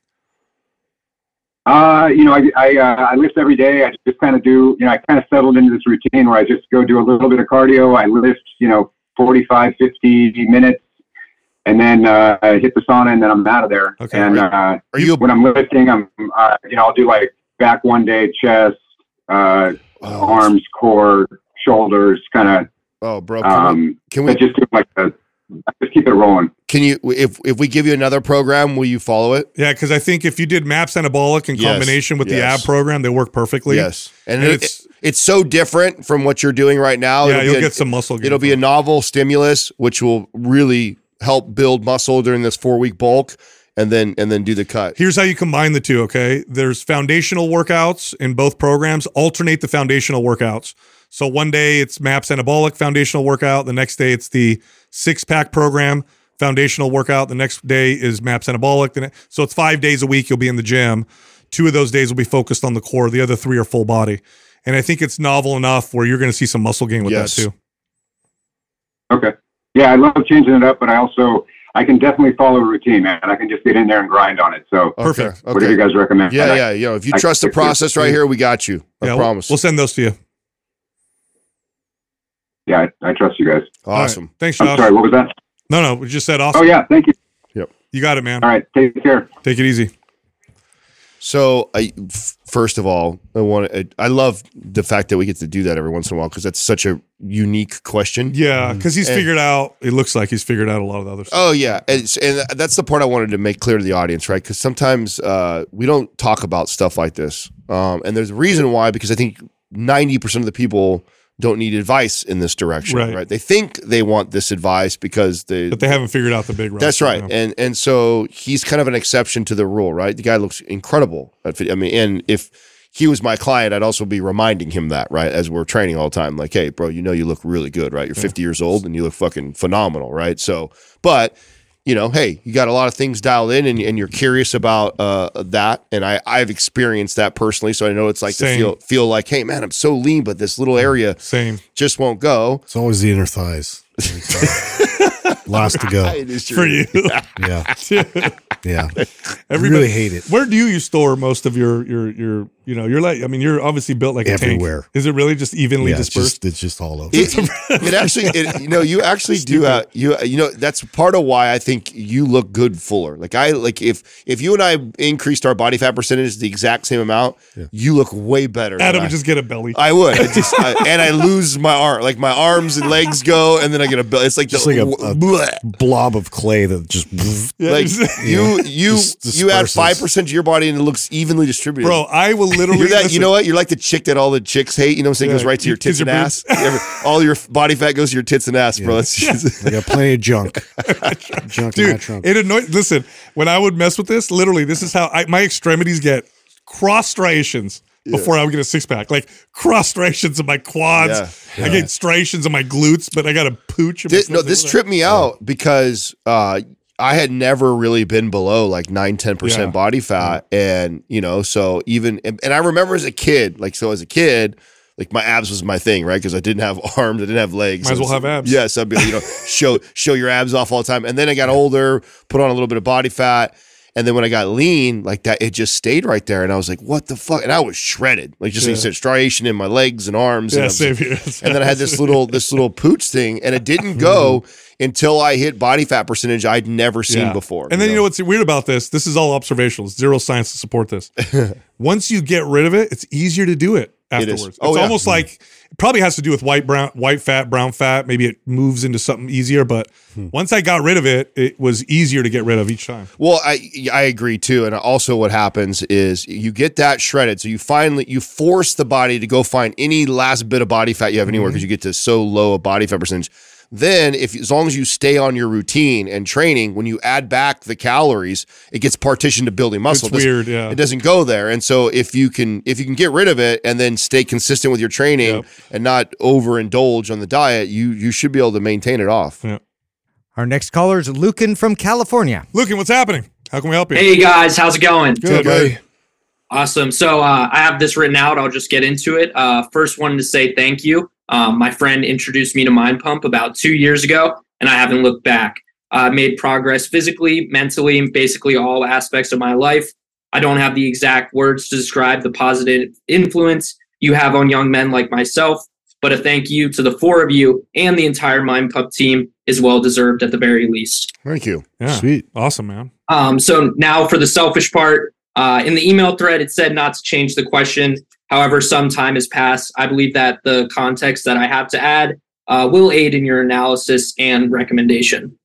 Uh, you know, I I, uh, I lift every day. I just kind of do. You know, I kind of settled into this routine where I just go do a little bit of cardio. I lift, you know, 45, 50 minutes, and then uh, I hit the sauna, and then I'm out of there. Okay. And uh, Are you? when I'm lifting, I'm uh, you know I'll do like back one day, chest, uh, Oh, arms, core, shoulders, kind of. oh, bro, can, we, Um, can we? just do like a, just keep it rolling. Can you? If if we give you another program, will you follow it? Yeah, because I think if you did MAPS anabolic in Yes, combination with the ab program, they work perfectly. Yes, and, And it- it's- it's so different from what you're doing right now. Yeah, It'll be you'll a- get some muscle. gain It'll be a novel stimulus, which will really help build muscle during this four week bulk, and then and then do the cut. Here's how you combine the two, okay? There's foundational workouts in both programs. Alternate the foundational workouts. So one day it's MAPS anabolic foundational workout. The next day it's the six pack program foundational workout. The next day is MAPS anabolic. The ne- So it's five days a week you'll be in the gym. Two of those days will be focused on the core. The other three are full body. And I think it's novel enough where you're going to see some muscle gain with Yes. that too. Okay. Yeah, I love changing it up, but I also I can definitely follow a routine, man. I can just get in there and grind on it. So Perfect. Okay. whatever you guys recommend. Yeah, I- yeah. You know, if you I trust the stick it. process right here, we got you. I yeah, we'll- promise. We'll, send those to you. Yeah, I, I trust you guys. All right. awesome. Thanks, Josh. I'm sorry, what was that? No, no, we just said awesome. Oh yeah, thank you. Yep. You got it, man. All right, take care. Take it easy. So, I, f- first of all, I want to, I love the fact that we get to do that every once in a while because that's such a unique question. Yeah, because he's And- figured out. It looks like he's figured out a lot of the other stuff. Oh yeah, and, and that's the part I wanted to make clear to the audience, right? Because sometimes uh, we don't talk about stuff like this, um, and there's a reason why. Because I think ninety percent of the people don't need advice in this direction, Right. right? They think they want this advice because they. but they haven't figured out the big. rock that's right, and and so he's kind of an exception to the rule, right? The guy looks incredible. I mean, and if he was my client, I'd also be reminding him that, right? As we're training all the time, like, hey, bro, you know you look really good, right? You're 50 years old and you look fucking phenomenal, right? So, but you know, hey, you got a lot of things dialed in, and, and you're curious about uh, that, and I I've experienced that personally, so I know it's like Same. to feel feel like, hey, man, I'm so lean, but this little area Same just won't go. It's always the inner thighs. (laughs) Last to go. It is for you. (laughs) Yeah. Yeah. (laughs) I Everybody- really hate it. Where do you store most of your your your You know, you're like, I mean, you're obviously built like a Everywhere. tank. Is it really just evenly Yeah, it's dispersed? just, it's just all over. It, it actually, it, you know, you actually do. Uh, you you know, that's part of why I think you look good fuller. Like I like if if you and I increased our body fat percentage the exact same amount, you look way better. than Adam I- would just get a belly. I would, I just, I, and I lose my arm, like my arms and legs go, and then I get a belly. It's like Just the, like a- a- bleh. blob of clay that just like just- you you, you add five percent to your body and it looks evenly distributed. bro, I will literally. You're that, you know what? You're like the chick that all the chicks hate. You know what I'm saying? Yeah, goes right to your tits and boobs. ass. Ever- all your body fat goes to your tits and ass, bro. That's just, I got plenty of junk. (laughs) junk in my dude. trunk. It annoyed. Listen, when I would mess with this, literally, this is how I, my extremities get cross striations before I would get a six pack. Like cross striations in my quads. I get striations in my glutes, but I got a pooch. in my Thi- no, this tripped me out because uh, I had never really been below like 9 10% Yeah. body fat. And, you know, so even, and, and I remember as a kid, like, so as a kid, like my abs was my thing, right? Because I didn't have (laughs) arms, I didn't have legs. Might as well So- have abs. Yes, I'd be, like, you know, show show your abs off all the time. And then I got older, put on a little bit of body fat, and then when I got lean, like that, it just stayed right there. And I was like, what the fuck? And I was shredded, like just like you said, striation in my legs and arms. and Yeah, was same here. and then I had this little (laughs) this little pooch thing, and it didn't go mm-hmm. until I hit body fat percentage I'd never seen Yeah. before. And then you know what's weird about this? This is all observational. Zero science to support this. (laughs) Once you get rid of it, it's easier to do it It is. afterwards. Oh, it's yeah. almost like it probably has to do with white brown white fat, brown fat. Maybe it moves into something easier. But Hmm. once I got rid of it, it was easier to get rid of each time. Well, I I agree too, and also what happens is you get that shredded, so you finally you force the body to go find any last bit of body fat you have anywhere because you get to so low a body fat percentage. Then, if as long as you stay on your routine and training, when you add back the calories, it gets partitioned to building muscle. It's It doesn't- weird, yeah. It doesn't go there, and so if you can if you can get rid of it and then stay consistent with your training Yep. and not overindulge on the diet, you you should be able to maintain it off. Yeah. Our next caller is Lucan from California. Lucan, what's happening? How can we help you? Hey guys, how's it going? Good, Good. buddy. Awesome. So uh, I have this written out. I'll just get into it. Uh, first, wanted to say thank you. Um, my friend introduced me to Mind Pump about two years ago, and I haven't looked back. I made progress physically, mentally, and basically all aspects of my life. I don't have the exact words to describe the positive influence you have on young men like myself, but a thank you to the four of you and the entire Mind Pump team is well deserved at the very least. Thank you. Yeah. Sweet. Awesome, man. Um, so now for the selfish part, uh, in the email thread, it said not to change the question. However, some time has passed. I believe that the context that I have to add uh, will aid in your analysis and recommendation.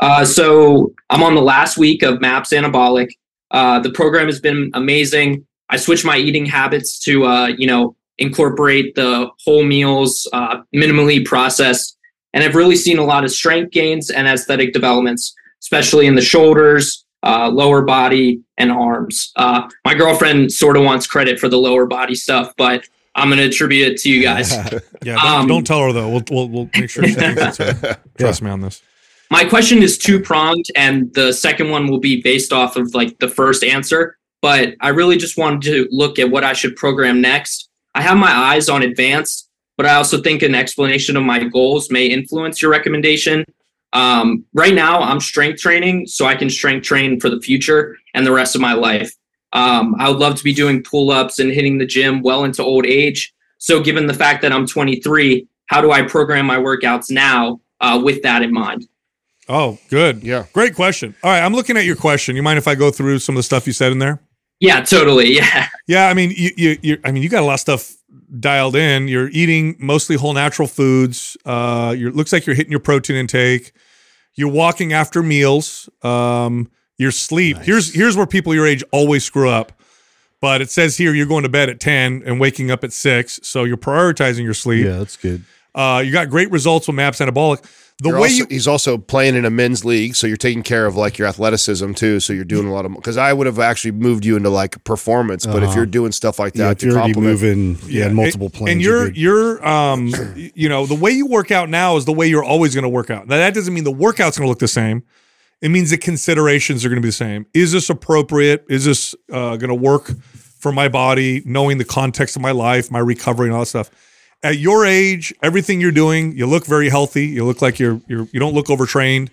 Uh, so I'm on the last week of MAPS Anabolic. Uh, the program has been amazing. I switched my eating habits to, uh, you know, incorporate the whole meals, uh, minimally processed, and I've really seen a lot of strength gains and aesthetic developments, especially in the shoulders, uh, lower body, and arms. Uh, my girlfriend sort of wants credit for the lower body stuff, but I'm going to attribute it to you guys. (laughs) Yeah, don't, Um, don't tell her though. We'll we'll, we'll make sure she thinks it's her. (laughs) Trust me on this. My question is two pronged, and the second one will be based off of like the first answer. But I really just wanted to look at what I should program next. I have my eyes on advanced, but I also think an explanation of my goals may influence your recommendation. Um, right now, I'm strength training, so I can strength train for the future and the rest of my life. Um, I would love to be doing pull ups and hitting the gym well into old age. So, given the fact that I'm 23, how do I program my workouts now uh, with that in mind? Oh, good. Yeah. Great question. All right, I'm looking at your question. You mind if I go through some of the stuff you said in there? Yeah, totally. Yeah. (laughs) Yeah, I mean, you, you, you I mean, you got a lot of stuff dialed in. You're eating mostly whole natural foods. Uh, you looks like you're hitting your protein intake. You're walking after meals. Um, your sleep. Here's here's where people your age always screw up. But it says here you're going to bed at ten and waking up at six, so you're prioritizing your sleep. Yeah, that's good. Uh, you got great results with MAPS Anabolic. The You're way also- you he's also playing in a men's league, so you're taking care of like your athleticism too. So you're doing a lot of because I would have actually moved you into like performance, but if Uh-huh. you're doing stuff like Yeah, that if to you're already complement, moving, yeah, multiple planes. And you're you're you're um you know the way you work out now is the way you're always going to work out. Now that doesn't mean the workout's going to look the same. It means the considerations are going to be the same. Is this appropriate? Is this uh, going to work for my body? Knowing the context of my life, my recovery, and all that stuff. At your age, everything you're doing, you look very healthy. You look like you're you're you don't look overtrained.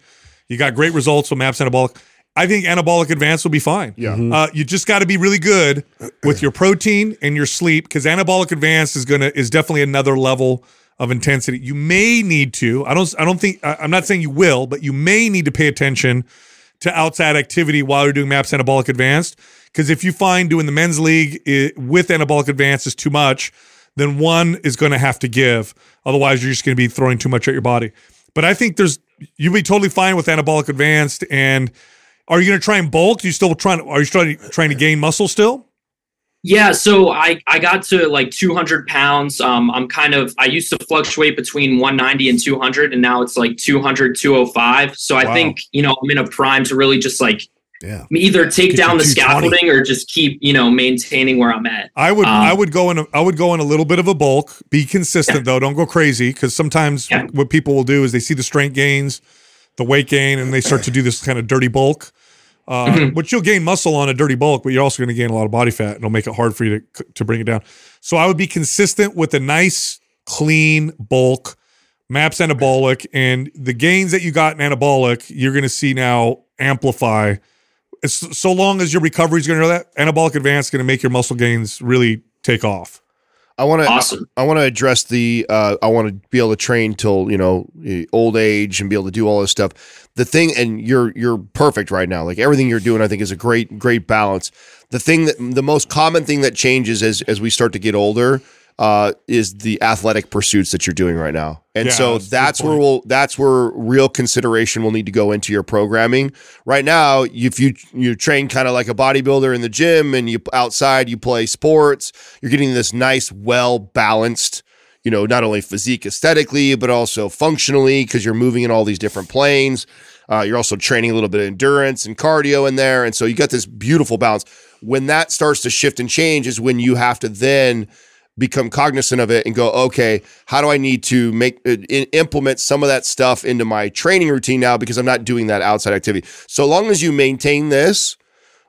You got great results with MAPS Anabolic. I think anabolic advance will be fine. Yeah. Uh, you just got to be really good with your protein and your sleep because anabolic advance is gonna is definitely another level of intensity. You may need to. I don't. I don't think. I- I'm not saying you will, but you may need to pay attention to outside activity while you're doing MAPS anabolic advanced. Because if you find doing the men's league i with anabolic advance is too much, then one is going to have to give. Otherwise, you're just going to be throwing too much at your body. But I think there's you'll be totally fine with anabolic advanced. And are you going to try and bulk? You still trying? Are you trying trying to gain muscle still? Yeah, so I I got to like 200 pounds. Um, I'm kind of I used to fluctuate between 190 and 200, and now it's like 200 205. So I Wow. think you know I'm in a prime to really just like Yeah. either take Get down the scaffolding or just keep you know maintaining where I'm at. I would Um, I would go in a, I would go in a little bit of a bulk. Be consistent though. Don't go crazy because sometimes Yeah. what people will do is they see the strength gains, the weight gain, and they start to do this kind of dirty bulk. Uh, Mm-hmm. Which you'll gain muscle on a dirty bulk, but you're also going to gain a lot of body fat, and it'll make it hard for you to to bring it down. So I would be consistent with a nice, clean bulk, maps anabolic, and the gains that you got in anabolic, you're going to see now amplify. It's, so long as your recovery is going to know that anabolic advance is going to make your muscle gains really take off. I want to Awesome. I want to address the uh, I want to be able to train till you know old age and be able to do all this stuff. The thing, and you're you're perfect right now. Like everything you're doing, I think is a great great balance. The thing that the most common thing that changes as as we start to get older uh, is the athletic pursuits that you're doing right now. And Yeah, so that's that's where we'll that's where real consideration will need to go into your programming. Right now, if you you train kind of like a bodybuilder in the gym and you outside you play sports, you're getting this nice, well balanced, you know, not only physique aesthetically but also functionally because you're moving in all these different planes. Uh, you're also training a little bit of endurance and cardio in there, and so you got this beautiful balance. When that starts to shift and change, is when you have to then become cognizant of it and go, okay, how do I need to make uh, implement some of that stuff into my training routine now because I'm not doing that outside activity. So long as you maintain this,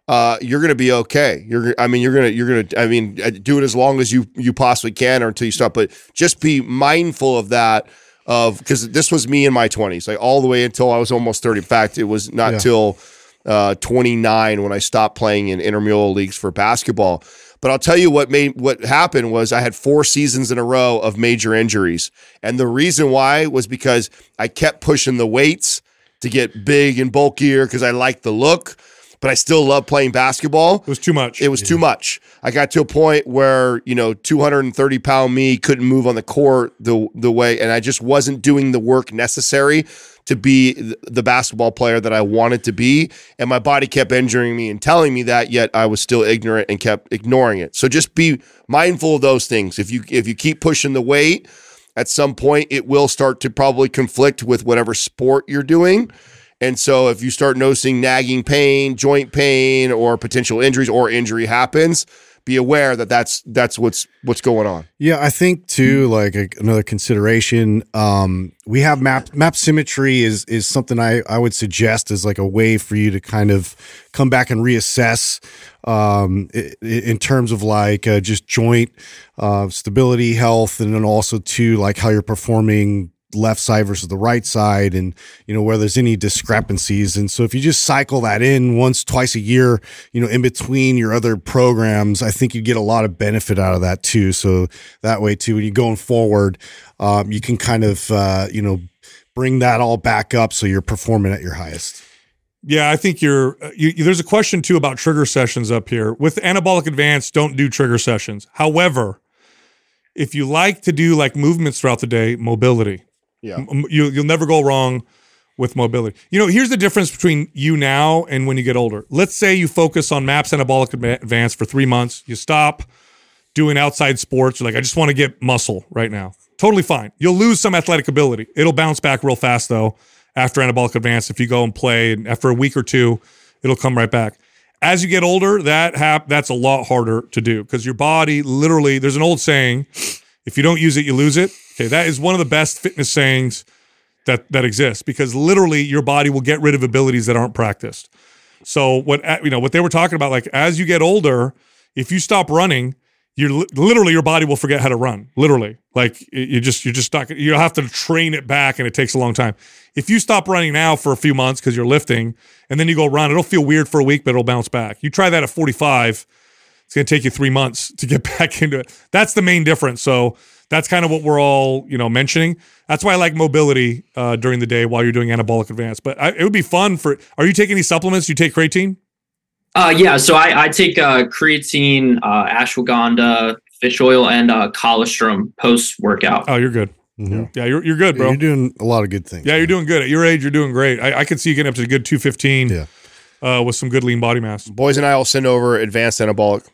uh, you're going to be okay. You're, I mean, you're gonna, you're gonna, I mean, uh, do it as long as you you possibly can or until you stop. But just be mindful of that. Of because this was me in my 20s, like all the way until I was almost 30. In fact, it was not Yeah. till uh, 29 when I stopped playing in intramural leagues for basketball. But I'll tell you what made what happened was I had four seasons in a row of major injuries, and the reason why was because I kept pushing the weights to get big and bulkier because I liked the look, but I still love playing basketball. It was too much. It was too much. I got to a point where you know 230 pound me couldn't move on the court the the way, and I just wasn't doing the work necessary to be the basketball player that I wanted to be, and my body kept injuring me and telling me that. Yet I was still ignorant and kept ignoring it. So just be mindful of those things. If you if you keep pushing the weight, at some point it will start to probably conflict with whatever sport you're doing. And so if you start noticing nagging pain, joint pain, or potential injuries or injury happens, be aware that that's that's what's what's going on. Yeah, I think too. Like a, another consideration, um, we have map map symmetry is is something I I would suggest as like a way for you to kind of come back and reassess um, i- i- in terms of like uh, just joint uh, stability, health, and then also too like how you're performing left side versus the right side and you know where there's any discrepancies and so if you just cycle that in once twice a year you know in between your other programs i think you get a lot of benefit out of that too so that way too when you're going forward um, you can kind of uh, you know bring that all back up so you're performing at your highest Yeah, I think you're. uh, You, there's a question too about trigger sessions up here. With anabolic advance, don't do trigger sessions. However, if you like to do like movements throughout the day, mobility. Yeah. You you'll never go wrong with mobility. You know, here's the difference between you now and when you get older. Let's say you focus on MAPS anabolic advance for three months. You stop doing outside sports. You're like, I just want to get muscle right now. Totally fine. You'll lose some athletic ability. It'll bounce back real fast though after anabolic advance. If you go and play, and after a week or two, it'll come right back. As you get older, that hap- that's a lot harder to do because your body literally. There's an old saying: if you don't use it, you lose it. Okay, that is one of the best fitness sayings that that exists because literally your body will get rid of abilities that aren't practiced. So what uh, you know what they were talking about, like as you get older, if you stop running, you're literally your body will forget how to run. Literally, like you just you're just not. You have to train it back, and it takes a long time. If you stop running now for a few months because you're lifting, and then you go run, it'll feel weird for a week, but it'll bounce back. You try that at 45, it's going to take you three months to get (laughs) back into it. That's the main difference. So that's kind of what we're all you know mentioning. That's why I like mobility uh, during the day while you're doing anabolic advance. But I, it would be fun for. Are you taking any supplements? You take creatine? Uh, yeah, so I, I take uh, creatine, uh, ashwagandha, fish oil, and uh, colostrum post workout. Oh, you're good. Mhm. Yeah, you're you're good, bro. You're doing a lot of good things. Yeah, you're doing good. At your age, you're doing great. I, I could see you getting up to a good 215 Yeah. uh, with some good lean body mass. Boys and I will send over advanced anabolic.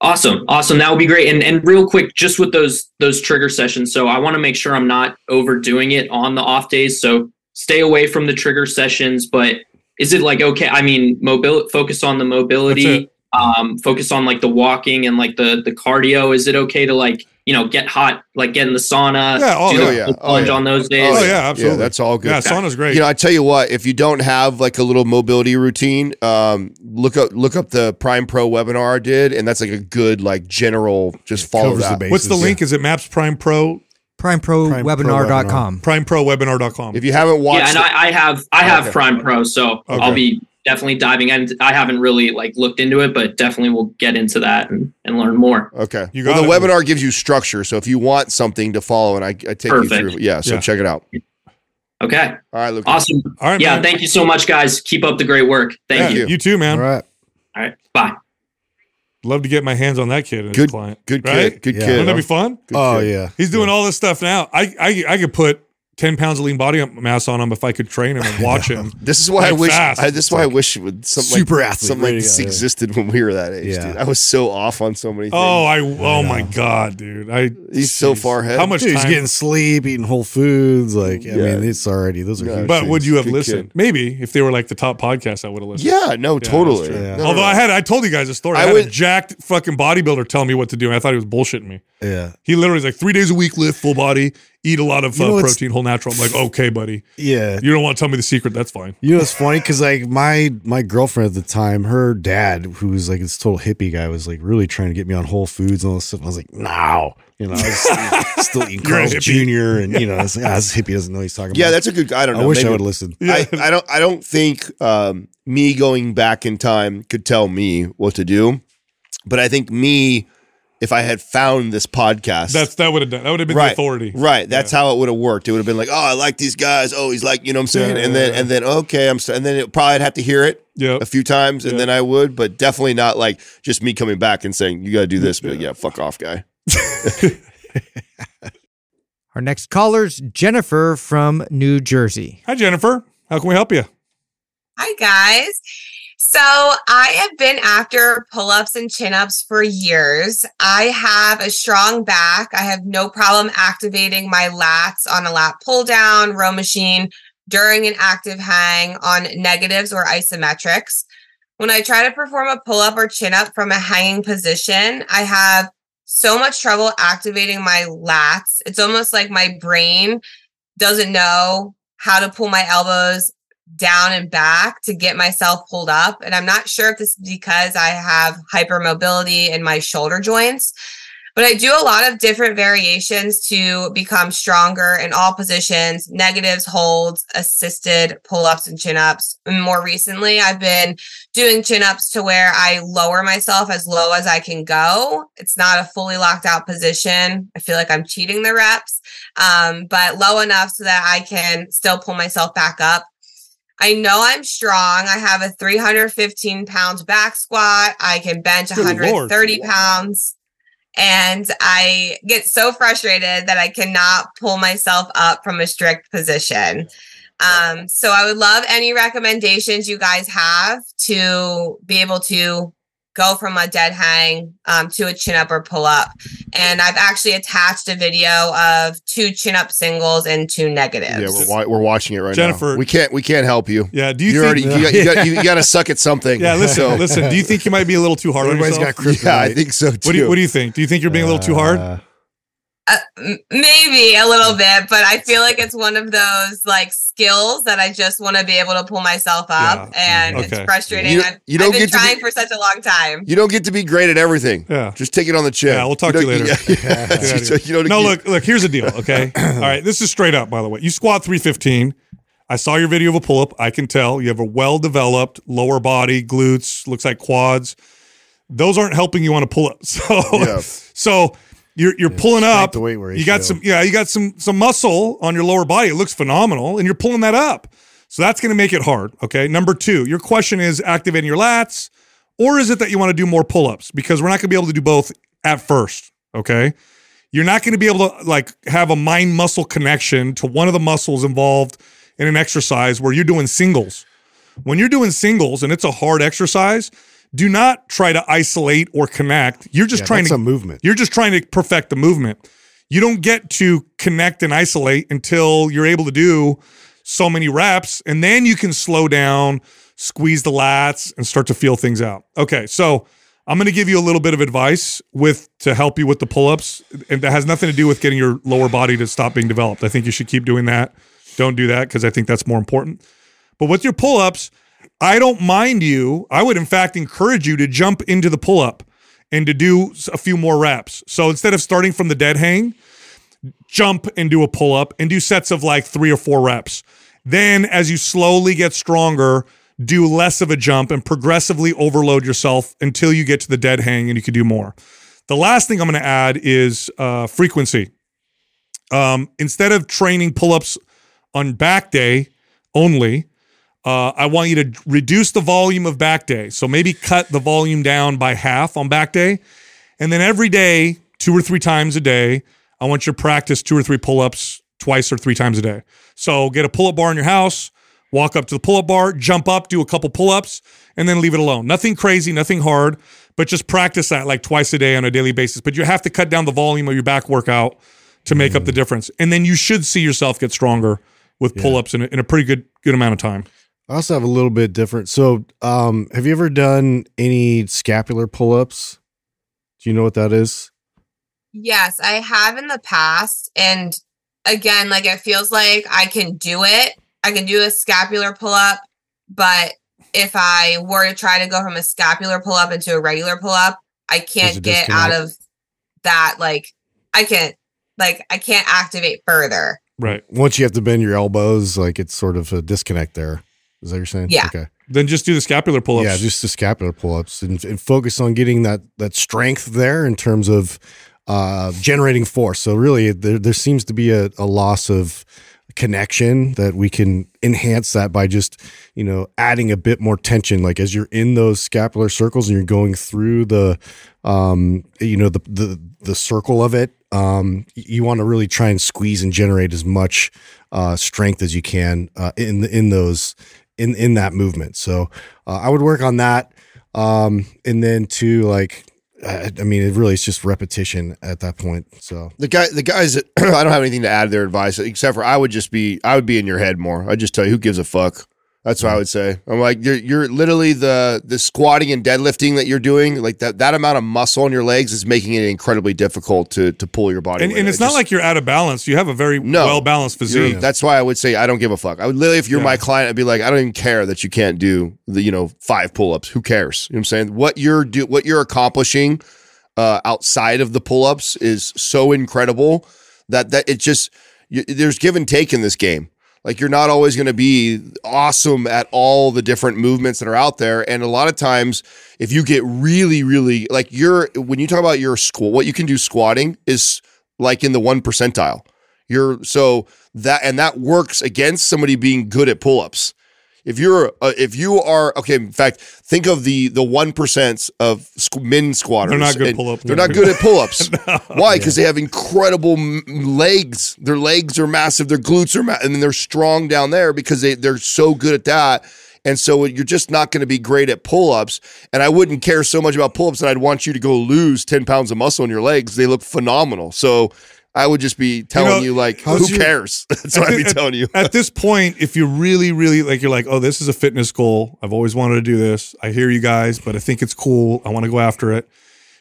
Awesome, awesome. That would be great. And and real quick, just with those those trigger sessions. So I want to make sure I'm not overdoing it on the off days. So stay away from the trigger sessions. But is it like okay? I mean, mobility. Focus on the mobility. Um, focus on like the walking and like the the cardio. Is it okay to like you know get hot, like get in the sauna? Yeah, oh, do the yeah. full Oh, plunge yeah. on those days. Oh, yeah, absolutely. Yeah, that's all good. Yeah, sauna's great. You know, I tell you what, if you don't have like a little mobility routine, um, look up look up the Prime Pro webinar I did, and that's like a good like general. Just follow covers the that. What's the basis, link? Is it Maps Prime Pro? PrimeProWebinar.com. PrimeProWebinar.com. If you haven't watched, yeah, and I, I have I have Okay. Prime Pro, so Okay. I'll be definitely diving in. I haven't really like looked into it, but definitely we'll get into that and, and learn more. okay, You well, the it. webinar gives you structure. So if you want something to follow, and I, I take you through, yeah. So Yeah. check it out. Okay, All right, Luke. awesome. All right, Yeah, man. thank you so much, guys. Keep up the great work. Thank Yeah, you. You too, man. All right. All right, bye. Love to get my hands on that kid and his Good, client. good Right? kid, good Yeah. kid. Wouldn't that huh? be fun? Oh, good Oh kid. yeah. He's doing all this stuff now. I, I I could put ten pounds of lean body mass on him if I could train him and (laughs) watch him. This is why I wish. I, this is why I wish it would something super like, athlete, something like this yeah. existed when we were that age, Yeah. dude. I was so off on so many oh, things. Oh, I oh my god, dude! I He's so far ahead. How much Dude, he's getting sleep, eating whole foods. Like, I Yeah. mean, it's already those are Yeah. huge. but things. would you have Good listened? kid. Maybe if they were like the top podcast, I would have listened. yeah, no, totally. Yeah. No, Although no. I had, I told you guys a story. I, I had a would- jacked fucking bodybuilder tell me what to do. And I thought he was bullshitting me. Yeah. He literally was like three days a week, lift full body, eat a lot of You uh, know what's- protein, whole natural. I'm like, okay, buddy, Yeah. you don't want to tell me the secret. That's fine. You know, it's funny because like my my girlfriend at the time, her dad, who was like this total hippie guy, was like really trying to get me on Whole Foods and all this stuff. I was like, no, you know, I was still (laughs) eating You're Carl's. Jr. and you know, I was like, ah, this hippie doesn't know what he's talking yeah, about. that's a good. I don't know. I wish maybe- I would have listened. (laughs) I, I don't. I don't think um, me going back in time could tell me what to do, but I think me, if I had found this podcast, That's that would have done. That would have been right, the authority. Right. That's how it would have worked. It would have been like, oh, I like these guys. Oh, he's like, you know what I'm saying? Yeah, and yeah, then yeah. and then okay, I'm. So, and then it probably I'd have to hear it Yep. a few times, and Yeah. then I would, but definitely not like just me coming back and saying you got to do this. But yeah, fuck off, guy. (laughs) (laughs) Our next caller's Jennifer from New Jersey. Hi, Jennifer. How can we help you? Hi, guys. So I have been after pull ups and chin ups for years. I have a strong back. I have no problem activating my lats on a lat pull down, row machine during an active hang on negatives or isometrics. When I try to perform a pull up or chin up from a hanging position, I have so much trouble activating my lats. It's almost like my brain doesn't know how to pull my elbows down and back to get myself pulled up. And I'm not sure if this is because I have hypermobility in my shoulder joints, but I do a lot of different variations to become stronger in all positions negatives, holds, assisted pull ups, and chin ups. More recently, I've been doing chin ups to where I lower myself as low as I can go. It's not a fully locked out position. I feel like I'm cheating the reps, um, but low enough so that I can still pull myself back up. I know I'm strong. I have a 315 pounds back squat. I can bench Good Lord. 130 pounds. And I get so frustrated that I cannot pull myself up from a strict position. Um, so I would love any recommendations you guys have to be able to go from a dead hang um, to a chin up or pull up. And I've actually attached a video of two chin up singles and two negatives. Yeah, we're, wa- we're watching it right Jennifer- now. We can't. We can't help you. Yeah. Do you You think? already. You (laughs) got, you, got, you got to suck at something. yeah. Listen. So- listen. Do you think you might be a little too hard on Everybody's yourself? got kryptonite. Yeah, I think so too. what do you What do you think? Do you think you're being a little too hard? Uh, Uh, maybe a little bit, but I feel like it's one of those like skills that I just want to be able to pull myself up, and it's frustrating. You- you don't I've been get to be- trying for such a long time. You don't get to be great at everything. Yeah. Just take it on the chin. Yeah, we'll talk to you later. yeah, (laughs) Get So (laughs) you don't no, you- look, look. Here's the deal. Okay. (clears throat) All right. This is straight up. By the way, you squat 315. I saw your video of a pull up. I can tell you have a well developed lower body, glutes, looks like quads. Those aren't helping you on a pull up. (laughs) So, Yeah. so you're you're pulling up. to weight You got some, yeah, you got some some muscle on your lower body. It looks phenomenal, and you're pulling that up. So that's going to make it hard. Okay. Number two, your question is activating your lats, or is it that you want to do more pull ups? Because we're not going to be able to do both at first. Okay. You're not going to be able to like have a mind muscle connection to one of the muscles involved in an exercise where you're doing singles. When you're doing singles and it's a hard exercise, do not try to isolate or connect. You're just Yeah, trying to a movement. You're just trying to perfect the movement. You don't get to connect and isolate until you're able to do so many reps, and then you can slow down, squeeze the lats, and start to feel things out. Okay, so I'm going to give you a little bit of advice with to help you with the pull-ups, and that has nothing to do with getting your lower body to stop being developed. I think you should keep doing that. Don't do that because I think that's more important. But with your pull-ups, I don't mind you. I would in fact encourage you to jump into the pull-up and to do a few more reps. So instead of starting from the dead hang, jump and do a pull up and do sets of like three or four reps. Then, as you slowly get stronger, do less of a jump and progressively overload yourself until you get to the dead hang and you can do more. The last thing I'm going to add is uh, frequency. Um, instead of training pull ups on back day only, uh, I want you to reduce the volume of back day. So maybe cut the volume down by half on back day. And then every day, two or three times a day, I want you to practice two or three pull ups twice or three times a day. So get a pull up bar in your house, walk up to the pull up bar, jump up, do a couple pull ups, and then leave it alone. Nothing crazy, nothing hard, but just practice that like twice a day on a daily basis. But you have to cut down the volume of your back workout to make up the difference. And then you should see yourself get stronger with pull ups in, a- in a pretty good good amount of time. I also have a little bit different. So, um, have you ever done any scapular pull ups? Do you know what that is? Yes, I have in the past. And again, like it feels like I can do it. I can do a scapular pull up, but if I were to try to go from a scapular pull up into a regular pull up, I can't get out of that. Like I can't, like I can't activate further. Right. Once you have to bend your elbows, like it's sort of a disconnect there. Is that what you're saying? Yeah. Okay. Then just do the scapular pull ups. Yeah, just the scapular pull ups and, and focus on getting that that strength there in terms of uh, generating force. So really, there there seems to be a, a loss of connection that we can enhance that by just you know adding a bit more tension like as you're in those scapular circles and you're going through the um you know the the the circle of it um you want to really try and squeeze and generate as much uh strength as you can uh in in those in in that movement so uh, i would work on that um and then to like I I mean, it really is just repetition at that point. So The guy, the guys that (clears throat) I don't have anything to add to their advice except for I would just be, I would be in your head more. I'd just tell you who gives a fuck. That's what I would say. I'm like, you're, you're literally the, the squatting and deadlifting that you're doing. Like that, that amount of muscle in your legs is making it incredibly difficult to, to pull your body. and, and it's It not just- like you're out of balance. You have a very No. well balanced physique. That's why I would say I don't give a fuck. I would literally, if you're Yeah. my client, I'd be like, I don't even care that you can't do the, you know, five pull-ups. Who cares? You know what I'm saying? What you're do, what you're accomplishing uh, outside of the pull-ups is so incredible that that it just you, there's give and take in this game. Like you're not always going to be awesome at all the different movements that are out there, and a lot of times, if you get really, really like you're when you talk about your squat, what you can do squatting is like in the one percentile. You're so that and that works against somebody being good at pull-ups. If you're uh, if you are okay, in fact, think of the the one percent of squ- men squatters. They're not good and pull-up They're not good at pull-ups. (laughs) Why? Because they have incredible m- legs. Their legs are massive. Their glutes are ma- and then they're strong down there because they they're so good at that. And so you're just not going to be great at pull-ups. And I wouldn't care so much about pull-ups that I'd want you to go lose 10 pounds of muscle in your legs. They look phenomenal. So I would just be telling you, know, like, who your- cares? (laughs) That's what I'd be At- telling you. At this point, if you're really, really like, you're like, oh, this is a fitness goal. I've always wanted to do this. I hear you guys, but I think it's cool. I want to go after it.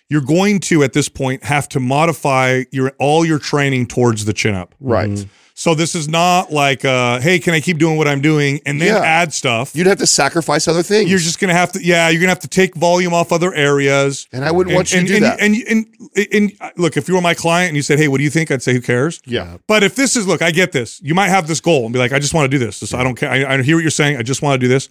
you're going to at this point have to modify your all your training towards the chin up. Right. Mm-hmm. So this is not like, uh, hey, can I keep doing what I'm doing and then Yeah. add stuff? You'd have to sacrifice other things. You're just gonna have to, yeah, you're gonna have to take volume off other areas. And I wouldn't want you to and, do and, that. And, and, and, and look, if you were my client and you said, hey, what do you think? I'd say, who cares? yeah. But if this is, look, I get this. You might have this goal and be like, I just want to do this. Just, I don't care. I, I hear what you're saying. I just want to do this.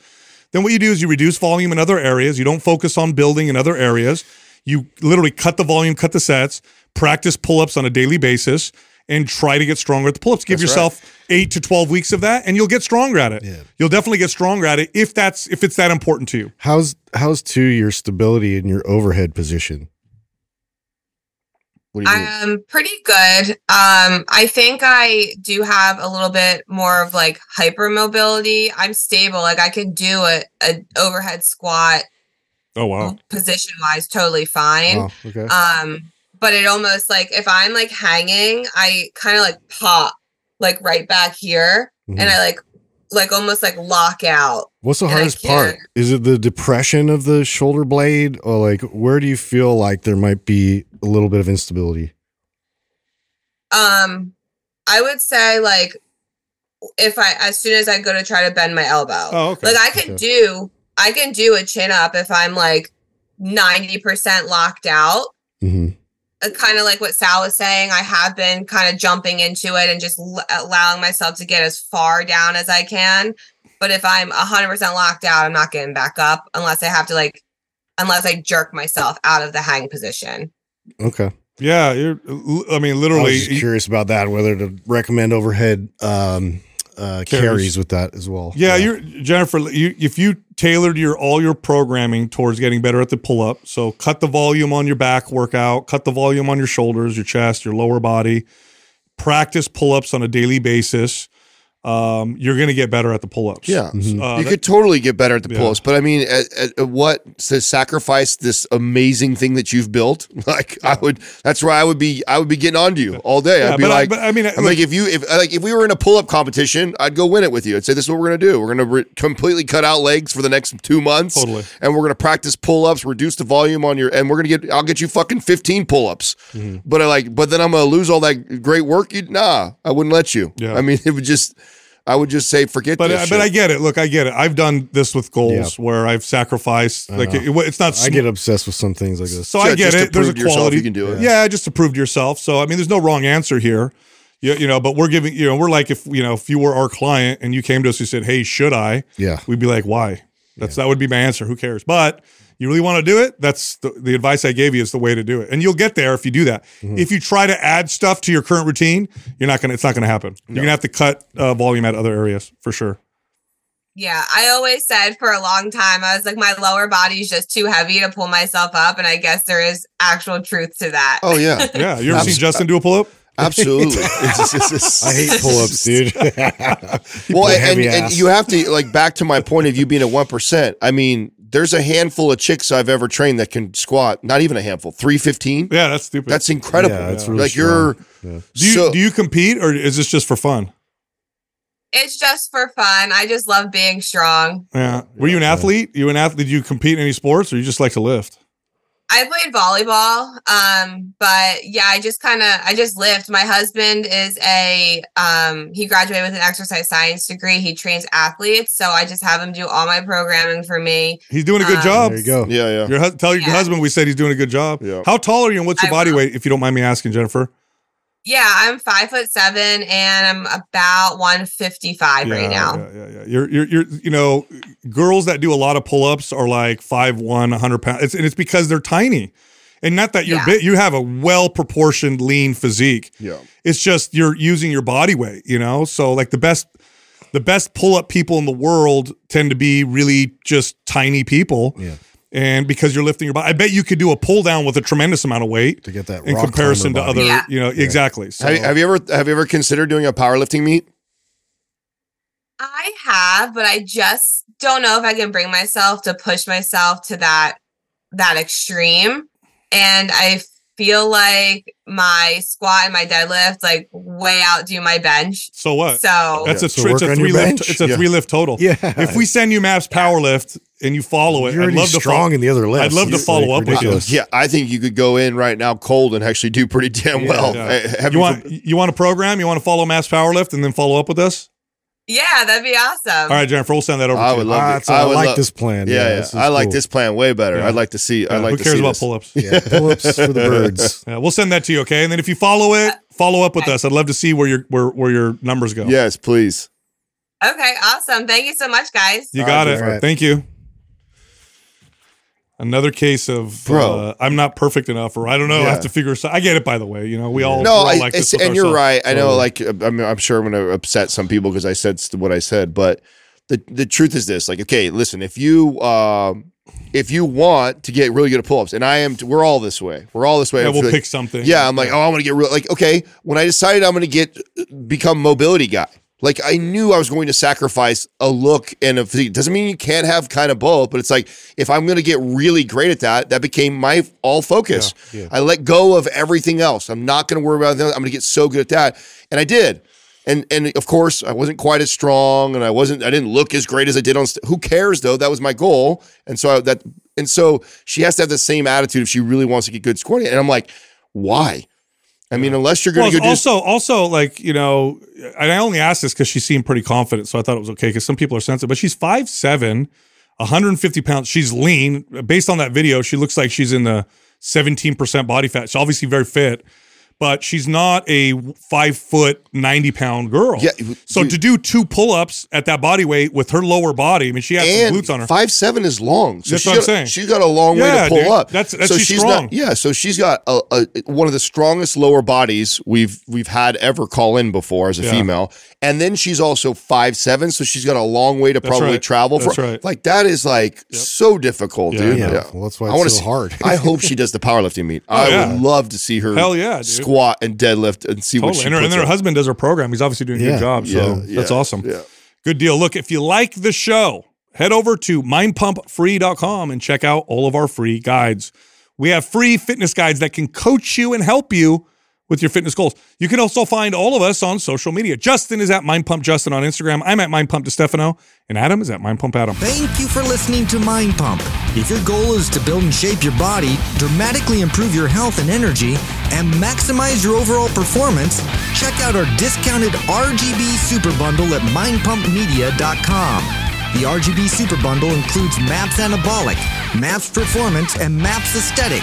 Then what you do is you reduce volume in other areas. You don't focus on building in other areas. You literally cut the volume, cut the sets, practice pull ups on a daily basis, and try to get stronger at the pull ups. Give That's yourself eight to 12 weeks of that, and you'll get stronger at it. Yeah. You'll definitely get stronger at it if that's if it's that important to you. How's how's to your stability in your overhead position? I'm? Um, pretty good. Um, I think I do have a little bit more of like hypermobility. I'm stable. Like I can do a, a overhead squat Oh wow. position wise totally fine. Wow, okay. Um, but it almost like if I'm like hanging, I kind of like pop like right back here Mhm. and I like like almost like lock out. What's the hardest part? Is it the depression of the shoulder blade, or like where do you feel like there might be a little bit of instability? Um, I would say like if I as soon as I go to try to bend my elbow. Oh, okay. Like I can Okay. do I can do a chin up if I'm like 90% locked out. hmm Uh, kind of like what Sal was saying, I have been kind of jumping into it and just l- allowing myself to get as far down as I can. But if I'm 100% locked out, I'm not getting back up unless I have to like unless I jerk myself out of the hang position. Okay. Yeah, you're. I mean, I literally. was just curious about that, whether to recommend overhead um, uh, Carries. with that as well. Yeah, you're Jennifer. You, if you tailored your all your programming towards getting better at the pull up, so cut the volume on your back workout, cut the volume on your shoulders, your chest, your lower body, practice pull ups on a daily basis. Um, you're going to get better at the pull ups. Yeah. Uh, you that- could totally get better at the Yeah. pull-ups, but I mean, at, at, at what to sacrifice this amazing thing that you've built? (laughs) Like, I would. That's where I would be. I would be getting onto you all day. yeah, I'd be like, I, but I mean, I'm look, like, if you, if like, if we were in a pull-up competition, I'd go win it with you. I'd say, this is what we're gonna do. We're gonna re- completely cut out legs for the next two months, Totally. and we're gonna practice pull-ups, reduce the volume on your, and we're gonna get. I'll get you fucking 15 pull-ups. Mm-hmm. But I like, but then I'm gonna lose all that great work. You, nah, I wouldn't let you. Yeah. I mean, (laughs) it would just. I would just say, forget but this. Uh, but I get it. Look, I get it. I've done this with goals where I've sacrificed. Like it, it's not. I get obsessed with some things like this. So I get just to it. There's a prove yourself quality. you can do it. Yeah, just to prove to yourself. So I mean, there's no wrong answer here. You, you know, but we're giving. You know, we're like if you know if you were our client and you came to us and said, "Hey, should I?" yeah. We'd be like, "Why?" That's that would be my answer. Who cares? But you really want to do it? That's the, the advice I gave you is the way to do it, and you'll get there if you do that. Mm-hmm. If you try to add stuff to your current routine, you're not gonna. It's not gonna happen. You're gonna have to cut uh, volume at other areas for sure. Yeah, I always said for a long time, I was like, my lower body is just too heavy to pull myself up. And I guess there is actual truth to that. Oh yeah, (laughs) Yeah, you ever seen Justin do a pull up? absolutely. (laughs) It's- it's- it's- I hate pull-ups, dude. (laughs) well, a and, and you have to like back to my point of you being at one percent. I mean, there's a handful of chicks I've ever trained that can squat. Not even a handful. Three fifteen. Yeah, that's stupid. That's incredible. Yeah, it's really like you're. strong. do you so, do you compete or is this just for fun? It's just for fun. I just love being strong. Yeah. Were you an athlete? You an athlete? Did you compete in any sports, or you just like to lift? I played volleyball. Um, but yeah, I just kind of I just lift. My husband is a um he graduated with an exercise science degree. He trains athletes, so I just have him do all my programming for me. He's doing a good Um, job. There you go. yeah, yeah. Your hus- tell your Yeah. husband we said he's doing a good job. Yeah. How tall are you and what's your I body will. weight, if you don't mind me asking, Jennifer? Yeah, I'm five foot seven and I'm about 155 right now. Yeah, yeah, yeah. You're, you're, you're, you know, girls that do a lot of pull ups are like 5'1, 100 pounds. It's, and it's because they're tiny. And not that you're Yeah. big, you have a well proportioned, lean physique. Yeah. It's just you're using your body weight, you know? So, like, the best, the best pull up people in the world tend to be really just tiny people. Yeah. And because you're lifting your body, I bet you could do a pull down with a tremendous amount of weight To get that in rock comparison to other. Yeah. you know, exactly. So, Have, you- have you ever have you ever considered doing a powerlifting meet? I have, but I just don't know if I can bring myself to push myself to that that extreme. And I feel like my squat and my deadlift like way outdo my bench. So what? So That's a, So tr- it's a three lift. bench. It's a Yeah. three lift total. Yeah. If we send you Maps Power Lift and you follow it, You're I'd already love to strong follow. in the other lifts. I'd love to follow like, up with you. Yeah, I think you could go in right now cold and actually do pretty damn well. Yeah. Uh, have You want you want a program? You want to follow Maps Power Lift and then follow up with us? Yeah, that'd be awesome. All right, Jennifer, we'll send that over. I to would you. love Ah, it. so I, would like love- this plan. Yeah, yeah. this is I like cool. this plan way better. Yeah. I'd like to see. Yeah, I'd like who to cares see about pull ups? Yeah, (laughs) pull-ups for the birds. Yeah, we'll send that to you, okay? And then if you follow it, follow up with us. I'd love to see where your where where your numbers go. Yes, please. Okay, awesome. Thank you so much, guys. You All got right, it. Jennifer. Thank you. Another case of Bro. uh, I'm not perfect enough, or I don't know. I have to figure. some- I get it. By the way, you know we all No, all I, like this it's- with and you're right. I know, like, uh, I'm, I'm sure I'm going to upset some people because I said what I said, but the the truth is this: like, okay, listen, if you um, if you want to get really good at pull-ups, and I am, we're all this way. We're all this way. yeah, I we'll like- pick something. Yeah, I'm like, oh, I'm gonna get real. Like, okay, when I decided I'm gonna get become mobility guy, like I knew I was going to sacrifice a look and a physique. Doesn't mean you can't have kind of both, but it's like if I'm gonna get really great at that, that became my all focus. Yeah, yeah. I let go of everything else. I'm not gonna worry about that. I'm gonna get so good at that, and I did. And and of course, I wasn't quite as strong, and I wasn't. I didn't look as great as I did on. St- Who cares though? That was my goal, and so I, that and so she has to have the same attitude if she really wants to get good scoring. And I'm like, why? I mean, unless you're going to it's go do also also like you know, and I only asked this because she seemed pretty confident, so I thought it was okay. Because some people are sensitive, but she's 5'7", 150 pounds. She's lean. Based on that video, she looks like she's in the seventeen percent body fat. She's obviously very fit, but she's not a five foot ninety pound girl. Yeah, So you- to do two pull ups at that body weight with her lower body, I mean, she has some glutes on her. five seven is long. So That's she what I'm got, saying. She's got a long way to pull dude. up. That's- that's- so she's she's strong. not. Yeah, so she's got a, a one of the strongest lower bodies we've we've had ever call in before as a Yeah. female, and then she's also five seven, so she's got a long way to That's probably right. travel. That's for, right. Like that is like so difficult, Yeah, dude. Yeah, well, that's why I it's wanna so see- hard. I hope (laughs) she does the powerlifting meet. Oh, I yeah. would love to see her. Hell yeah, dude. squat and deadlift and see what Totally. she And her, and then her husband does her program. He's obviously doing a good job. So that's awesome. yeah. Good deal. Look, if you like the show, head over to mindpumpfree.com and check out all of our free guides. We have free fitness guides that can coach you and help you with your fitness goals. You can also find all of us on social media. Justin is at Mind Pump Justin on Instagram. I'm at Mind Pump DiStefano, and Adam is at Mind Pump Adam. Thank you for listening to Mind Pump. If your goal is to build and shape your body, dramatically improve your health and energy, and maximize your overall performance, check out our discounted RGB Super Bundle at mindpumpmedia.com. The RGB Super Bundle includes MAPS Anabolic, MAPS Performance, and MAPS Aesthetic.